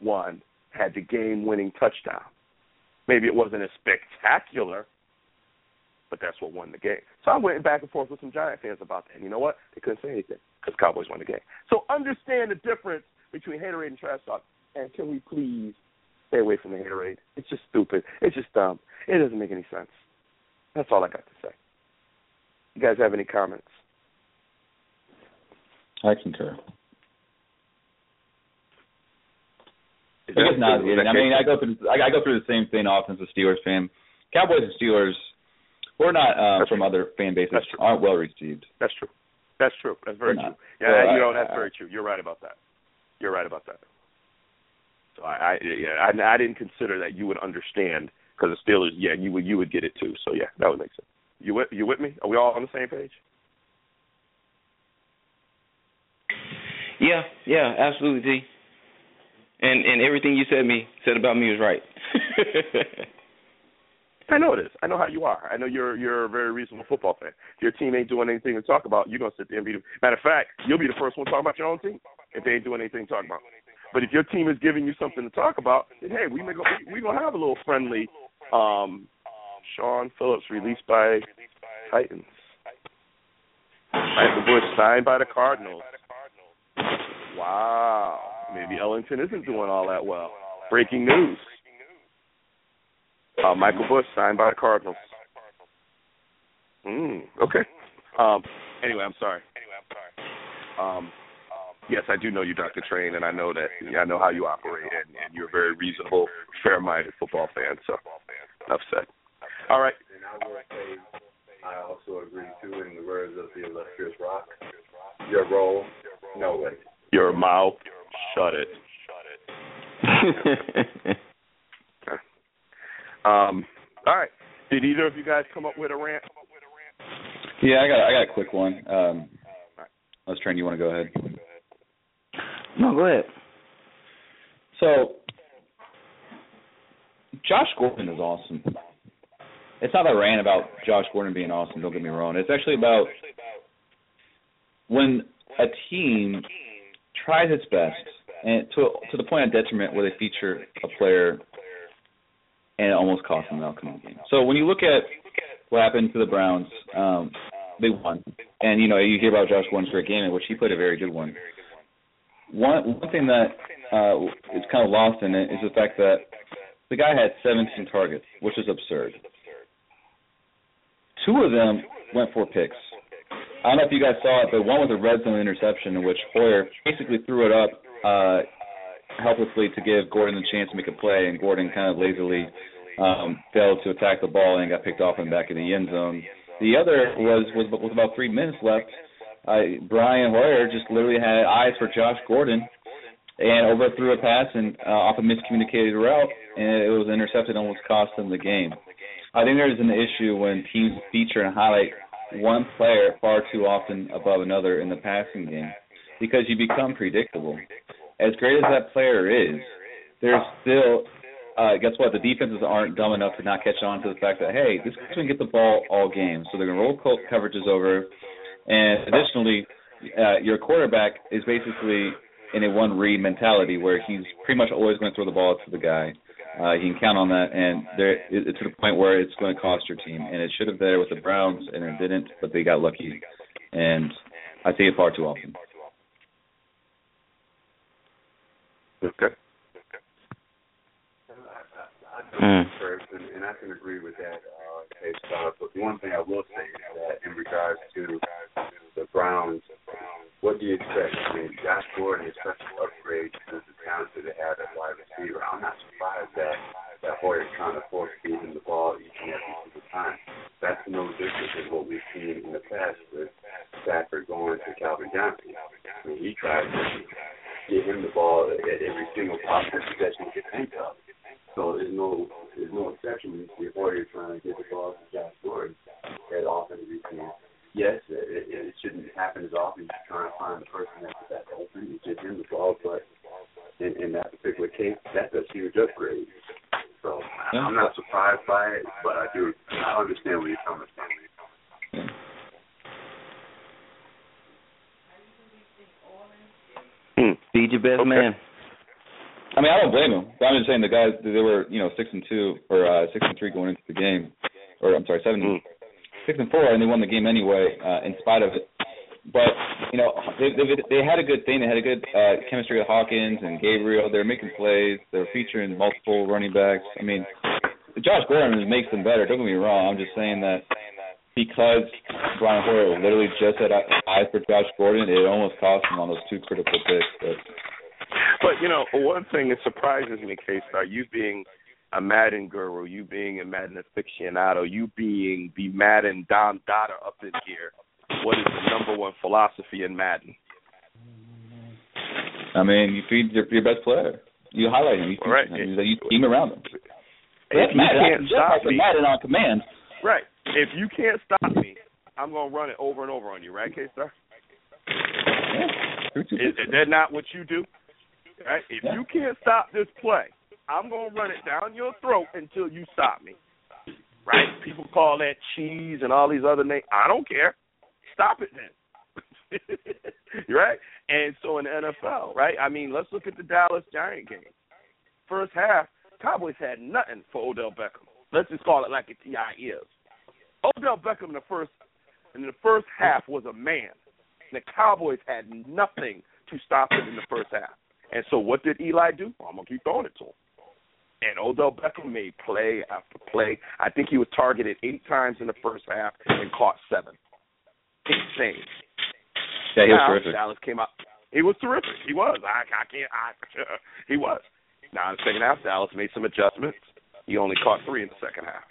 won, had the game winning touchdown. Maybe it wasn't as spectacular, but that's what won the game. So I went back and forth with some Giant fans about that. And you know what? They couldn't say anything because Cowboys won the game. So understand the difference between haterade and trash talk. And can we please stay away from the haterade? It's just stupid. It's just dumb. It doesn't make any sense. That's all I got to say. You guys have any comments? I concur. I guess not. I mean, I go through I, I go through the same thing often as a Steelers fan. Cowboys and Steelers, we're not um, from true. other fan bases aren't well received. That's true. That's true. That's very true. Yeah, so, you know that's very true. You're right about that. You're right about that. So I, I yeah, I, I didn't consider that you would understand because the Steelers, yeah, you would you would get it too. So yeah, that would make sense. You with you with me? Are we all on the same page? Yeah, yeah, absolutely, T. And and everything you said me said about me was right. I know it is. I know how you are. I know you're you're a very reasonable football fan. If your team ain't doing anything to talk about, you're gonna sit there and be. Matter of fact, you'll be the first one talking about your own team if they ain't doing anything to talk about. But if your team is giving you something to talk about, then hey, we may go. We, gonna have a little friendly. Um, Shaun Phillips released by Titans. Michael Bush signed by the Cardinals. Wow. Maybe Ellington isn't doing all that well. Breaking news. Uh, Michael Bush signed by the Cardinals. Mm, okay. Um, anyway, I'm sorry. Anyway, I'm sorry. Um, yes, I do know you, Dr. Train, and I know that I know how you operate, and, and you're a very reasonable, fair-minded football fan. So, enough said. All right. And I will say, I also agree too, in the words of the illustrious Rock, your role, no way. Your mouth, shut it. um. All right. Did either of you guys come up with a rant? Yeah, I got I got a quick one. Um, let's train. You want to go ahead? No, go ahead. So, Josh Gordon is awesome. It's not a rant about Josh Gordon being awesome. Don't get me wrong. It's actually about when a team tries its best and to to the point of detriment where they feature a player and it almost cost them the the game. So when you look at what happened to the Browns, um, they won, and you know you hear about Josh Gordon's great game in which he played a very good one. One one thing that uh, is kind of lost in it is the fact that the guy had 17 targets, which is absurd. Two of them went for picks. I don't know if you guys saw it, but one was a red zone interception in which Hoyer basically threw it up uh, helplessly to give Gordon the chance to make a play, and Gordon kind of lazily um, failed to attack the ball and got picked off and back in the end zone. The other was was with about three minutes left. Uh, Brian Hoyer just literally had eyes for Josh Gordon and overthrew a pass and uh, off a miscommunicated route, and it was intercepted and almost cost them the game. I think there's an issue when teams feature and highlight one player far too often above another in the passing game because you become predictable. As great as that player is, there's still uh, guess what? The defenses aren't dumb enough to not catch on to the fact that hey, this guy's going to get the ball all game, so they're to roll coverages over, and additionally, uh, your quarterback is basically in a one read mentality where he's pretty much always going to throw the ball to the guy. Uh, you can count on that, and there it's to the point where it's going to cost your team. And it should have been there with the Browns, and it didn't, but they got lucky. And I see it far too often. Okay. Mm. And, and I can agree with that. Uh, based on, but one thing I will say is that in regards to the Browns, what do you expect? I mean, Josh Gordon is such an upgrade to the talent that they have at wide receiver. I'm not surprised that that Hoyer's trying to force feed him the ball each and every single time. That's no different than what we've seen in the past with Stafford going to Calvin Johnson. I mean, he tried to get him the ball at every single possible possession he could think of. So there's no there's no exception when you see Hoyer trying to get the ball to Josh Gordon as often as he can. Yes, it, it shouldn't happen as often. You're trying to find the person that's that's open. You get him the ball, but in, in that particular case, that's a huge upgrade. So yeah. I'm not surprised by it, but I do I understand where you're coming from. Yeah. Feed your best okay. man. I mean, I don't blame him. I'm just saying the guys they were you know six and two or uh, six and three going into the game, or I'm sorry, seven, mm. six and four, and they won the game anyway uh, in spite of it. But you know they they, they had a good thing. They had a good uh, chemistry with Hawkins and Gabriel. They were making plays. They were featuring multiple running backs. I mean, Josh Gordon makes them better. Don't get me wrong. I'm just saying that because Brian Hoyer literally just had eyes for Josh Gordon, it almost cost him on those two critical picks. But but you know, one thing that surprises me, K Star, you being a Madden guru, you being a Madden aficionado, you being the Madden Don Dada up in here. What is the number one philosophy in Madden? I mean, you feed your, your best player. You highlight him. You, feed Right. him. You, team around him. If you Madden, can't just stop like me, Madden on command. right? If you can't stop me, I'm gonna run it over and over on you, right, K Star? Yeah. Is, is that not what you do? Right? If Yeah. you can't stop this play, I'm gonna run it down your throat until you stop me. Right? People call that cheese and all these other names. I don't care. Stop it then. right? And so in the NFL, right? I mean, let's look at the Dallas Giant game. First half, Cowboys had nothing for Odell Beckham. Let's just call it like it is. Odell Beckham in the first in the first half was a man. The Cowboys had nothing to stop him in the first half. And so what did Eli do? I'm gonna keep throwing it to him. And Odell Beckham made play after play. I think he was targeted eight times in the first half and caught seven. Insane. Yeah, he was Now, terrific. Dallas came out. He was terrific. He was. I, I can't. I, he was. Now in the second half, Dallas made some adjustments. He only caught three in the second half.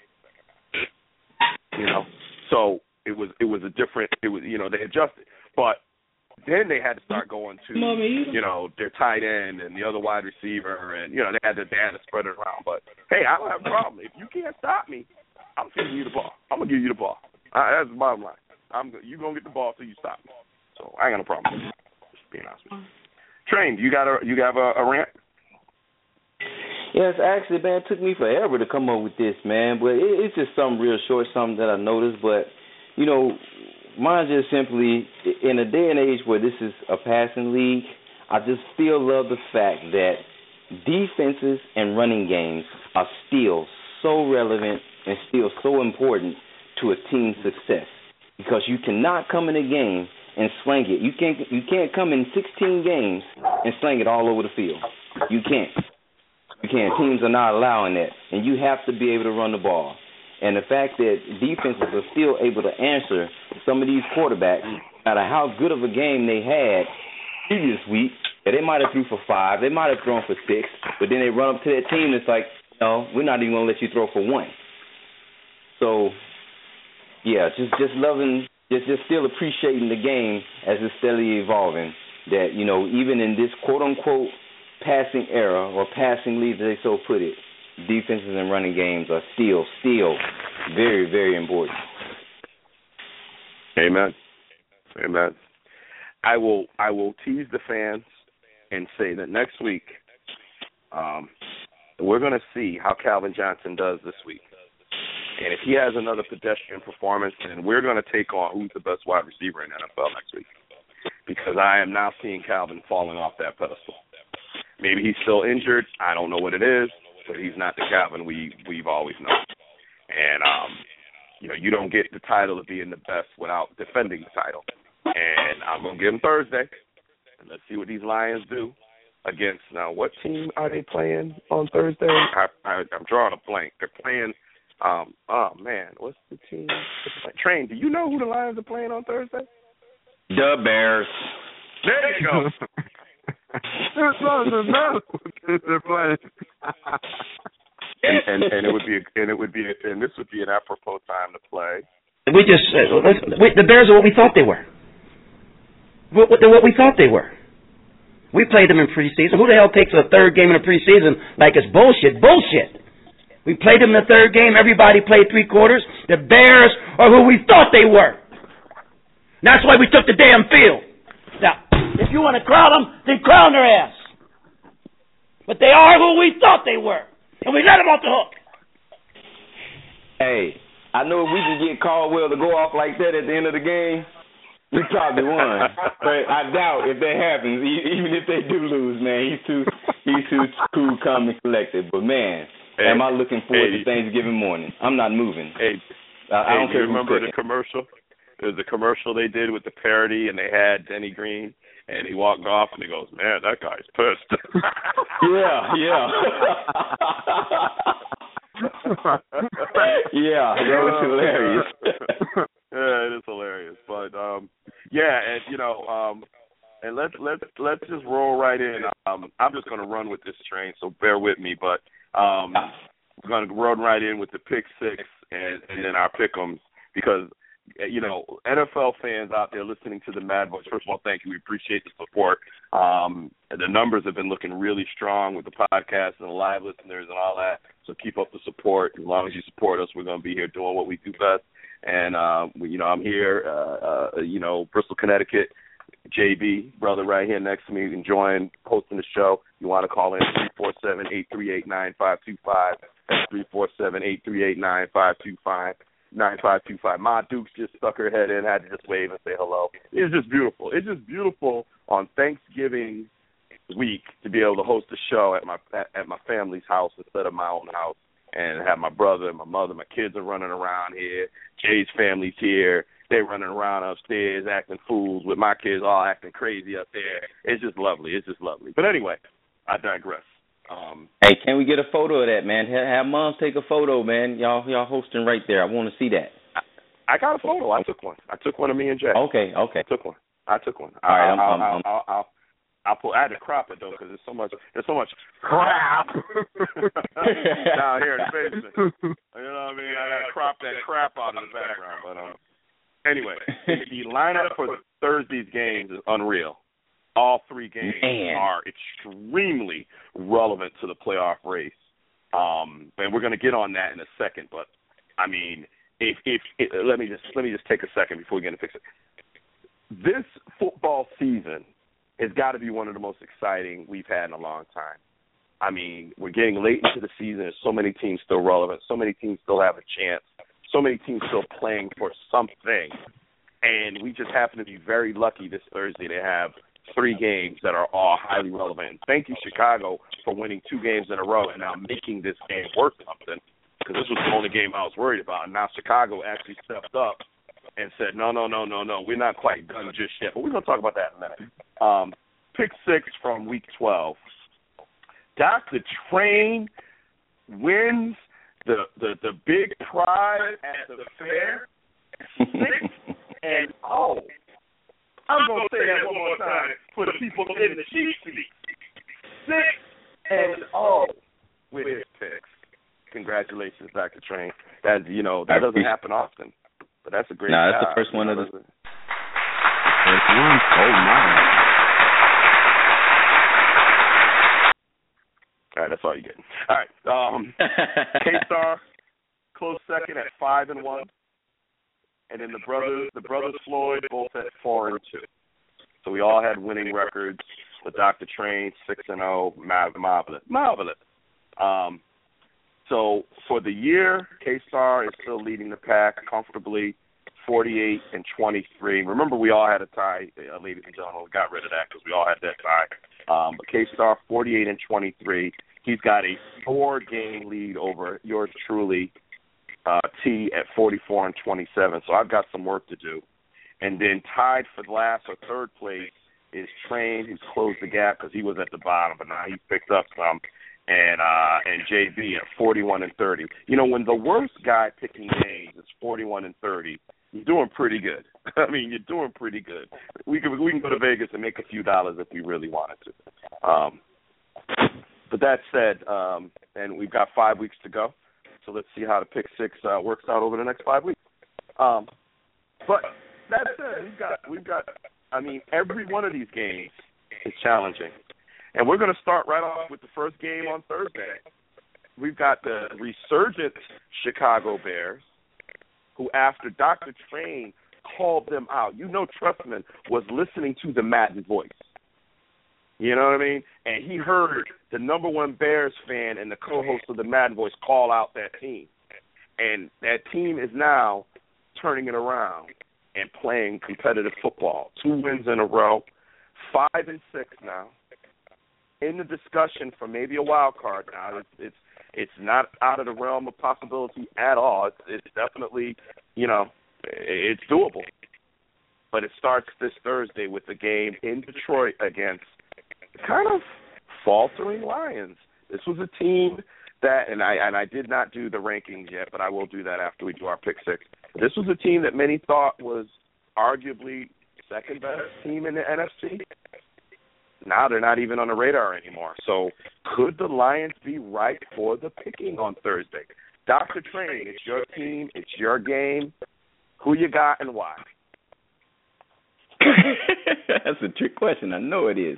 You know, so it was it was a different. It was you know they adjusted, but then they had to start going to you know their tight end and the other wide receiver, and you know they had to they had to spread it around. But hey, I don't have a problem if you can't stop me. I'm feeding you the ball. I'm gonna give you the ball. Uh, that's the bottom line. I'm you gonna get the ball till you stop me. So I ain't got no problem. Just being honest with you. Train, you got a you have a, a rant? Yes, actually, man, it took me forever to come up with this, man. But it, it's just something real short, something that I noticed. But you know, mine just simply in a day and age where this is a passing league, I just still love the fact that defenses and running games are still so relevant and still so important to a team's success. Because you cannot come in a game and sling it. You can't you can't come in 16 games and sling it all over the field. You can't. You can't. Teams are not allowing that, and you have to be able to run the ball. And the fact that defenses are still able to answer some of these quarterbacks, no matter how good of a game they had previous week, that they might have threw for five, they might have thrown for six, but then they run up to that team that's like, no, we're not even gonna let you throw for one. So, yeah, just just loving, just just still appreciating the game as it's steadily evolving. That you know, even in this quote unquote passing era or passing as they so put it, defenses and running games are still still very very important. Amen. Amen. I will I will tease the fans and say that next week um, we're going to see how Calvin Johnson does this week. And if he has another pedestrian performance, then we're going to take on who's the best wide receiver in NFL next week. Because I am now seeing Calvin falling off that pedestal. Maybe he's still injured. I don't know what it is, but he's not the Calvin we we've always known. And um, you know, you don't get the title of being the best without defending the title. And I'm gonna give him Thursday. And let's see what these Lions do against now. What team are they playing on Thursday? I, I, I'm drawing a blank. They're playing. Um. Oh man, what's the team? Train. Do you know who the Lions are playing on Thursday? The Bears. There you go. It's not the best they're playing. and, and and it would be a, and it would be a, and this would be an apropos time to play. We just uh, let's, we, the Bears are what we thought they were. What, what, they're what we thought they were. We played them in preseason. Who the hell takes a third game in a preseason like it's bullshit? Bullshit. We played them the third game. Everybody played three quarters. The Bears are who we thought they were. That's why we took the damn field. Now, if you want to crown them, then crown their ass. But they are who we thought they were, and we let them off the hook. Hey, I know if we can get Caldwell to go off like that at the end of the game, we probably won. but I doubt if that happens. Even if they do lose, man, he's too he's too cool, calm, and collected. But man, Hey, am I looking forward hey. to Thanksgiving morning? I'm not moving. Hey, I, I don't do care you remember the commercial? There's a commercial they did with the parody, and they had Denny Green, and he walked off, and he goes, "Man, that guy's pissed." Yeah, yeah. yeah, that was hilarious. yeah, it is hilarious. But um yeah, and you know, um and let's let's let's just roll right in. Um, I'm just going to run with this train, so bear with me. But um, we're going to run right in with the pick six and, and then our pick'ems because you know NFL fans out there listening to the Mad Voice. First of all, thank you. We appreciate the support. Um, the numbers have been looking really strong with the podcast and the live listeners and all that. So keep up the support. As long as you support us, we're going to be here doing what we do best. And uh, you know, I'm here. Uh, uh, you know, Bristol, Connecticut JB, brother right here next to me, enjoying hosting the show. You want to call in three four seven eight three eight nine five two five. That's three four seven eight three eight nine five two five. Nine five two five. Ma Dukes just stuck her head in, had to just wave and say hello. It's just beautiful. It's just beautiful on Thanksgiving week to be able to host a show at my at, at my family's house instead of my own house and have my brother and my mother, my kids are running around here. Jay's family's here they're running around upstairs acting fools with my kids all acting crazy up there. It's just lovely. It's just lovely. But anyway, I digress. Um, hey, can we get a photo of that, man? Have moms take a photo, man. Y'all, y'all hosting right there. I want to see that. I, I got a photo. I took one. I took one of me and Jay. Okay, okay. I took one. I took one. All right, I'll, I'm, I'll, I'm, I'll, I'll, I'll pull. I had to crop it though because there's so much. There's so much crap down here in the basement. You know what I mean? I got to crop that crap out of the background. But um, Anyway, the lineup for Thursday's games is unreal. All three games Man. are extremely relevant to the playoff race. Um, and we're going to get on that in a second. But I mean, if if it, let me just let me just take a second before we get into fix it. This football season has got to be one of the most exciting we've had in a long time. I mean, we're getting late into the season. There's so many teams still relevant. So many teams still have a chance so many teams still playing for something. And we just happen to be very lucky this Thursday to have three games that are all highly relevant. Thank you, Chicago, for winning two games in a row and now making this game worth something. Because this was the only game I was worried about. And now Chicago actually stepped up and said, no, no, no, no, no, we're not quite done just yet. But we're going to talk about that in a minute. Um, pick six from week 12. Dr. Train wins the the the big prize at the fair. Six and oh, I'm gonna say that one more time for the people in the cheap seats. Six and oh with his picks. Congratulations, Dr. Train. That you know that doesn't happen often, but that's a great. Nah, that's job. the first one of the. First one. Oh my. All right, that's all you get. All right. Um, K Star close second at five and one, and then the brothers, the brothers Floyd, both at four and two. So we all had winning records. The Doctor Train six and zero, marvelous, marvelous. Um, so for the year, K Star is still leading the pack comfortably, 48 and 23. Remember, we all had a tie, uh, ladies and gentlemen. We got rid of that because we all had that tie. Um, but K Star 48 and 23. He's got a four game lead over yours truly, uh, T at 44 and 27. So I've got some work to do. And then tied for last or third place is Train, who's closed the gap because he was at the bottom, but now he's picked up some. And uh and JB at 41 and 30. You know, when the worst guy picking games is 41 and 30, you're doing pretty good. I mean, you're doing pretty good. We can we can go to Vegas and make a few dollars if we really wanted to. Um, but that said, um, and we've got five weeks to go, so let's see how the pick six uh, works out over the next five weeks. Um, but that said, we've got we've got. I mean, every one of these games is challenging, and we're going to start right off with the first game on Thursday. We've got the resurgent Chicago Bears, who after Dr. Train called them out, you know, Trestman was listening to the Madden voice. You know what I mean? And he heard the number one Bears fan and the co-host of the Madden Voice call out that team, and that team is now turning it around and playing competitive football. Two wins in a row, five and six now. In the discussion for maybe a wild card now. It's it's it's not out of the realm of possibility at all. It's it's definitely you know it's doable. But it starts this Thursday with the game in Detroit against kind of faltering Lions. This was a team that, and I and I did not do the rankings yet, but I will do that after we do our pick six. This was a team that many thought was arguably second best team in the NFC, now they're not even on the radar anymore. So could the Lions be right for the picking on Thursday? Dr. Train, it's your team, it's your game. Who you got and why? That's a trick question. I know it is.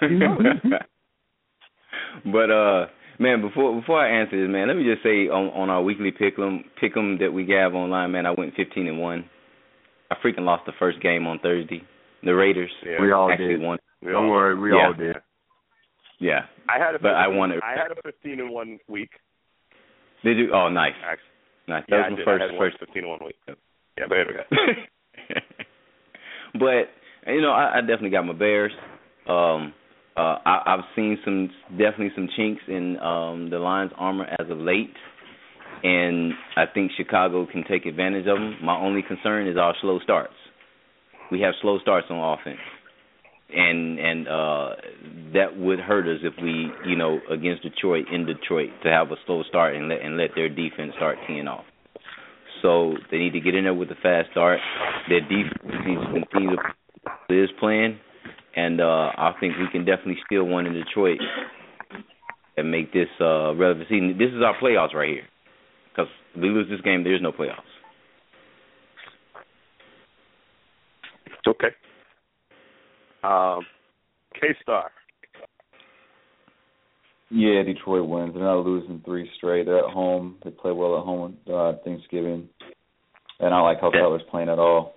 but uh man, before before I answer this, man, let me just say on on our weekly pick'em pick'em that we have online, man, I went fifteen and one. I freaking lost the first game on Thursday. The Raiders Yeah. We all actually did. won. We Don't all- worry, we Yeah. all did. Yeah. I had a But I 15 won it. I had a 15 in one week. Did you? Oh, nice, Actually, nice. That I was my did. first I had first 15 in one week. Yeah, but anyway. but you know, I, I definitely got my Bears. Um, uh, I, I've seen some definitely some chinks in um, the Lions' armor as of late, and I think Chicago can take advantage of them. My only concern is our slow starts. We have slow starts on offense, and and uh, that would hurt us if we, you know, against Detroit in Detroit to have a slow start and let and let their defense start teeing off. So they need to get in there with a fast start. Their defense needs to continue to is playing, and uh, I think we can definitely steal one in Detroit and make this uh, relevant. See, this is our playoffs right here. Because we lose this game, there's no playoffs. Okay. Um, K Star. Yeah, Detroit wins. They're not losing three straight. They're at home. They play well at home on uh, Thanksgiving. And I like how Yeah. Cutler's playing at all.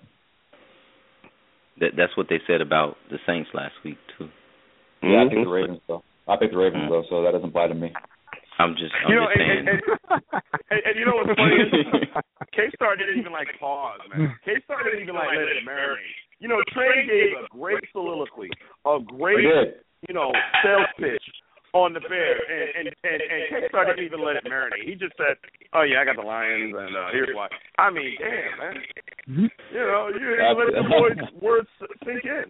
That that's what they said about the Saints last week too. Yeah, I Mhm. picked the Ravens though. I picked the Ravens Mhm. though, so that doesn't apply to me. I'm just I'm You know, just and, and, and, and, and you know what's funny K Star didn't even like pause, man. K Star didn't even like let it marinate. You know, Trey gave a great soliloquy, a great, you know, sales pitch on the Bears, and and and, and K Star didn't even let it marinate. He just said, "Oh yeah, I got the Lions, and uh, here's why." I mean, damn, man. You know, you didn't let the boys' words sink in.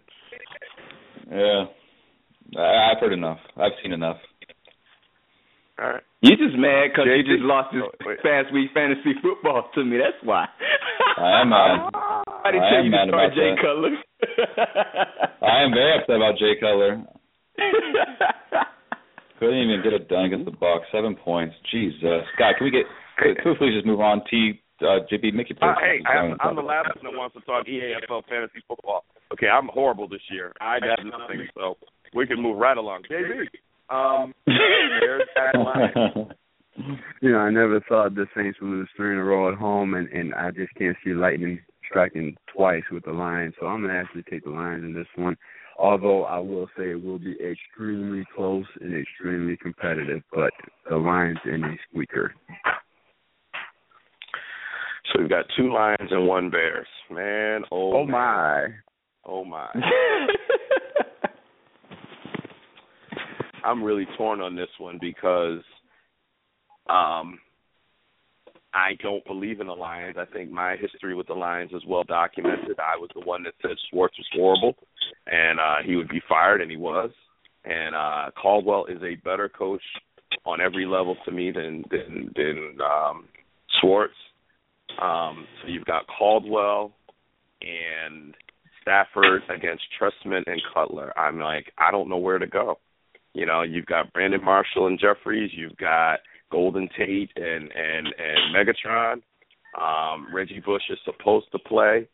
Yeah. I, I've heard enough. I've seen enough. All right. You just mad because you just lost this Oh, past week fantasy football to me. That's why. I am mad. I didn't I tell am you mad to start about Jay that. Cutler. I am very upset about Jay Cutler. Couldn't even get it done against the Bucs. Seven points. Jesus. God, can we get could, could we please just move on? T uh JB, make your Uh, please. hey, I'm, I'm the last one that wants to talk EAFL fantasy football. Okay, I'm horrible this year. I have nothing, so we can move right along. JB, um, Bears at Lions. You know, I never thought the Saints would lose three in a row at home, and and I just can't see lightning striking twice with the Lions. So I'm gonna actually take the Lions in this one. Although I will say it will be extremely close and extremely competitive, but the Lions in a squeaker. So we've got two Lions and one Bears. Man, oh, Oh man. my! oh my. I'm really torn on this one because um I don't believe in the Lions. I think my history with the Lions is well documented. I was the one that said Schwartz was horrible and uh he would be fired and he was. And uh Caldwell is a better coach on every level to me than than than um Schwartz. Um so you've got Caldwell and Stafford against Trestman and Cutler. I'm like, I don't know where to go. You know, you've got Brandon Marshall and Jeffries, you've got Golden Tate and and and Megatron. Um, Reggie Bush is supposed to play.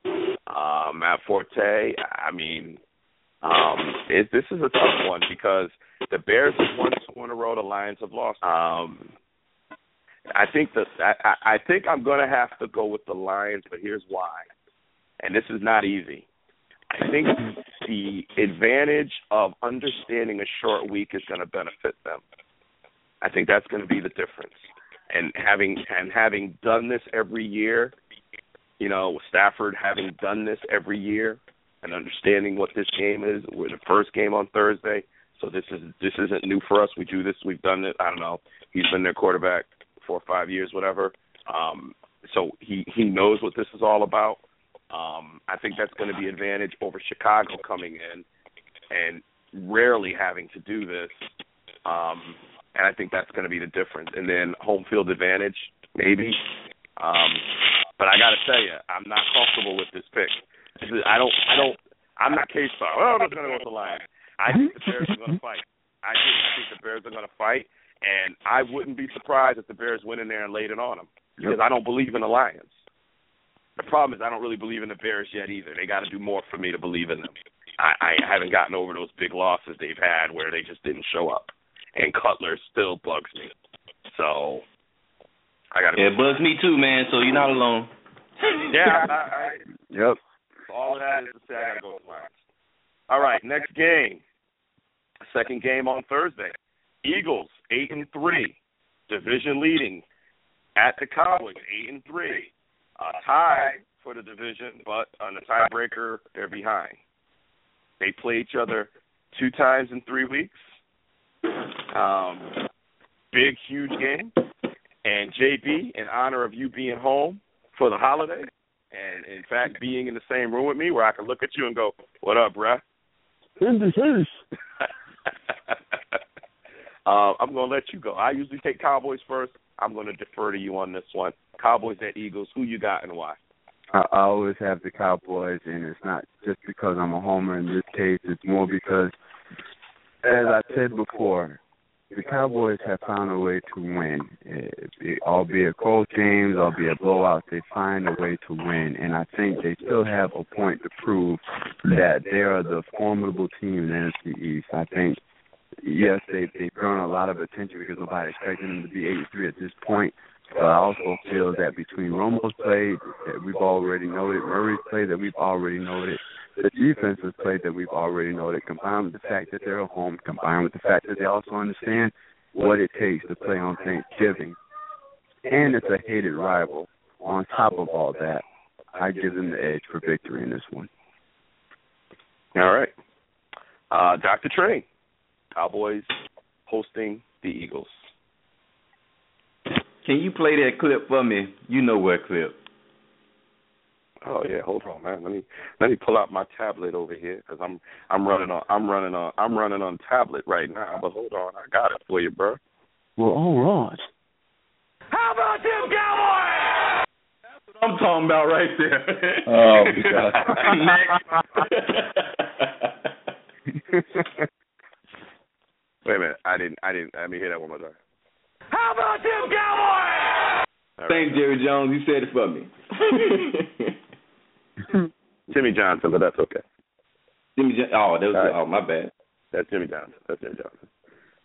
Uh, Matt Forte. I mean, um, it, this is a tough one because the Bears have won two in a row. The Lions have lost. Um, I think I, I I think I'm going to have to go with the Lions, but here's why. And this is not easy. I think the advantage of understanding a short week is going to benefit them. I think that's going to be the difference. And having and having done this every year, you know, Stafford having done this every year and understanding what this game is. We're the first game on Thursday, so this is this isn't new for us. We do this. We've done it. I don't know. He's been their quarterback four or five years, whatever. Um, so he he knows what this is all about. Um, I think that's going to be advantage over Chicago coming in and rarely having to do this. Um, and I think that's going to be the difference. And then home field advantage, maybe. Um, but I got to tell you, I'm not comfortable with this pick. I don't, I don't, I'm not K Star. Well, I'm going to go with the Lions. I think the Bears are going to fight. I think, I think the Bears are going to fight, and I wouldn't be surprised if the Bears went in there and laid it on them because I don't believe in the Lions. The problem is I don't really believe in the Bears yet either. They got to do more for me to believe in them. I, I haven't gotten over those big losses they've had where they just didn't show up, and Cutler still bugs me. So I got to. Yeah, it bugs me too, man. So you're not alone. Yeah. I, I, Yep. all of that is to say I gotta go with Lions. All right, next game. Second game on Thursday. Eagles eight and three, division leading at the Cowboys eight and three. Uh, tied for the division, but on the tiebreaker they're behind. They play each other two times in three weeks. Um, big, huge game. And JB, in honor of you being home for the holiday, and in fact being in the same room with me, where I can look at you and go, "What up, bruh?" In the face. uh, I'm going to let you go. I usually take Cowboys first. I'm going to defer to you on this one. Cowboys at Eagles. Who you got and why? I, I always have the Cowboys, and it's not just because I'm a homer in this case. It's more because, as I said before, the Cowboys have found a way to win. It, it, albeit close games, albeit blowouts, they find a way to win. And I think they still have a point to prove that they are the formidable team in the NFC East. I think, yes, they, they've drawn a lot of attention because nobody expected them to be 8 3 at this point. But I also feel that between Romo's play that we've already noted, Murray's play that we've already noted, the defensive play that we've already noted, combined with the fact that they're at home, combined with the fact that they also understand what it takes to play on Thanksgiving, and it's a hated rival. On top of all that, I give them the edge for victory in this one. All right. Uh, Dr. Train, Cowboys hosting the Eagles. Can you play that clip for me? You know what clip? Oh yeah, hold on, man. Let me let me pull out my tablet over here because I'm I'm running on I'm running on I'm running on tablet right now. But hold on, I got it for you, bro. Well, all right. How about them Cowboys? That's what I'm talking about right there. Oh, God. Wait a minute, I didn't I didn't let me hear that one more time. How about them Cowboys? All right. Thanks, Jerry Jones. You said it for me. Jimmy Johnson, but that's okay. Jimmy Jo- oh, that was All right. oh my bad. That's Jimmy Johnson. That's Jimmy Johnson.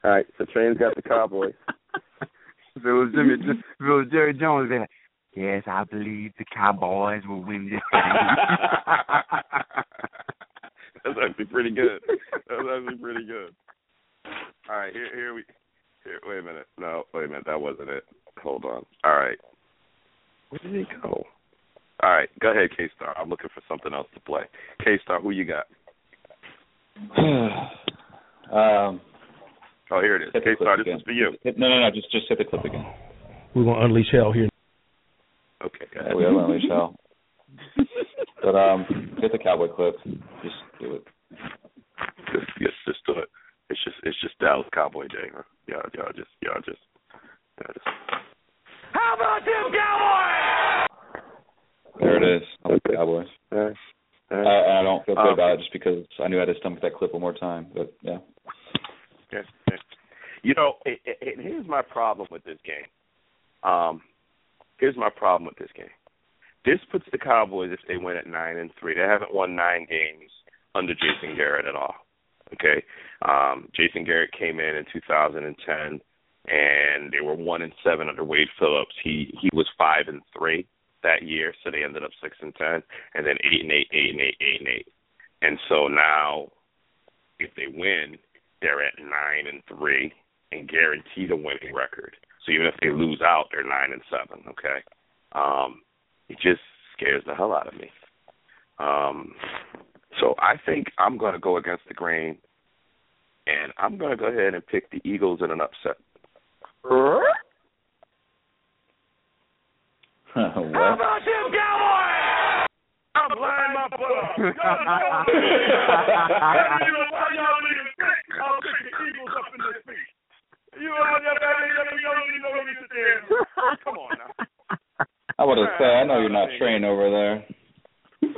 All right, so Train's got the Cowboys. if it was Jimmy, if it was Jerry Jones, they'd like, yes, I believe the Cowboys will win this game. That's actually pretty good. That's actually pretty good. All right, here here we here wait a minute. No, wait a minute, that wasn't it. Hold on. All right. Where did he go? All right, go ahead, K Star. I'm looking for something else to play. K Star, who you got? um, Oh, here it is. hit K Star, this is for you. Hit, no, no, no. Just just hit the clip again. We're gonna unleash hell here. Okay, go Yeah, ahead. we have unleash hell. But um, get the cowboy clip. Just do it. Just, just, just do it. It's just, it's just Dallas Cowboy Day. Huh? Y'all, y'all just, y'all just, y'all just. How about them Cowboys? There it is. I like Okay. Cowboys. All right. All I, I don't feel good Um, about it just because I knew I had to stomach that clip one more time. But yeah. Okay. okay. You know, it, it, it, here's my problem with this game. Um, here's my problem with this game. This puts the Cowboys if they win at nine and three. They haven't won nine games under Jason Garrett at all. Okay. Um, Jason Garrett came in in 2010, and they were one and seven under Wade Phillips. He he was five and three that year, so they ended up six and ten, and then eight and eight, eight and eight, eight and eight. And so now, if they win, they're at nine and three and guaranteed a winning record. So even if they lose out, they're nine and seven. Okay, um, it just scares the hell out of me. Um, so I think I'm going to go against the grain, and I'm going to go ahead and pick the Eagles in an upset. what? about them Cowboys? I'm lying my butt off. Y'all, y'all, you know why y'all niggas think I'll pick the Eagles up in this speech. You know, y'all, y'all, y'all, y'all, you know, let me sit there. Come on now. I would have said I know you're not trained over there.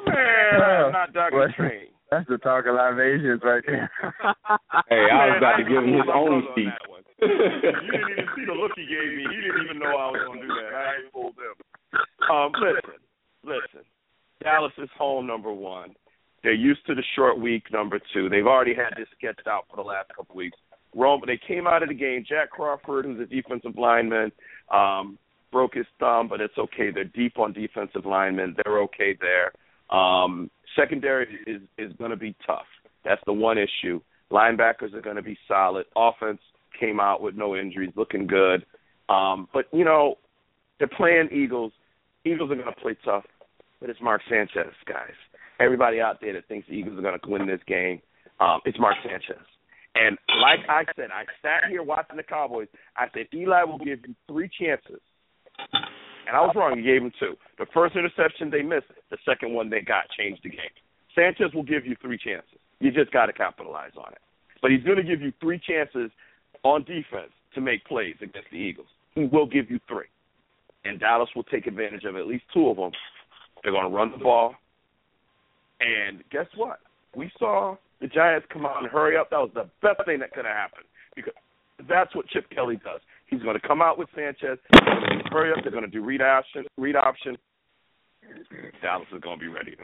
Man, I'm not Dr. What? Train. That's the talk of libations right there. hey, I was about to give him his own on speech. that you didn't even see the look he gave me. He didn't even know I was going to do that. I ain't fooled him. Um, listen, listen. Dallas is home number one. They're used to the short week number two. They've already had this sketched out for the last couple of weeks. Rome, they came out of the game. Jack Crawford, who's a defensive lineman, um, broke his thumb, but it's okay. They're deep on defensive linemen. They're okay there. Um, secondary is is going to be tough. That's the one issue. Linebackers are going to be solid. Offense came out with no injuries, looking good. Um, but you know, they're playing Eagles. Eagles are going to play tough, but it's Mark Sanchez, guys. Everybody out there that thinks the Eagles are going to win this game, um, it's Mark Sanchez. And like I said, I sat here watching the Cowboys. I said Eli will give you three chances, and I was wrong. He gave him two. The first interception they missed. The second one they got changed the game. Sanchez will give you three chances. You just got to capitalize on it. But he's going to give you three chances on defense to make plays against the Eagles. He will give you three. And Dallas will take advantage of at least two of them. They're going to run the ball. And guess what? We saw the Giants come out and hurry up. That was the best thing that could have happened because that's what Chip Kelly does. He's going to come out with Sanchez. They're going to hurry up. They're going to do read option. Read option. Dallas is going to be ready.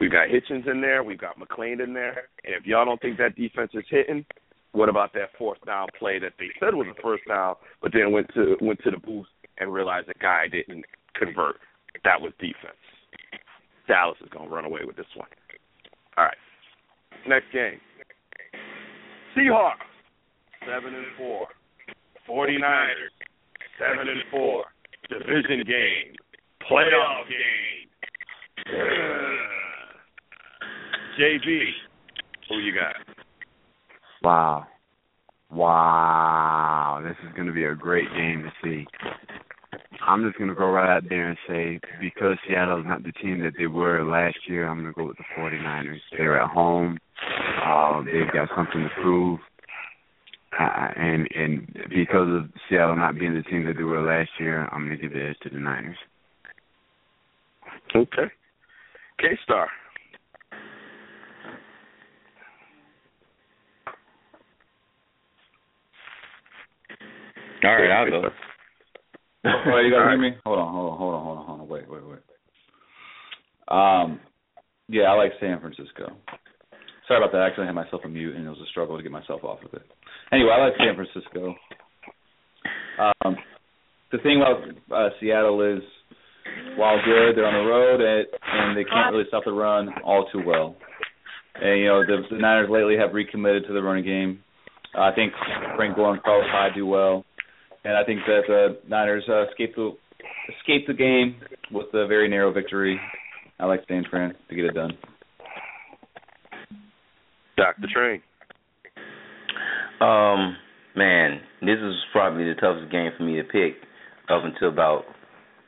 We've got Hitchens in there. We've got McClain in there. And if y'all don't think that defense is hitting, what about that fourth down play that they said was a first down, but then went to went to the booth and realized the guy didn't convert? That was defense. Dallas is going to run away with this one. All right. Next game. Seahawks, seven and four. 49ers, seven and four. Division game. Playoff game. JB, who you got? Wow. Wow. This is going to be a great game to see. I'm just going to go right out there and say because Seattle's not the team that they were last year, I'm going to go with the 49ers. They're at home. Uh, they've got something to prove. Uh, and and because of Seattle not being the team that they were last year, I'm going to give the edge to the Niners. Okay. K Star. All right, I'll go. Oh, you guys hear me? Hold on, hold on, hold on, hold on, hold on. Wait, wait, wait. Um, yeah, I like San Francisco. Sorry about that. I actually had myself a mute, and it was a struggle to get myself off of it. Anyway, I like San Francisco. Um, the thing about uh, Seattle is, while good, they're on the road, and, and they can't really stop the run all too well. And you know, the, the Niners lately have recommitted to the running game. I think Frank Gore and Carlos Hyde do well, and I think that the Niners uh, escape the escape the game with a very narrow victory. I like San Fran to get it done. Dr. Train. Um, man, this is probably the toughest game for me to pick up until about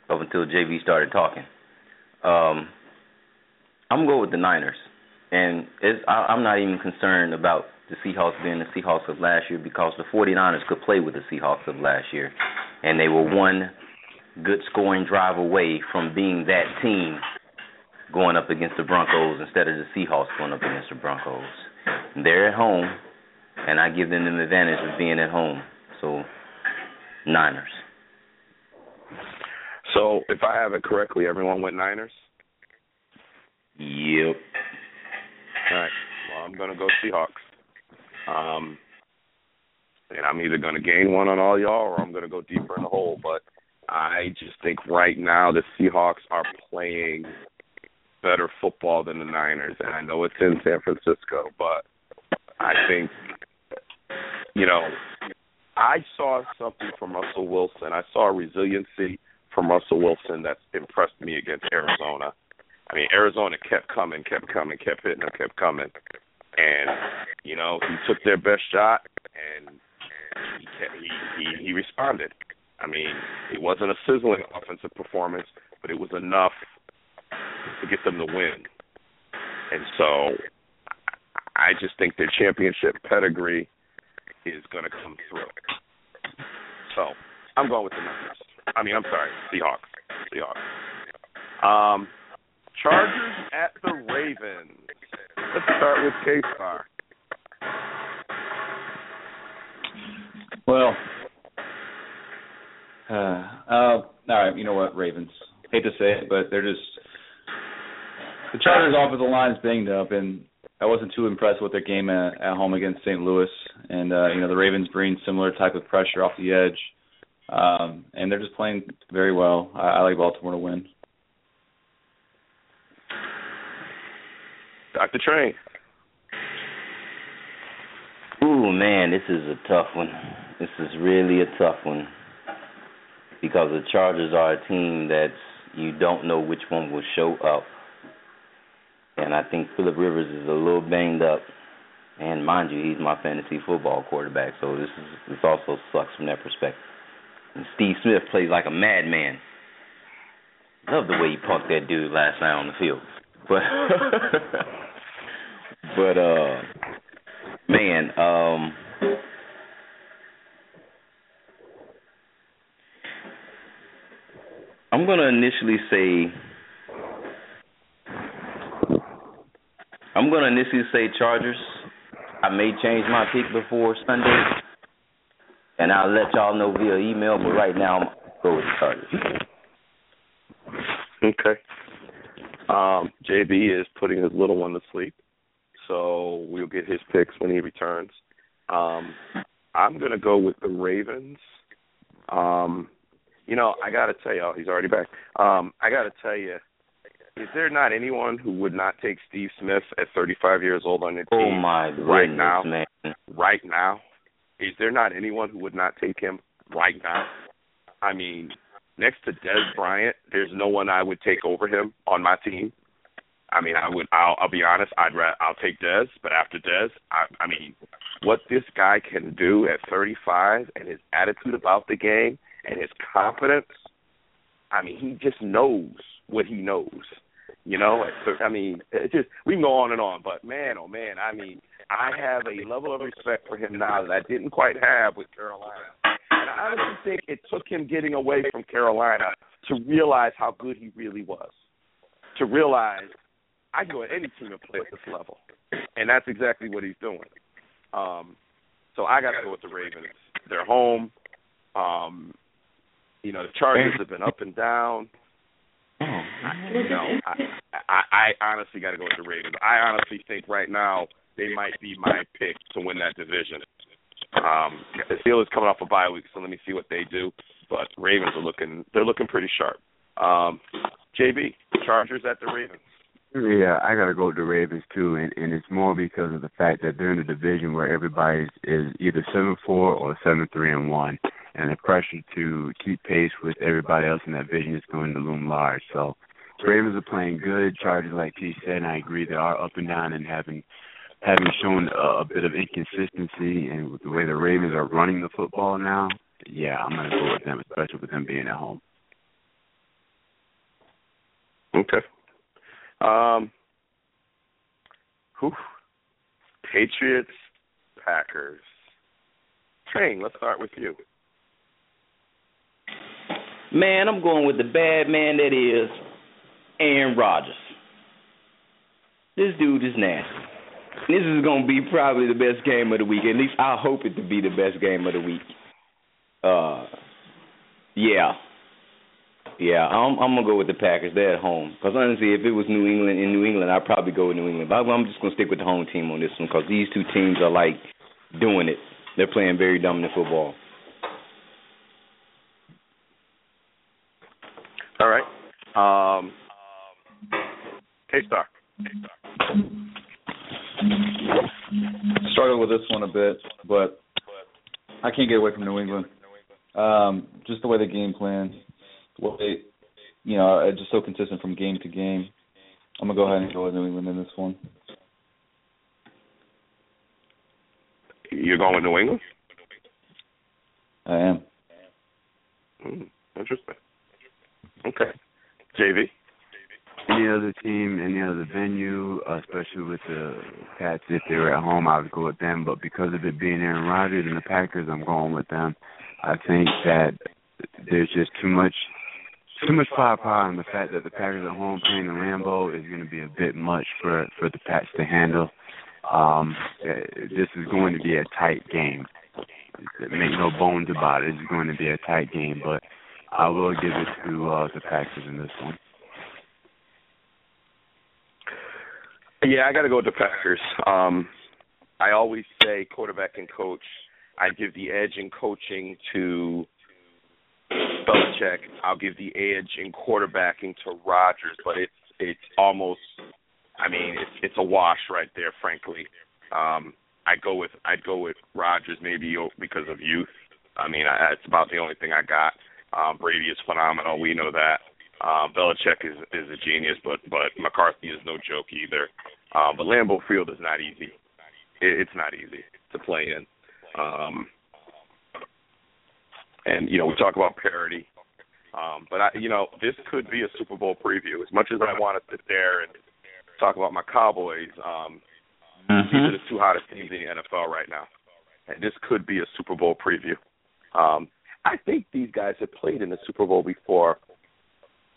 up until JB started talking. Um, I'm gonna go with the Niners, and it's, I, I'm not even concerned about the Seahawks being the Seahawks of last year because the 49ers could play with the Seahawks of last year, and they were one good scoring drive away from being that team going up against the Broncos instead of the Seahawks going up against the Broncos. They're at home, and I give them the advantage of being at home. So, Niners. So, if I have it correctly, everyone went Niners? Yep. All right. Well, I'm going to go Seahawks. Um, and I'm either going to gain one on all y'all or I'm going to go deeper in the hole. But I just think right now the Seahawks are playing better football than the Niners. And I know it's in San Francisco, but I think, you know, I saw something from Russell Wilson. I saw resiliency from Russell Wilson that's impressed me against Arizona. I mean, Arizona kept coming, kept coming, kept hitting them, kept coming, and you know he took their best shot and he kept, he, he he responded. I mean, it wasn't a sizzling offensive performance, but it was enough to get them the win. And so, I just think their championship pedigree is going to come through. So, I'm going with the Niners. I mean, I'm sorry, Seahawks. Seahawks. Um, Chargers at the Ravens. Let's start with K Star. Well, uh, uh, all right. You know what, Ravens. Hate to say it, but they're just the Chargers' offensive line is banged up, and I wasn't too impressed with their game at, at home against St. Louis. And uh, you know the Ravens bring similar type of pressure off the edge, um, and they're just playing very well. I, I like Baltimore to win. Dr. Train. Ooh man, this is a tough one. This is really a tough one because the Chargers are a team that you don't know which one will show up, and I think Philip Rivers is a little banged up. And mind you, he's my fantasy football quarterback, so this is this also sucks from that perspective. And Steve Smith plays like a madman. Love the way he punked that dude last night on the field, but but uh, man, um I'm to initially say I'm going to initially say Chargers. I may change my pick before Sunday, and I'll let y'all know via email. But right now, I'm go with the Chargers. Okay. Um, JB is putting his little one to sleep, so we'll get his picks when he returns. Um, I'm going to go with the Ravens. Um, you know, I got to tell y'all, he's already back. Um, I got to tell you, is there not anyone who would not take Steve Smith at 35 years old on their oh, team? Oh my goodness, right now, man! Right now, is there not anyone who would not take him right now? I mean, next to Dez Bryant, there's no one I would take over him on my team. I mean, I would. I'll, I'll be honest. I'd. Ra- I'll take Dez, but after Dez, I, I mean, what this guy can do at 35 and his attitude about the game and his confidence. I mean, he just knows what he knows. You know, I mean, it just we can go on and on, but man, oh man, I mean, I have a level of respect for him now that I didn't quite have with Carolina. And I honestly think it took him getting away from Carolina to realize how good he really was. To realize I can go at any team and play at this level, and that's exactly what he's doing. Um, so I got to go with the Ravens. They're home. Um, you know, the Chargers have been up and down. I, you know, I, I, I honestly got to go with the Ravens. I honestly think right now they might be my pick to win that division. Um, the Steelers coming off a bye week, so let me see what they do. But Ravens are looking they're looking pretty sharp. Um, JB, Chargers at the Ravens. Yeah, I gotta go with the Ravens too, and and it's more because of the fact that they're in a division where everybody is either seven four or seven three and one, and the pressure to keep pace with everybody else in that division is going to loom large. So, Ravens are playing good. Chargers, like T said, and I agree, they are up and down and having having shown a, a bit of inconsistency, and with the way the Ravens are running the football now, yeah, I'm gonna go with them, especially with them being at home. Okay. Um, whew. Patriots, Packers. Train, let's start with you. Man, I'm going with the bad man that is Aaron Rodgers. This dude is nasty. This is going to be probably the best game of the week. At least I hope it to be the best game of the week. Uh, yeah, yeah, I'm, I'm gonna go with the Packers. They're at home. Because honestly, if it was New England in New England, I'd probably go with New England. But I'm just gonna stick with the home team on this one because these two teams are like doing it. They're playing very dominant football. All right. Um, K Star. Struggled with this one a bit, but I can't get away from New England. Um, just the way the game plan, the way you know, it's just so consistent from game to game. I'm gonna go ahead and go with New England in this one. You're going with New England? I am. Mm, interesting. Okay. JB. Any other team, any other venue, especially with the Pats, if they were at home, I would go with them. But because of it being Aaron Rodgers and the Packers, I'm going with them. I think that there's just too much too much firepower, and the fact that the Packers at home playing in Lambeau is going to be a bit much for for the Pats to handle. Um, this is going to be a tight game. Make no bones about it. It's going to be a tight game, but I will give it to uh, the Packers in this one. Yeah, I got to go with the Packers. Um, I always say quarterback and coach. I give the edge in coaching to Belichick. I'll give the edge in quarterbacking to Rodgers, but it's it's almost. I mean, it's it's a wash right there, frankly. Um, I go with I'd go with Rodgers maybe because of youth. I mean, I, that's about the only thing I got. Um, Brady is phenomenal. We know that. Um, Belichick is is a genius, but but McCarthy is no joke either. Um, but Lambeau Field is not easy. It, it's not easy to play in. Um, and you know, we talk about parity. Um, but I, you know, this could be a Super Bowl preview. As much as I want to sit there and talk about my Cowboys, um, mm-hmm. these are the two hottest teams in the NFL right now, and this could be a Super Bowl preview. Um, I think these guys have played in the Super Bowl before,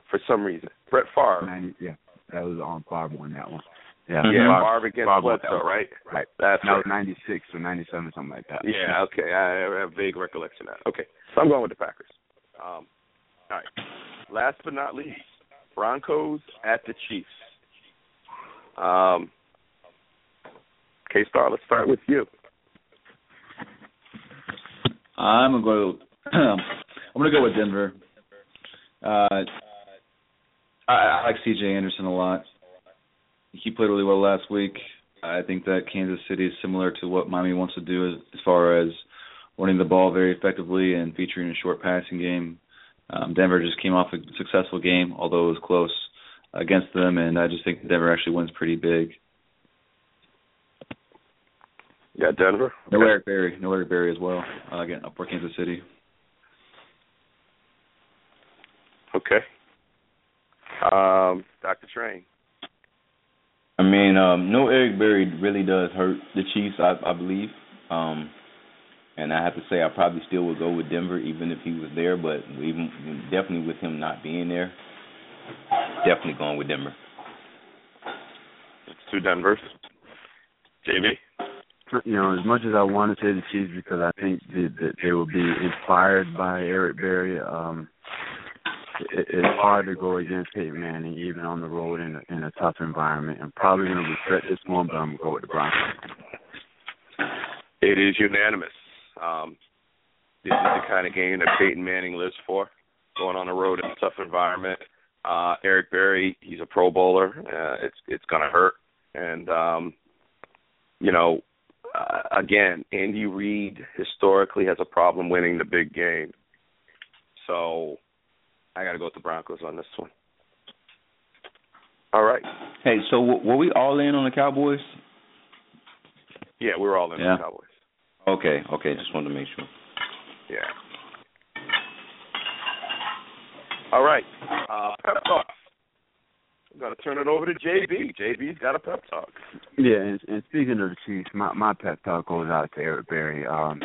for some reason. Brett Favre. 90, yeah, that was on Favre won that one. Yeah, mm-hmm. yeah, Favre against Favre Bledsoe, right? Right. That's that right. was ninety six or ninety seven, something like that. Yeah, okay. I have a vague recollection of that. Okay. So I'm going with the Packers. Um, all right. Last but not least, Broncos at the Chiefs. Um, K Star, let's start with you. I'm gonna go. I'm gonna go with Denver. Uh, I, I like C.J. Anderson a lot. He played really well last week. I think that Kansas City is similar to what Miami wants to do as, as far as running the ball very effectively and featuring a short passing game. Um, Denver just came off a successful game, although it was close against them, and I just think Denver actually wins pretty big. Yeah, Denver. No Eric Berry. No Eric Berry as well. Uh, again, up for Kansas City. Okay. Um, Dr. Train. I mean, um, no Eric Berry really does hurt the Chiefs, I, I believe. Um, and I have to say, I probably still would go with Denver, even if he was there. But even definitely with him not being there, definitely going with Denver. It's two Denvers. JB. You know, as much as I want to say the Chiefs because I think that, that they will be inspired by Eric Berry, um, it, it's hard to go against Peyton Manning even on the road in a, in a tough environment. I'm probably going to regret this one, but I'm going to go with the Broncos. It is unanimous. Um, this is the kind of game that Peyton Manning lives for, going on the road in a tough environment. Uh, Eric Berry, he's a Pro Bowler. Uh, it's it's going to hurt, and um, you know, uh, again, Andy Reid historically has a problem winning the big game. So I got to go with the Broncos on this one. All right. Hey, so were we all in on the Cowboys? Yeah, we were all in yeah. on the Cowboys. Okay, okay, just wanted to make sure. Yeah. All right. Uh, pep talk. I'm gonna turn it over to JB. JB's got a pep talk. Yeah, and, and speaking of the Chiefs, my my pep talk goes out to Eric Berry. Um,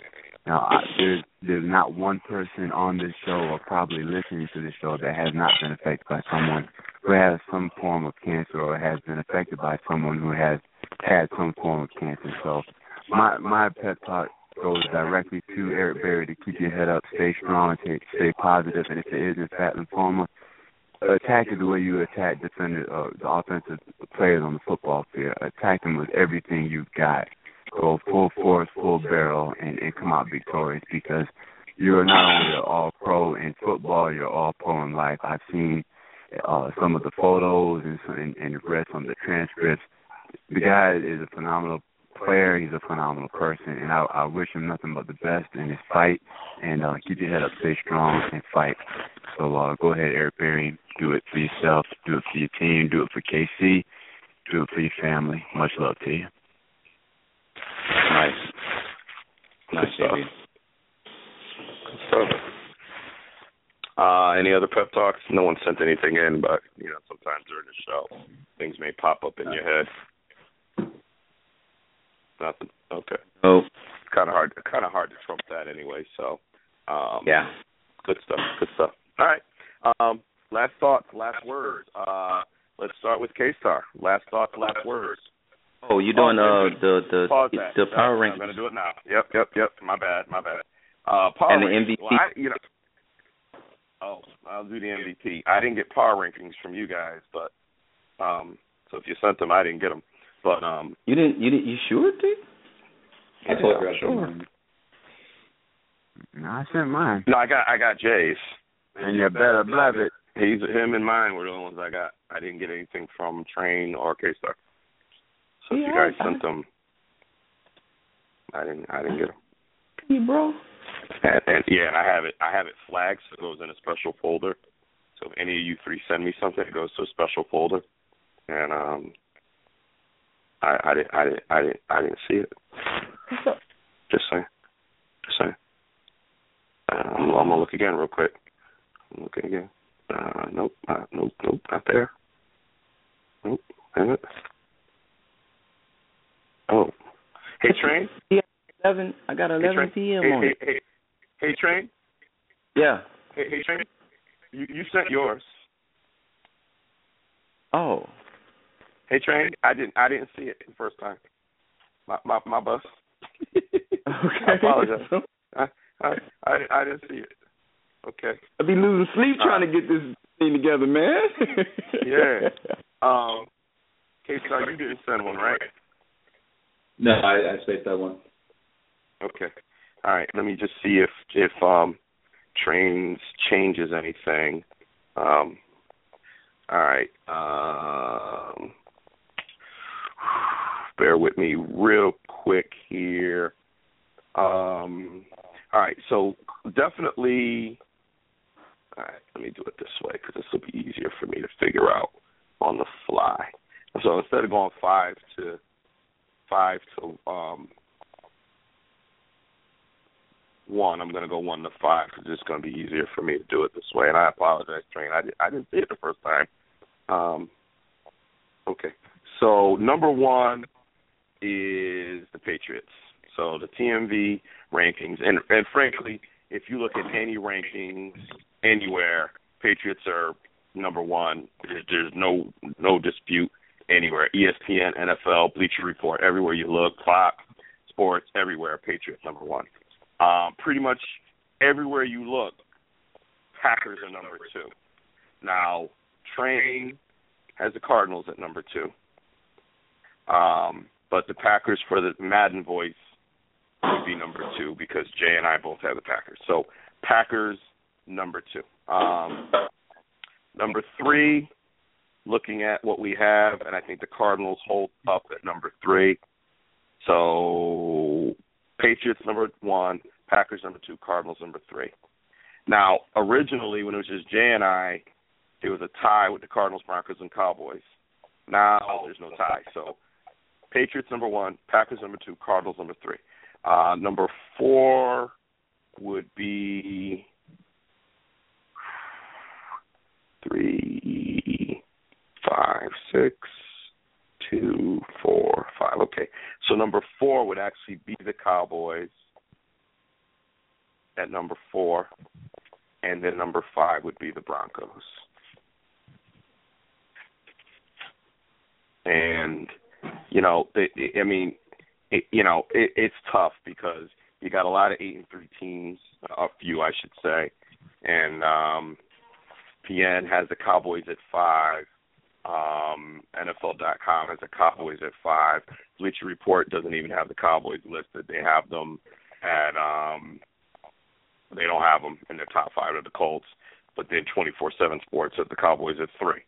now, I, there's there's not one person on this show or probably listening to this show that has not been affected by someone who has some form of cancer or has been affected by someone who has had some form of cancer. So, my my pep talk goes directly to Eric Berry to keep your head up, stay strong, stay, stay positive, and if it is in fact lymphoma, attack it the way you attack defender, uh, the offensive players on the football field. Attack them with everything you've got. Go full force, full barrel, and, and come out victorious because you're not only an all pro in football, you're all pro in life. I've seen uh, some of the photos and, and, and read some of the transcripts. The guy is a phenomenal player. He's a phenomenal person, and I, I wish him nothing but the best in his fight. And uh, keep your head up, stay strong, and fight. So uh, go ahead, Eric Berry. Do it for yourself. Do it for your team. Do it for KC. Do it for your family. Much love to you. Nice. Nice. Good stuff. Uh, any other pep talks? No one sent anything in, but you know, sometimes during the show, things may pop up in your head. Nothing. Okay. Oh. It's kind of hard. Kind of hard to trump that anyway. So. Um, yeah. Good stuff. Good stuff. All right. Um, last thoughts, last words. Uh, let's start with K Star. Last thoughts, last words. Oh, you're doing uh the the the, that. the power I'm rankings gonna do it now. Yep, yep, yep. My bad, my bad. Uh, power and the rankings. MVP. Well, I, you know. Oh, I'll do the MVP. I didn't get power rankings from you guys, but um, so if you sent them, I didn't get them. But um, You didn't you didn't you sure did? I told you I sure. sure. No, I sent mine. No, I got I got Jay's. And you better believe it. He's him and mine were the only ones I got. I didn't get anything from Train or K Star. So if you guys I- sent them, I didn't I didn't get them. Hey, bro. And, and yeah, and I have it I have it flagged so it goes in a special folder. So if any of you three send me something, it goes to a special folder. And um I I didn't I didn't I didn't I didn't see it. Just saying. Just saying. Uh, I'm, I'm gonna look again real quick. I'm looking again. Uh, nope, uh, nope, nope, not there. Nope, damn it. Oh, hey train. Yeah, Eleven. I got eleven Train. p.m. Hey, on hey, it. hey, hey, train. Yeah. Hey, hey, train. You you sent yours. Oh. Hey, train. I didn't I didn't see it the first time. My my my bus. Okay. I apologize. I, I I I didn't see it. Okay. I'd be losing sleep trying to get this thing together, man. Yeah. Um. K Star, you didn't send one, right? No, I, I spaced that one. Okay. All right. Let me just see if if um trains changes anything. Um. All right. Um. Bear with me real quick here. Um. All right. So definitely. All right. Let me do it this way because this will be easier for me to figure out on the fly. So instead of going five to five to um one, I'm going to go one to five because it's going to be easier for me to do it this way. And I apologize, Train. I, I didn't see it the first time. Um, okay. So number one is the Patriots. So the TMV rankings, and and frankly, if you look at any rankings anywhere, Patriots are number one. There's, there's no no dispute anywhere. ESPN, NFL, Bleacher Report, everywhere you look, Fox Sports, everywhere, Patriots number one. Um, pretty much everywhere you look, Packers are number two. Now, Train has the Cardinals at number two. Um, but the Packers for the Madden voice would be number two because Jay and I both have the Packers. So Packers number two. Um, number three, looking at what we have, and I think the Cardinals hold up at number three. So Patriots number one, Packers number two, Cardinals number three. Now, originally when it was just Jay and I, it was a tie with the Cardinals, Broncos, and Cowboys. Now there's no tie. So Patriots number one, Packers number two, Cardinals number three. Uh, number four would be three, five, six, two, four, five. Okay. So number four would actually be the Cowboys at number four. And then number five would be the Broncos. And, you know, it, I mean, it, you know, it, it's tough because you got a lot of eight and three teams, a few, I should say. And um PN has the Cowboys at five. Um, NFL.com has the Cowboys at five. Bleacher Report doesn't even have the Cowboys listed. They have them at um, they don't have them in the top five of the Colts. But then 24/7 Sports has the Cowboys at three.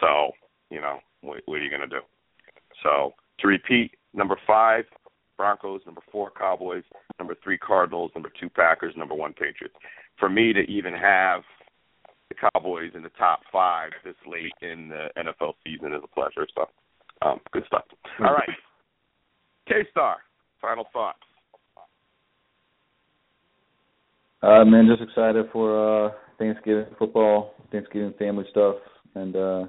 So you know what, what are you going to do? So to repeat, number five Broncos, number four Cowboys, number three Cardinals, number two Packers, number one Patriots. For me to even have the Cowboys in the top five this late in the NFL season is a pleasure. So, um, good stuff. All right, K Star, final thoughts. Uh, man, just excited for uh Thanksgiving football, Thanksgiving family stuff, and uh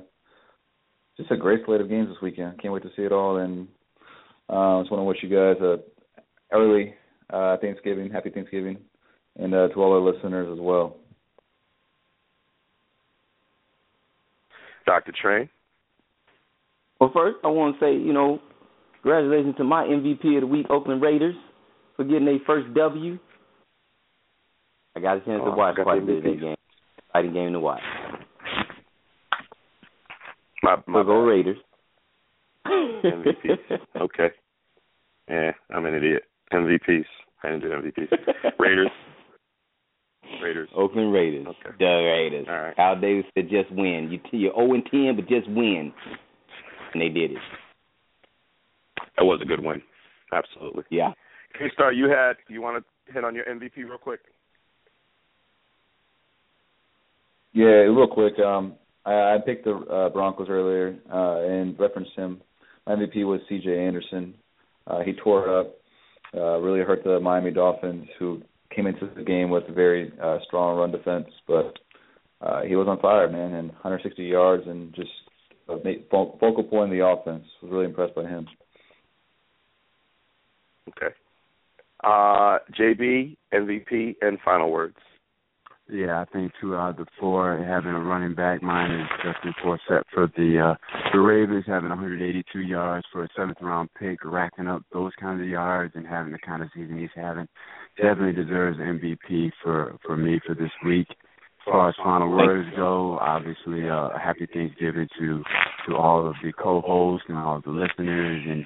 just a great slate of games this weekend. Can't wait to see it all, and uh, just want to wish you guys a early uh Thanksgiving, happy Thanksgiving, and uh to all our listeners as well. Dr. Train. Well, first, I want to say, you know, congratulations to my MVP of the week, Oakland Raiders, for getting their first W. I got a chance Oh, to watch quite a the bit of that game. Exciting game to watch. My, my So go. Raiders. MVPs. Okay. Yeah, I'm an idiot. MVPs. I didn't do MVPs. Raiders. Raiders. Oakland Raiders. Okay. The Raiders. All right. Kyle Davis said just win. You you're 0 and 10, but just win. And they did it. That was a good win. Absolutely. Yeah. K Star, you had you want to hit on your MVP real quick? Yeah, real quick. Um, I, I picked the uh, Broncos earlier uh, and referenced him. My MVP was C.J. Anderson. Uh, he tore it up. Uh, really hurt the Miami Dolphins, who came into the game with a very uh, strong run defense. But uh, he was on fire, man, and 160 yards and just a focal point in the offense. Was really impressed by him. Okay. Uh, JB, MVP, and final words. Yeah, I think two out of the four having a running back. Mine is Justin Forsett for the uh, the Ravens having 182 yards for a seventh round pick, racking up those kinds of yards and having the kind of season he's having. Definitely deserves MVP for for me for this week. As far as final words go, obviously, uh, happy Thanksgiving to to all of the co-hosts and all of the listeners and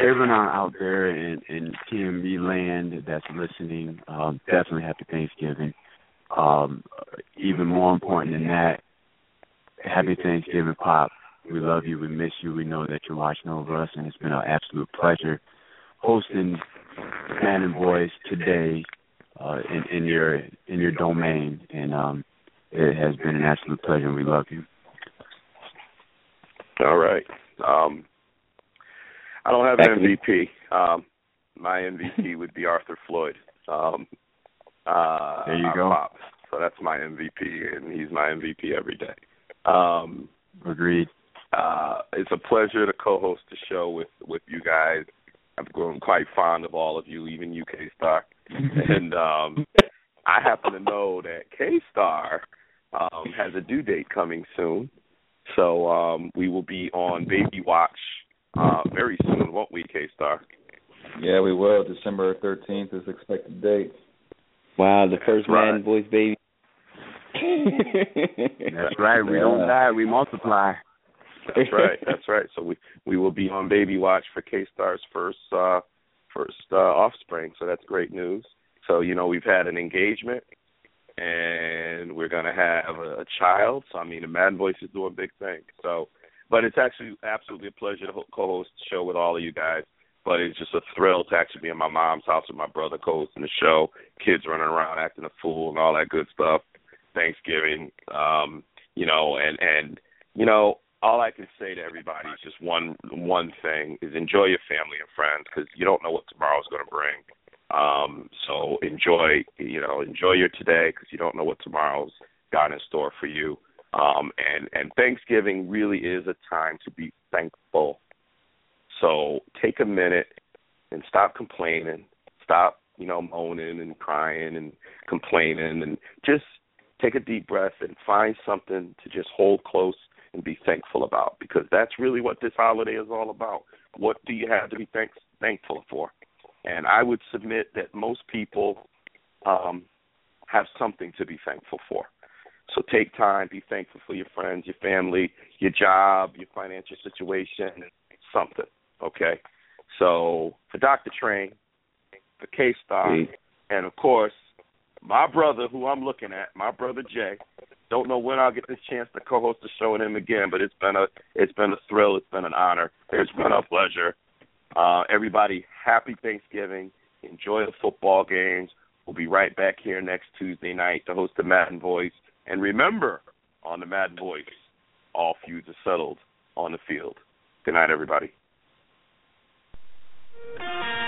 everyone out there in in TMV land that's listening. Um, definitely happy Thanksgiving. Um, even more important than that, happy Thanksgiving, Pop. We love you. We miss you. We know that you're watching over us, and it's been an absolute pleasure hosting Man and Boys today uh, in, in your in your domain. And um, it has been an absolute pleasure. and We love you. All right. Um, I don't have an MVP. Um, my MVP would be Arthur Floyd. Um, uh, There you go. Pop. So that's my MVP, and he's my MVP every day. Um, Agreed. uh, it's a pleasure to co-host the show with with you guys. I've grown quite fond of all of you, even UK K Star. and um, I happen to know that K Star um, has a due date coming soon, so um, we will be on Baby Watch uh, very soon, won't we, K Star? Yeah, we will. December 13th is expected date. Wow, the first right. Madden Boys baby. That's right. We don't die. We multiply. That's right. That's right. So we we will be on Baby Watch for K Star's first uh first uh offspring. So that's great news. So you know we've had an engagement, and we're gonna have a, a child. So I mean the Madden Voice is doing a big things. So, but it's actually absolutely a pleasure to ho- co-host the show with all of you guys. But it's just a thrill to actually be in my mom's house with my brother co-hosting the show. Kids running around acting a fool and all that good stuff. Thanksgiving, um, you know, and and you know, all I can say to everybody is just one one thing: is enjoy your family and friends because you don't know what tomorrow's going to bring. Um, so enjoy, you know, enjoy your today because you don't know what tomorrow's got in store for you. Um, and and Thanksgiving really is a time to be thankful. So take a minute and stop complaining. Stop, you know, moaning and crying and complaining and just take a deep breath and find something to just hold close and be thankful about because that's really what this holiday is all about. What do you have to be thanks, thankful for? And I would submit that most people um, have something to be thankful for. So take time, be thankful for your friends, your family, your job, your financial situation, something. Okay. So for Dr. Train, for K Star, Sweet. and of course my brother, who I'm looking at, my brother Jay. Don't know when I'll get this chance to co-host the show with him again, but it's been a it's been a thrill. It's been an honor. It's been a pleasure. Uh, everybody, happy Thanksgiving. Enjoy the football games. We'll be right back here next Tuesday night to host the Madden Voice. And remember, on the Madden Voice, all feuds are settled on the field. Good night, everybody. The house.